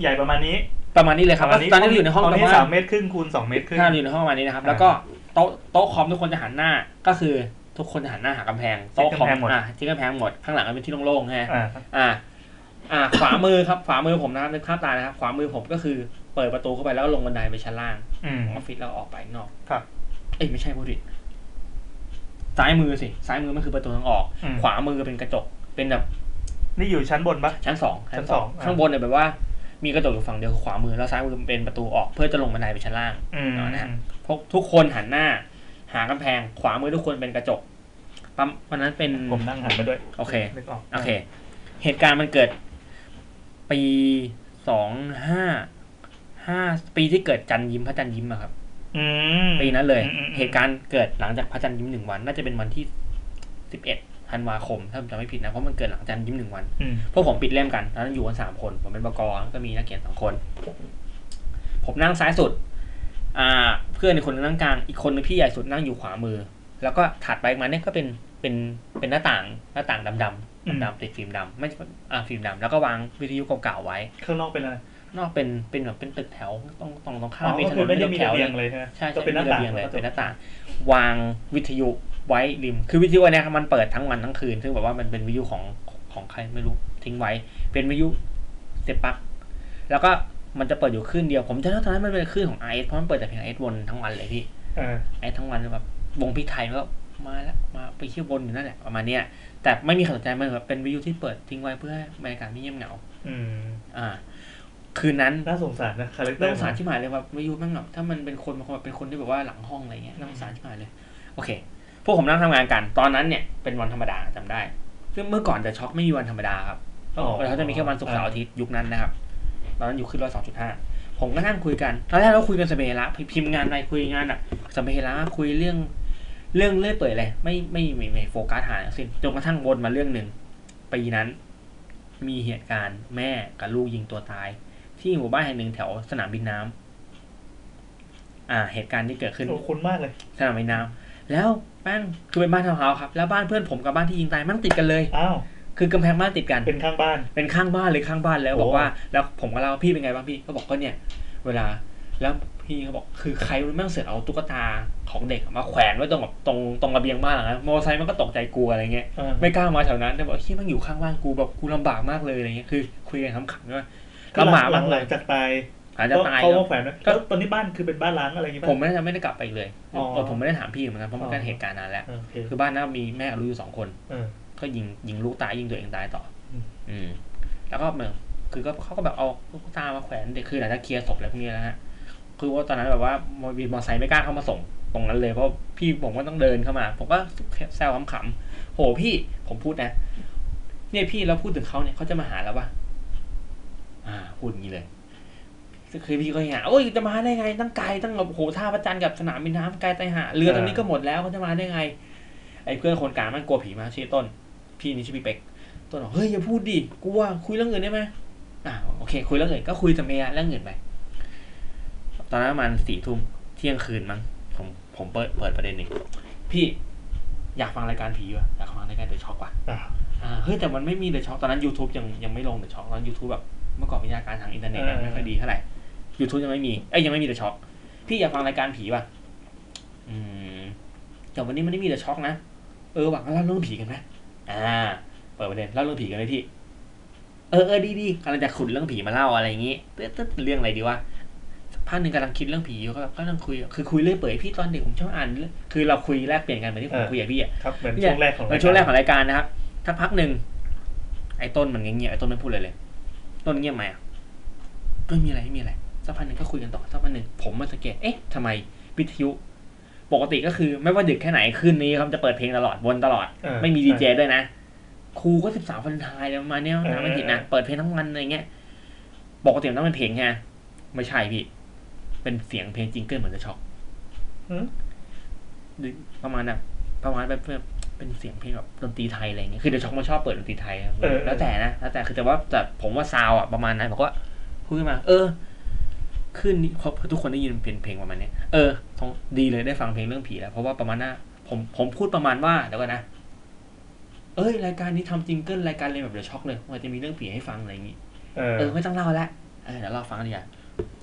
ใหญ่ประมาณนี้ ประมาณนี้เลยครับประมาณนี้ตอนนี้เราอยู่ในห้องตอนประนี้มาณสามเมตรครึ่งคูณสองเมตรครึ่งถ้าเราอยู่ในห้องประมาณนี้นะครับอ่าแล้วก็โต๊ะโต๊ะคอมทุกคนจะหันหน้า ก็คือทุกคนจะหันหน้าหากำแพงโต๊ะคอมที่กำแพงหมดอ่าที่กำแพงหมดข้างหลังก็เป็นที่โล่งๆฮะอ่า อ่าอ่า ขวามือครับขวามือผมนะครับนึกภาพตามนะครับขวามือผมก็คือเปิดประตูเข้าไปแล้วก็ลงบันไดไปชั้นล่างอืมของออฟฟิศแล้วออกไปข้างนอกครับ เอ้ยไม่ใช่พูดผิดซ้ายมือสิซ้ายมือมันคือประตูทางออก อืม ขวามือเป็นกระจกเป็นแบบนี่อยู่ชั้นบนปะ ชั้นสองชั้นสองอ่า ข้างบนเนี่ยแบบว่า มีกระจกอยู่ฝั่งเดียวคือขวามือแล้วซ้ายมือเป็นประตูออกเพื่อจะลงบันไดไปชั้นล่าง อืมเอานะฮะพวกทุกคนหันหน้า หากำแพง ขวามือทุกคนเป็นกระจกปั๊มวันนั้นเป็นผมนั่งหันมาด้วยโอเค นึกออกโอเค เหตุการณ์มันเกิด ปีสองห้าห้าปีที่เกิดจันยิ้มพระจันยิ้มอะครับอืมปีนั้นเลยอืมอืมอืมเหตุการณ์เกิดหลังจากพระจันทร์ยิ้มหนึ่งวัน น่าจะเป็นวันที่สิบเอ็ดธันวาคมถ้าผมจำไม่ผิดนะเพราะมันเกิดหลังจันทร์ยิ้มหนึ่งวันอืมพวกผมปิดเล่มกันตอนนั้นอยู่กันสามคน ผมเป็นบกแล้วก็มีนักเขียนสองคน ผมนั่งซ้ายสุด อ่า เพื่อนอีกคนนึงนั่งกลางอีกคนนึงพี่ใหญ่สุดนั่งอยู่ขวามือ แล้วก็ถัดไปมาเนี่ยก็เป็นเป็นเป็นหน้าต่างหน้าต่างดำ ดำดำดำติดฟิล์มดำไม่อ่าฟิล์มดำแล้วก็วางวิทยุเก่าๆไว้ข้างนอกเป็นอะไรนอกเป็นเป็นแบบเป็นตึกแถวตรงตรงตรงข้าอ๋มอมีก็ถนคือนไม่ได้เป็นมีแถระวเบีเลยยงเลยใช่ไหมใช่ก็ใช่เป็นหน้ามีต่างระเบียงเลยแล้วก็เป็นหน้าต่าง วางวิทยุไว้ริม คือวิทยุอันเนี้ยครับมันเปิดทั้งวันทั้งคืน ซึ่งแบบว่ามันเป็นวิทยุของของใครไม่รู้ทิ้งไว้ เป็นวิทยุเสียบปลั๊กแล้วก็มันจะเปิดอยู่คลื่นเดียว ผมจะเล่าตอนนั้นมันเป็นคลื่นของไอซ์เพราะมันเปิดแต่เพลงไอซ์วนทั้งวันเลยพี่เออไอซ์ทั้งวันแบบวงพี่ไทยมันก็มาแล้วมาไปเที่ยวบนอยู่นั่นแหละประมาณเนี้ย แต่ไม่มีใครสนใจมันแบบเป็นวิทยุที่เปิดทิ้งไว้เพื่อให้บรรยากาศไม่เงียบเหงา อืม อ่า คืนนั้นน่าสงสารนะคาแรคเตอน่าสงสารที่หมายเลยว่าวิทยุแม่งแบบถ้ามันเป็นคนบางคนแบบเป็นคนที่แบบว่าหลังห้องอะไรเงี้ยน่าสงสารที่หมายเลย โอเค พวกผมนั่งทำงานกัน ตอนนั้นเนี่ยเป็นวันธรรมดาจำได้ ซึ่งเมื่อก่อนเดอะช็อคไม่มีวันธรรมดาครับเขาจะมีแค่วันศุกร์เสาร์อาทิตย์ยุคนั้นนะครับ ตอนนั้นอยู่ขึ้นร้อยสองจุดห้าผมก็นั่งคุยกันตอนแรกเราคุยกันสเปรละพิมพ์งานอะไรคุยงานอะสเปรละคุยเรื่อง เรื่องเลื่อยเปื่อยเลยไม่ไม่ไม่ไม่โฟกัสหาทั้งสิ้นจนกระทั่งวนมาเรื่องหนึ่งปีนั้น มีเหตุการณ์แม่กับลูกยิงตัวตาย ที่หมู่บ้านแห่งหนึ่งแถวสนามบินน้ำอ่า เหตุการณ์ที่เกิดขึ้นโอ้คุ้นมากเลย สนามบินน้ำแล้วแม่งคือเป็นบ้านทาวน์เฮาส์ครับแล้วบ้านเพื่อนผมกับบ้านที่ยิงตายแมั่งติดกันเลยอ้าวคือกำแพงบ้านติดกัน เป็นข้างบ้าน เป็นข้างบ้านเลยข้างบ้านแล้วโอ้บอกว่า แล้วผมก็เล่าพี่เป็นไงบ้างพี่ ก็บอกก็เนี่ย เวลา แล้ว พี่เขาบอกคือใครมันแม่งเสือกเอาตุ๊กตาของเด็กมาแขวนไว้ตรงแบบตรงตรงระเบียงบ้านหลังนะมอเตอร์ไซค์มันก็ตกใจกลัวอะไรเงี้ยเออไม่กล้ามาแถวนั้นแต่บอกที่มันอยู่ข้างบ้านกูแบบกูลำบากมากเลยอะไรเงี้ยคือคุยกันขำๆด้วยคือลำบากหลัมางกหเลลัยงจากตายอาจจะตายเขาครัมาบแขวนไว้ก็แล้วตอนนี้บ้านคือเป็นบ้านล้างอะไรอย่างงี้ป่ะผมไม่ได้ไม่ได้กลับไปอีกเลยอ๋อเออผมไม่ได้ถามพี่เหมือนกันเพราะมันก็อ๋อเหตุการณ์นานแล้วเออโอเคคือบ้านนั้นมีแม่กับลูกอยู่สองคนเออก็ยิงยิงลูกตายยิงตัวเองตายต่ออมอืม แล้วก็เหมือนคือก็เขาก็แบบเอาลูกตามาแขวนเด็กคือหลังจากเคลียร์ศพอะไรพวกนี้แล้วฮะ คือว่าตอนนั้นแบบว่ามีมอเตอร์ไซค์ไม่กล้าเข้ามาส่งตรงนั้นเลยเพราะพี่ผมก็ต้องเดินเข้ามา ผมก็แซวขำๆโหพี่ผมพูดนะ เนี่ยพี่เราพูดถึงเขาเนี่ยเขาจะมาหาแล้วปะอ่าพูดอย่างนี้เลยคือพี่ก็หาโอ้ยจะมาได้ไงตั้งไกลตั้งแบบโหท่าพระจันกับสนามบินน้ำไกลไตหาเรือตรงนี้ก็หมดแล้วเขาจะมาได้ไง ไอ้เพื่อนคนกลางมันกลัวผีมาชื่อต้น พี่นี่ชื่อพี่เป็กต้นบอกเฮ้ยอย่าพูดดิกลัวคุยเรื่องอื่นได้ไหมอ่าโอเค คุยเรื่องอื่นก็คุยจะเมียเรื่องอื่นไป ตอนนั้นประมาณสี่ทุ่มเที่ยงคืนมั้งผมผมเปิดเปิดประเด็นหนึ่งพี่อยากฟังรายการผีวะอยากฟังรายการเดอะช็อกว่ะอ่า อ่าเฮ้ยแต่มันไม่มี The Shock ตอนนั้น YouTube ยังยังไม่ลง The Shock ตอนนั้น YouTube แบบเมื่อก่อนวิทยาการทางอินเทอร์เน็ตยังไม่ค่อยดีเท่าไหร่ YouTube ยังไม่มีเอ้ยยังไม่มี The Shock พี่อยากฟังรายการผีป่ะอืมแต่วันนี้มันไม่มี The Shock นะเออหวังว่าเล่าเรื่องผีกันไหมอ่า เปิดประเด็นเล่าเรื่องผีกันไหมพี่ เออเออดีดีกำลังจะขุดเรื่องผีมาเล่าอะไรอย่างงี้เต๊ดเต๊ดเรื่องอะไรดีวะ สักพักหนึ่งกำลังคิดเรื่องผีอยู่ก็ก็นั่งคุยคือคุยเรื่อยเปื่อยพี่ตอนเด็กผมชอบอ่านเรื่องคือเราคุยแลกเปลี่ยนกันเหมือนที่ผมคุยกับพี่อะครับเหมือนเนี่ยช่วงแรกของในช่วงแรกของรายการนะครับถ้าพักหนึ่งไอ้ต้นมันเงียบๆไอ้ต้นไม่พูดเลยเลย ต้นเงียบไหมอะไม่มีอะไรไม่มีอะไรสักพักหนึ่งก็คุยกันต่อสักพักหนึ่งผมมาสังเกตเอ๊ะทำไมวิทยุปกติก็คือไม่ว่าดึกแค่ไหนคืนนี้เขาจะเปิดเพลงตลอดวนตลอดเออไม่มีดีเจด้วยนะครูก็สิบสามฟันทายประมาณเนี้ยนะไม่ผิดนะเปิดเพลงทั้งวันอะไรเงี้ยปกติมันต้องเป็นเพลงไงไม่ใช่พี่ เป็นเสียงเพลงจิงเกิลเหมือนจะช็อกหืมประมาณน่ะประมาณแบบเป็นเสียงเพลงแบบดนตรีไทยอะไรเงี้ยคือ The Shock มันชอบเปิดดนตรีไทยอะแล้วแต่นะแล้วแต่คือแต่ว่าแต่ผมว่าซาวอะประมาณนั้นผมก็พูดขึ้นมา เออขึ้นนี้เพราะทุกคนได้ยินเป็นเพลงประมาณเนี้ยเออต้องดีเลยได้ฟังเพลงเรื่องผีแล้วเพราะว่าประมาณน่ะผมผมพูดประมาณว่าเดี๋ยวก่อนนะเอ้ยรายการนี้ทำ jingle รายการเลยแบบ The Shock เลยมันจะมีเรื่องผีให้ฟังอะไรอย่างงี้เออเออไม่ต้องเล่าแล้วเออเดี๋ยวเราฟังดีกว่า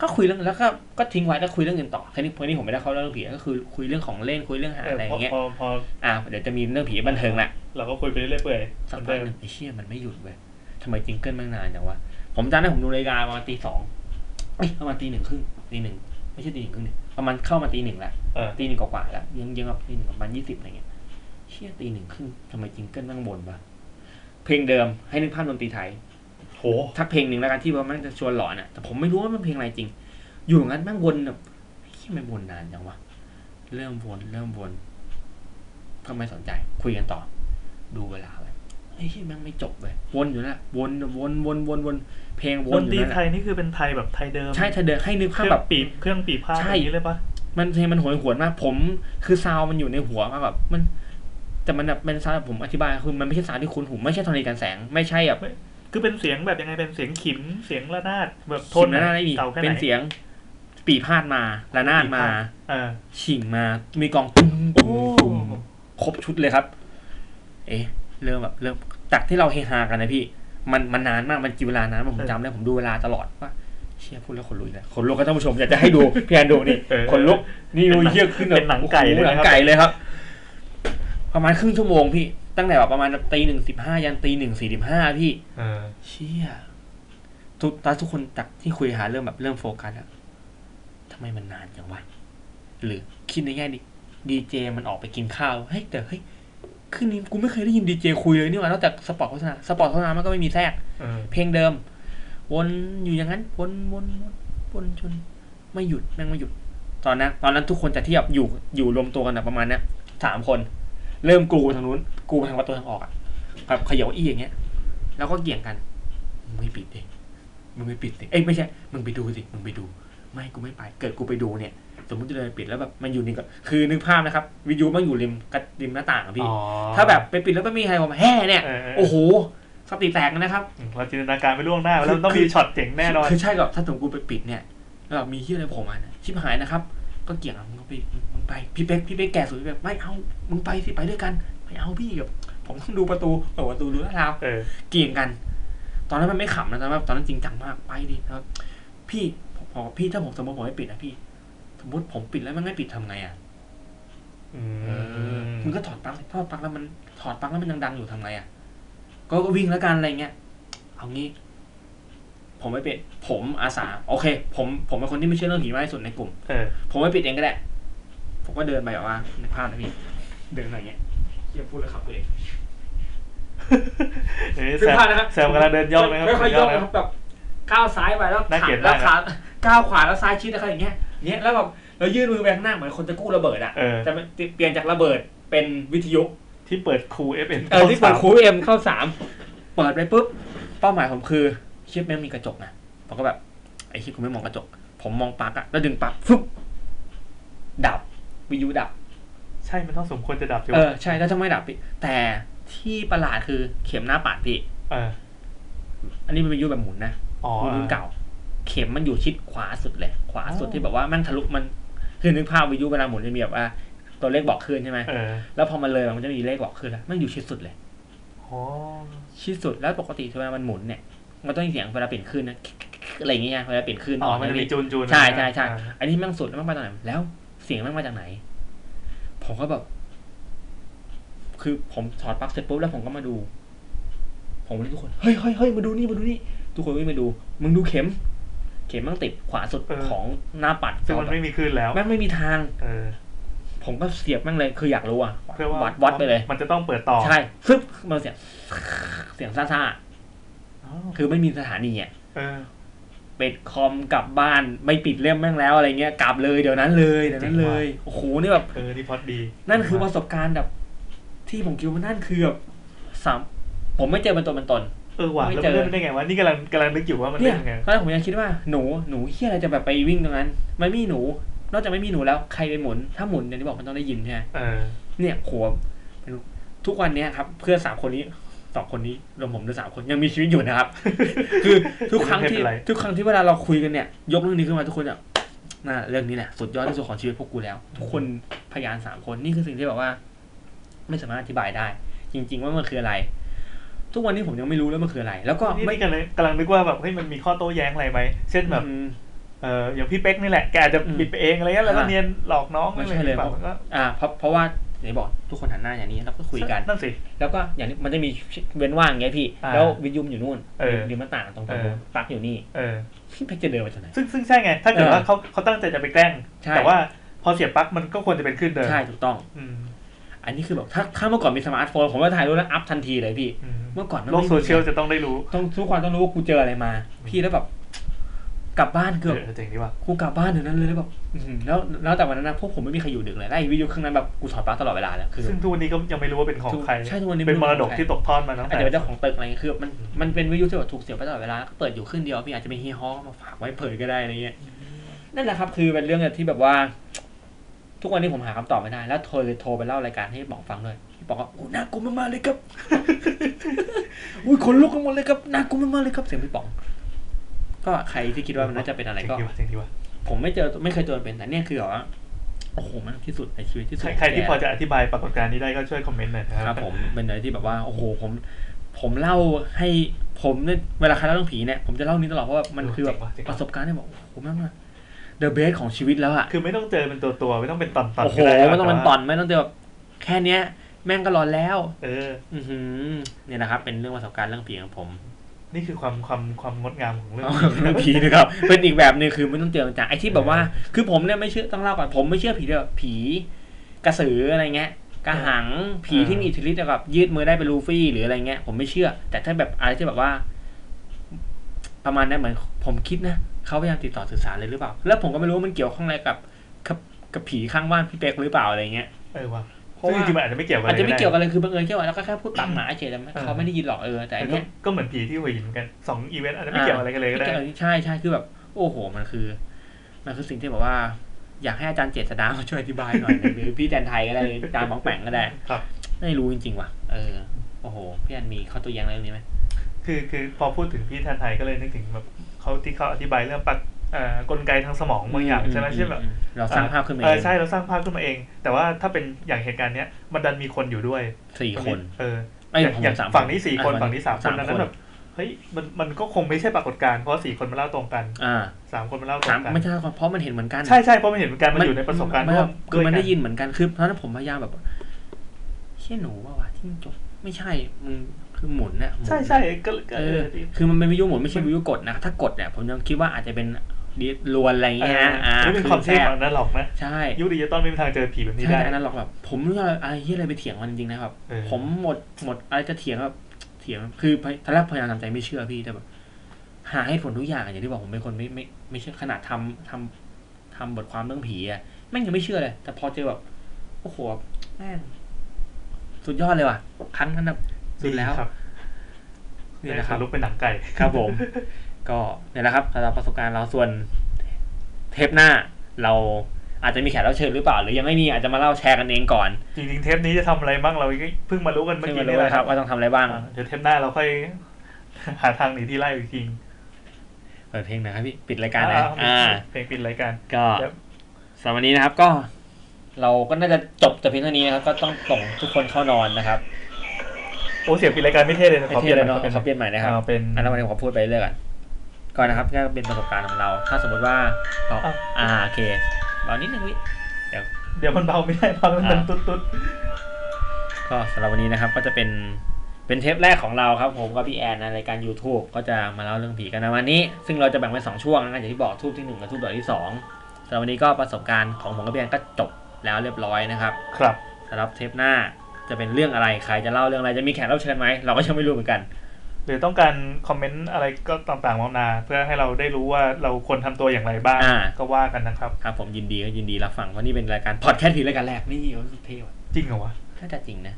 ก็คุยเรื่องแล้วก็ก็ทิ้งไว้แล้วคุยเรื่องอื่นต่อแค่นี้พอนี้ผมไม่ได้เข้าเรื่องผีก็คือคุยเรื่องของเล่นคุยเรื่องหาอะไรอย่างเงี้ยพอพออ่าเดี๋ยวจะมีเรื่องผีบันเทิงแหละเราก็คุยไปเรื่อยๆเปื่อยสักพักหนึ่งเหมือนเดินึ่มไอ้เชี่ยมันไม่หยุดเว้ยทำไม jingle แม่งนานจังวะผมจำได้ผมดูนาฬิกาประมาณตีสองเอ้ยประมาณตีหนึ่งครึ่งตีหนึ่งไม่ใช่ตีหนึ่งครึ่งดิประมาณเข้ามาตีหนึ่งแล้วเออตีหนึ่งกว่าๆแล้วยังยังแบบตีหนึ่งประมาณยี่สิบอะไรเงี้ยเชี่ยตีหนึ่งครึ่งทำไม jingle แม่งวนปะเพลงเดิมให้นึกภาพดนตรีไทย โหถ้าเพลงหนึ่งแล้วกันที่ว่ามันจะชวนหลอนอะแต่ผมไม่รู้ว่ามันเพลงอะไรจริง อยู่อย่างนั้นแม่งวนแบบที่มันวนนานจังวะเริ่มวนเริ่มวนก็ไม่สนใจ คุยกันต่อ ดูเวลาไปไอ้ที่แม่งไม่จบเลยวนอยู่นั่นแหละวนวนวนวนวนเพลงวดนนอตรียู่นั่นไทแหละยนี่คือเป็นไทยแบบไทยเดิมใช่ถ้าเดินให้นึกเคภาพรื่อแบบงปีบเครื่องปีบผ้าใช่แบบนี้เลยปะมันเพลงมันโหยหวนมากผมคือซาวด์มันอยู่ในหัวมากแบบมัน แต่มันแบบเป็น sound แบบผมอธิบายคือมันไม่ใช่ sound ที่คุ้นหูไม่ใช่ธรณีกันแสง ไม่ใช่แบบ คือเป็นเสียงแบบยังไงเป็นเสียงขิมเสียงระนาดแบบโทนโทนนั้นไม่มีเก่าแค่ไหนเป็นนเสียง ปี่พาทย์มาระนาดมาเออฉิ่งมา มีกองปุ้งปุ้งโอ้ปุ้งครบชุดเลยครับ เอ๊ะเริ่มแบบเริ่มจากที่เราเฮฮากันนะพี่ มันมันนานมากมันกินเวลานานมากผมจำได้ผมดูเวลาตลอดว่าเชี่ยพูดแล้วขนลุกเลยขนลุกก็ท่านผู้ชมอยากจะให้ดูพี่แอนดูนี่เออขนลุกนี่ดูเยี่ยขึ้นแบบเป็นหนังไก่เลยโอ้โหหนะครับนังไก่เลยครับ ประมาณครึ่งชั่วโมงพี่ ตั้งแต่แบบประมาณตีหนึ่งสิบห้ายันตีหนึ่งสี่สิบห้าพี่เออเชี่ยทุกตอนทุกคนจากที่คุยหาเรื่องแบบเริ่มโฟกัสอะทำไมมันนานจังวะหรือคิดในแง่ดิดีเจมันออกไปกินข้าวเฮ้ยแต่เฮ้ยคืนนี้กูไม่เคยได้ยินดีเจคุยเลยนี่หว่านอกจากสปอร์ตโฆษณาสปอร์ตโฆษณามันก็ไม่มีแทรกเออเพลงเดิม วนอยู่อย่างนั้น วนวนวนวนจนไม่หยุดแม่งไม่หยุด ตอนนั้นตอนนั้นทุกคนจะเทียบอยู่อยู่รวมตัวกันอะประมาณเนี้ยสามคน เริ่มกรูไปทางนู้น กรูไปทางประตูทางออกอะแบบเขย่าอี้อย่างเงี้ย แล้วก็เกี่ยงกันมึงไม่ปิดดิมึงไม่ปิดสิเอ้ยไม่ใช่มึงไปดูสิมึงไปดู ไม่กูไม่ไป เกิดกูไปดูเนี่ย สมมติจะเดินไปปิดแล้วแบบมันอยู่นี่ก็คือนึกภาพนะครับวิทยุมันอยู่ริมกระริมหน้าต่างอะพี่อ๋อถ้าแบบไปปิดแล้วไม่มีใครมาแห่เนี่ยเออเออโอ้โหสติแตกนะครับเราจินตนาการไปล่วงหน้าคือแล้วต้องคือมีช็อตเจ๋งแน่นอนคือใช่กับถ้าสมมติกูไปปิดเนี่ยแล้วแบบมีที่อะไรโผล่มาเนี่ยชิบหายนะครับก็เกี่ยงอะมึงก็ไปมึงไปพี่เป๊กพี่เป๊กแก่สุดพี่เป๊กไม่เอามึงไปสิไปด้วยกัน ไม่เอาพี่แบบผมต้องดูประตูเปิดประตูดูลาดราวเออเกี่ยงกัน ตอนนั้นมันไม่ขำนะตอนนั้นตอนนั้นจริงจังมากไปดิแล้วพี่ผมบอกว่าพี่ถ้าผมสมมติผมไม่ปิดนะพี่ สมมติผมปิดแล้วมันไม่ปิดทำไงอะอืมมึงก็ถอดปลั๊กถอดปลั๊กแล้วมันถอดปลั๊กแล้วมันยังดังอยู่ทำไงอะก็ก็วิ่งแล้วกันอะไรเงี้ยเอางี้ ผมไม่ปิด ผมอาสาโอเค ผมผมเป็นคนที่ไม่เชื่อเรื่องผีมากที่สุดในกลุ่มเออผมไม่ปิดเองก็ได้ผมก็เดินไปแบบว่าในภาพนะพี่เดินอะไรเงี้ย เยี่ยพูดแล้วขับตัวเองเฮ้ยซึ่แซงมภาพนะครับแซมกำลังเดินย่องนะครับค่อยๆเดินย่องนะนะครับแบบก้าวซ้ายไปแล้วน่าเกลียดแล้วมากขาก้าวขวาแล้วซ้ายชิดอะไรอย่างเงี้ยเงี้ยแล้วแบบเรายื่นมือไปข้างหน้าเหมือนคนจะกู้ระเบิดอะเออแต่มันเปลี่ยนจากระเบิดเป็นวิทยุที่เปิด Cool FM เออที่เปิด Cool FM เก้าสามเปิดไปปุ๊บเป้าหมายผมคือชิบแม่งมีกระจกนะผมก็แบบไอ้ชิบกูไม่มองกระจก ผมมองปลั๊กอะแล้วดึงปลั๊กฟึบดับวิทยุดับ ใช่มันต้องสมควรจะดับใช่ไหมเออใช่แล้วจะไม่ดับพี่แต่ที่ประหลาดคือเข็มหน้าปัดพี่เอออันนี้เป็นวิทยุแบบหมุนนะอ๋อรุ่นเก่า เข็มมันอยู่ชิดขวาสุดเลย ขวาสุดอ๋อที่แบบว่าแมันทะลุมันคือนึกภาพวิทยุเวลาหมุนจะมีแบบว่า ตัวเลขบอกขึ้นใช่ไหมเออแล้วพอมันเลยมันจะมีเลขบอกขึ้นแล้วมันอยู่ชิดสุดเลยอ๋อที่สุดแล้วปกติเวลามันหมุนเนี่ย มันต้องมีเสียงเวลาเปลี่ยนคลื่นนะอะไรอย่างเงี้ยเวลาเปลี่ยนคลื่นอ๋อมันจะมีใช่ไหจูนจูนใช่ใช่ใช่อ่าอันนี้แม่งสุดแล้วแม่งมาจากไหนแล้วเสียงแม่งมาจากไหน ผมก็แบบ คือผมถอดปลั๊กเสร็จปุ๊บแล้วผมก็มาดู ผมเรียกทุกคน เฮ้ยเฮ้ยเฮ้ยมาดูนี่มาดูนี่ ทุกคนวิ่งมาดู มึงดูเข็ม เข็มแม่งติดขวาสุดของหน้าปัดซึ่งมันไม่มีคลื่นแล้วแม่งไม่มีทาง เออ ผมก็เสียบแม่งเลย คืออยากรู้อะเพื่อว่าวัดวัดไปเลย มันจะต้องเปิดต่อ ใช่ฟึบมันเสียงเสียงซ่าๆอ๋อคือไม่มีสถานีอะเออ ปิดคอมกลับบ้านไม่ปิดเล่มแม่งแล้วอะไรเงี้ยกลับเลยเดี๋ยวนั้นเลยเดี๋ยวนั้นเลยโอ้โหนี่แบบเออนี่พอดดี นั่นคือประสบการณ์แบบ ที่ผมคิดว่านั่นคือแบบสามผมไม่เจอเป็นตัวเป็นตนเออว่ะไม่แล้วเจมันอเล่นได้ไงวะนี่กำลังกำลังนึกอยู่ว่ามันเนี่เล่ยนยังไงตอนแรกผมยังคิดว่าหนูหนูเฮียอะไรจะแบบไปวิ่งตรงนั้นมันไม่มีหนู นอกจากไม่มีหนูแล้วใครไปหมุน ถ้าหมุนอย่างที่บอกมันต้องได้ยินใช่ไหมเออเนี่ยโหเป็นทุกวันเนี้ยครับ เพื่อนสามคนนี้ สองคนนี้รวมผมด้วยสามคนยังมีชีวิตอยู่นะครับ คือทุกครั้งที่ไม่เป็นไรทุกครั้งที่เวลาเราคุยกันเนี่ย ยกเรื่องนี้ขึ้นมาทุกคนจะน่าเรื่องนี้แหละสุดยอดที่สุดของชีวิตพวกกูแล้ว ทุกคนพยานสามคนนี่คือสิ่งที่แบบว่า ไม่สามารถอธิบายได้ จริง ๆ ว่ามันคืออะไร ทุกวันนี้ผมยังไม่รู้แล้วมันคืออะไร แล้วก็นี่ไม่นี่กำลังกำลังนึกว่าแบบเฮ้ยมันมีข้อโต้แย้งอะไรไหมเช่นแบบอืมเอออย่างพี่เป๊กนี่แหละแกอาจจะอืมบิดไปเองอะไรเงี้ยแล้วก็อ่าเนียนหลอกน้องไม่อะไรใช่เลยแบบก็อ่าเพราะเพราะว่า อย่างที่บอกทุกคนหันหน้าอย่างนี้แล้วก็คุยกันนั่นสิแล้วก็อย่างนี้มันจะมีเว้นว่างไงพี่อ่าแล้ววิทยุมอยู่นู่นเออริมหน้าต่างตรงตเอรงอนู้นปลั๊กอยู่นี่เออพี่เพชรจะเดินไปทางไหนซึ่งซึ่งใช่ไง ถ้าเกิดเออว่าเขาเขาตั้งใจจะไปแกล้งใช่แต่ว่าพอเสียบปลั๊กมันก็ควรจะเป็นขึ้นเดิมใช่ถูกต้องอืมอันนี้คือแบบถ้าถ้าเมื่อก่อนมีสมาร์ทโฟนผมก็ถ่ายรูปแล้วอัพทันทีเลยพี่อืมเมื่อก่อนมันโลกไม่มีโซเชียลจะต้องได้รู้ต้องทุกคนต้องรู้ว่ากูเจออะไรมา พี่แล้วแบบ กลับบ้านเกือบเออเจ๋งดีว่ะกูกลับบ้านเดี๋ยวนั้นเลยแล้วแบบอื้อหือแล้วแล้วแต่วันนั้นนะพวกผมไม่มีใครอยู่ดึกเลยไอ้วิทยุเครื่องนั้นแบบกูถอดปลั๊กตลอดเวลาเลยคือซึ่งทุกวันนี้ก็ยังไม่รู้ว่าเป็นของใครใช่ทุกวันนี้เป็นมรดกที่ตกทอดมาตั้งแต่จะเป็นเจ้าของตึกอะไรเงี้ยคือมันมันเป็นวิทยุที่แบบถูกเสียบไปตลอดเวลาก็เปิดอยู่ครึ่งเดียวพี่อาจจะเป็นฮีฮอมาฝากไว้เผยก็ได้อะไรเงี้ยนั่นแหละครับคือเป็นเรื่องที่แบบว่า ทุกวันนี้ผมหาคำตอบไม่ได้แล้วโทรเลยโทรไปเล่ารายการให้ป๋องฟังเลยพี่ป๋องก็โอ้น่ากลัวมากๆเลยครับ อุ้ยขนลุกกันหมดเลยครับน่ากลัวมากๆเลยครับ เสียงพี่ป๋อง ก็ใครที่คิดว่ามันน่าจะเป็นอะไรก็เจ๋งดีว่ะเจ๋งดีว่ะผมไม่เจอไม่เคยเจอเป็นแต่เนี่ยคือแบบว่าโอ้โหมันที่สุดในชีวิตที่สุใคดรใครที่แกพอจะอธิบายปรากฏการณ์นี้ได้ก็ช่วยคอมเมนต์หน่อยนะคครัรับบผมเป็นอะไรที่แบบว่าโอ้โหผม ผมเล่าให้ผมเนี่ยเวลาใครเล่าเรื่องผีเนี่ยผมจะเล่านี้ตลอดเพราะว่ามันคือแบบเจ๋งว่ะเจ๋งว่ะประสบการณ์ที่บอกโอ้โหแม่งอะ the best ของชีวิตแล้วอะคือไม่ต้องเจอเป็นตัวตัวๆไม่ต้องเป็นตอนตอนโอ้โหก็ด้ไม่ต้องเป็นแว่าตอนไม่ต้องเจอแบบแค่เนี้ย แม่งก็ร้อนแล้ว เออ อือหือเนี่ยนะครับ เป็นเรื่องประสบการณ์เรื่องผีของผม นี่คือความความความงดงามของเรื่องเรื่องผีนะครับ เป็นอีกแบบหนึงคือไม่ต้องเจอจังๆไอ้ที่แบบว่า คือผมเนี่ยไม่เชื่อต้องเล่าก่อนผมไม่เชื่อผีเดียวผี กระสืออะไรเงี้ยกระหังผีที่มีอิทธิฤทธิ์แบบยืดมือได้เป็นลูฟี่หรืออะไรเงี้ยผมไม่เชื่อ แต่ถ้าแบบอะไรที่แบบว่า ประมาณนั้นเหมือนผมคิดนะเขาพยายามติดต่อสื่อสารเลยหรือเปล่า แล้วผมก็ไม่รู้ว่ามันเกี่ยวข้องอะไรกับกับกับผีข้างบ้านพี่เป๊กหรือเปล่าอะไรเงี้ยเออว่ะ เพราะซึ่งว่าจริงๆมันอาจจะไม่เกี่ยวกันอาจจะไม่เกี่ยวก็กันเลยคือบังเอิญแค่ว่าแล้วก็แค่พูดปากหมาเฉยแต่ไม่เออเขาไม่ได้ยินหรอกเออแต่ได้อันก็เนี้ยก็เหมือนผีที่หัวหินเหมือนกันสองอีเวนต์อาจจะไม่เกี่ยวอะไรกันเลยก็ได้ม่กี่ยวใช่ใช่คือแบบ โอ้โหมันคือ มันคือสิ่งที่แบบว่าอยากให้อาจารย์เจษดามาช่วยอธิบายหน่อยหรือพี่แดนไทยก็ได้หรืออาจารย์บองแปงก็ได้ครับไม่รู้จริงๆว่ะเออโอ้โหพี่แอนมีข้อตัวแย้งอะไรเรื่องนี้ไหมคือคือพอพูดถึงพี่แทนไทยก็เลยนึกถึงแบบเขาที่เขาอธิบายเรื่องปักเอ่อ กลไกทางสมองบางอย่างใช่ไหมเช่นแบบอืมเราสร้างภาพขึ้นมาเอเอองใช่เราสร้างภาพขึ้นมาเอง แต่ว่าถ้าเป็นอย่างเหตุการณ์เนี้ยมันดันมีคนอยู่ด้วยสี่คนเออไอ้ยอย่างผมอย่างสามฝั่งนี้สี่คนอะฝั่งนี้สามคนดังนั้นแบบเฮ้ยมันมันก็คงไม่ใช่ปรากฏการณ์เพราะสี่คนมาเล่าตรงกันอ่าสามคนมาเล่าตรสามงกันไม่ใช่เพราะมันเห็นเหมือนกันใช่ใช่เพราะมันเห็นเหมือนกันมันอยู่ในประสบการณ์มันร่วมคือมันวยกัได้ยินเหมือนกันคือเพราะฉะนั้นผมพยายามแบบเชี่ยหนูว่าวะที่มันจบไม่ใช่มึงคือหมุนน่ะหมุนใช่ใช่ก็ก็เอเอออที่คือมันเป็นวิทยุหมุนไม่ใช่วิทยุกดนะถ้ากดเนี่ยผมยังคิดว่าอาจจะเป็น ดิสลวนอะไรอย่างเอเงี้ยอนะอ่าไม่เป็นความเท่ของนั้นหรอกนะใช่ยุคดิจิตอลไม่มีทางเจอผีแบบนี้ใช่ได้อันนั้นหรอกแบบผมไม่รู้อะไรที่อะไรไปเถียงมันจริงๆนะครับเออผมหมดหมดอะไรจะเถียงแบบเถียงคือตอนแรกพยายามทำใจไม่เชื่อพี่แต่แบบหาให้ผลทุกอย่างอย่างที่บอกผมเป็นคนไม่ไม่ไม่เชื่อขนาดทำทำทำบทความเรื่องผีอะแม่งยังไม่เชื่อเลย แต่พอเจอแบบโอ้โหแม่งสุดยอดเลยว่ะ ครั้งนั้นแบบสุดแล้วครับนี่นี่นะนะคครัรับบลุกเป็นหนังไก่ครับผม ก็เนี่ยแหละครับสำหรับประสบการณ์เราส่วนเทปหน้าเราอาจจะมีแขกรับเชิญหรือเปล่า หรือยังไม่มีอาจจะมาเล่าแชร์กันเองก่อน จริงๆเทปนี้จะทำอะไรบ้างเราก็เพิ่งมารู้กันเมื่อซึ่งกี้มานี่รู้แหนะละคครัรับบว่าต้องทำอะไรบ้างอ่าเดี๋ยวเทปหน้าเราค่อยหาทางหนีที่ไล่อีกทีเปิดเพลงหนะครับพี่ปิดรายการนะอ่าอ่าเพลงปิดรายการก็เดี๋ยวสำหรับวันนี้นะครับก็ เราก็น่าจะจบแต่เพียงเท่านี้นะครับ ก็ต้องส่งทุกคนเข้านอนนะครับโอ้เสียงปิดรายการไม่เท่เลยนะไม่ขอเท่เปลี่ยนเลยเนาะหน่อยเขาเปลี่ยนใหม่นะครับเอาเป็นอันนั้นวันนี้ผมพูดไปเรื่อยก่อน ก่อนนะครับก็เป็นประสบการณ์ของเรา ถ้าสมมติว่าเราอ้าวอ่าโอเคเบานิดนึงวิเดี๋ยวมันเบาไม่ได้เพราะมันอ่าตุ๊ดตุ๊ดก็สำหรับวันนี้นะครับ ก็จะเป็นเป็นเทปแรกของเราครับ ผมกับพี่แอนในรายการ YouTube ก็จะมาเล่าเรื่องผีกันในวันนี้ ซึ่งเราจะแบ่งเป็นสองช่วงนะครับอย่างที่บอกทูบที่หนึ่งกับทูบดอกที่สองสำหรับวันนี้ก็ประสบการณ์ของผมกับพี่แอนก็จบแล้วเรียบร้อยนะครับ ครับ สำหรับเทปหน้าจะเป็นเรื่องอะไรใครจะเล่าเรื่องอะไรจะมีแขกรับเชิญไหมเราก็ยังไม่รู้เหมือนกัน หรือต้องการคอมเมนต์อะไรก็ต่างๆมานา เพื่อให้เราได้รู้ว่าเราควรทำตัวอย่างไรบ้างอ่าก็ว่ากันนะครับ ครับผมยินดีก็ยินดีรับฟังเพราะนี่เป็นรายการพอดแคสต์ผีรายการแรกนี่โอ้ยสุดเท่ว่ะจริงเหรอวะน่าจะจริงนะ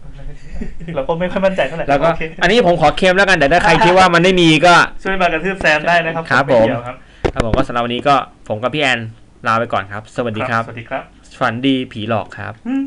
เราก็ไม่ค่อยมั่นใจเท่าไหร่แล้วก็โอเคอันนี้ผมขอเค็มแล้วกันแต่ถ้าใครคิดว่ามันไม่มีก็ช่วยมากระทืบแซมได้นะครับครับไเกี่ยวผมครับครับผมก็สำหรับวันนี้ก็ผมกับพี่แอนลาไปก่อนครับ สวัสดีครับสวัสดีครับฝันดีผีหลอกครับอืม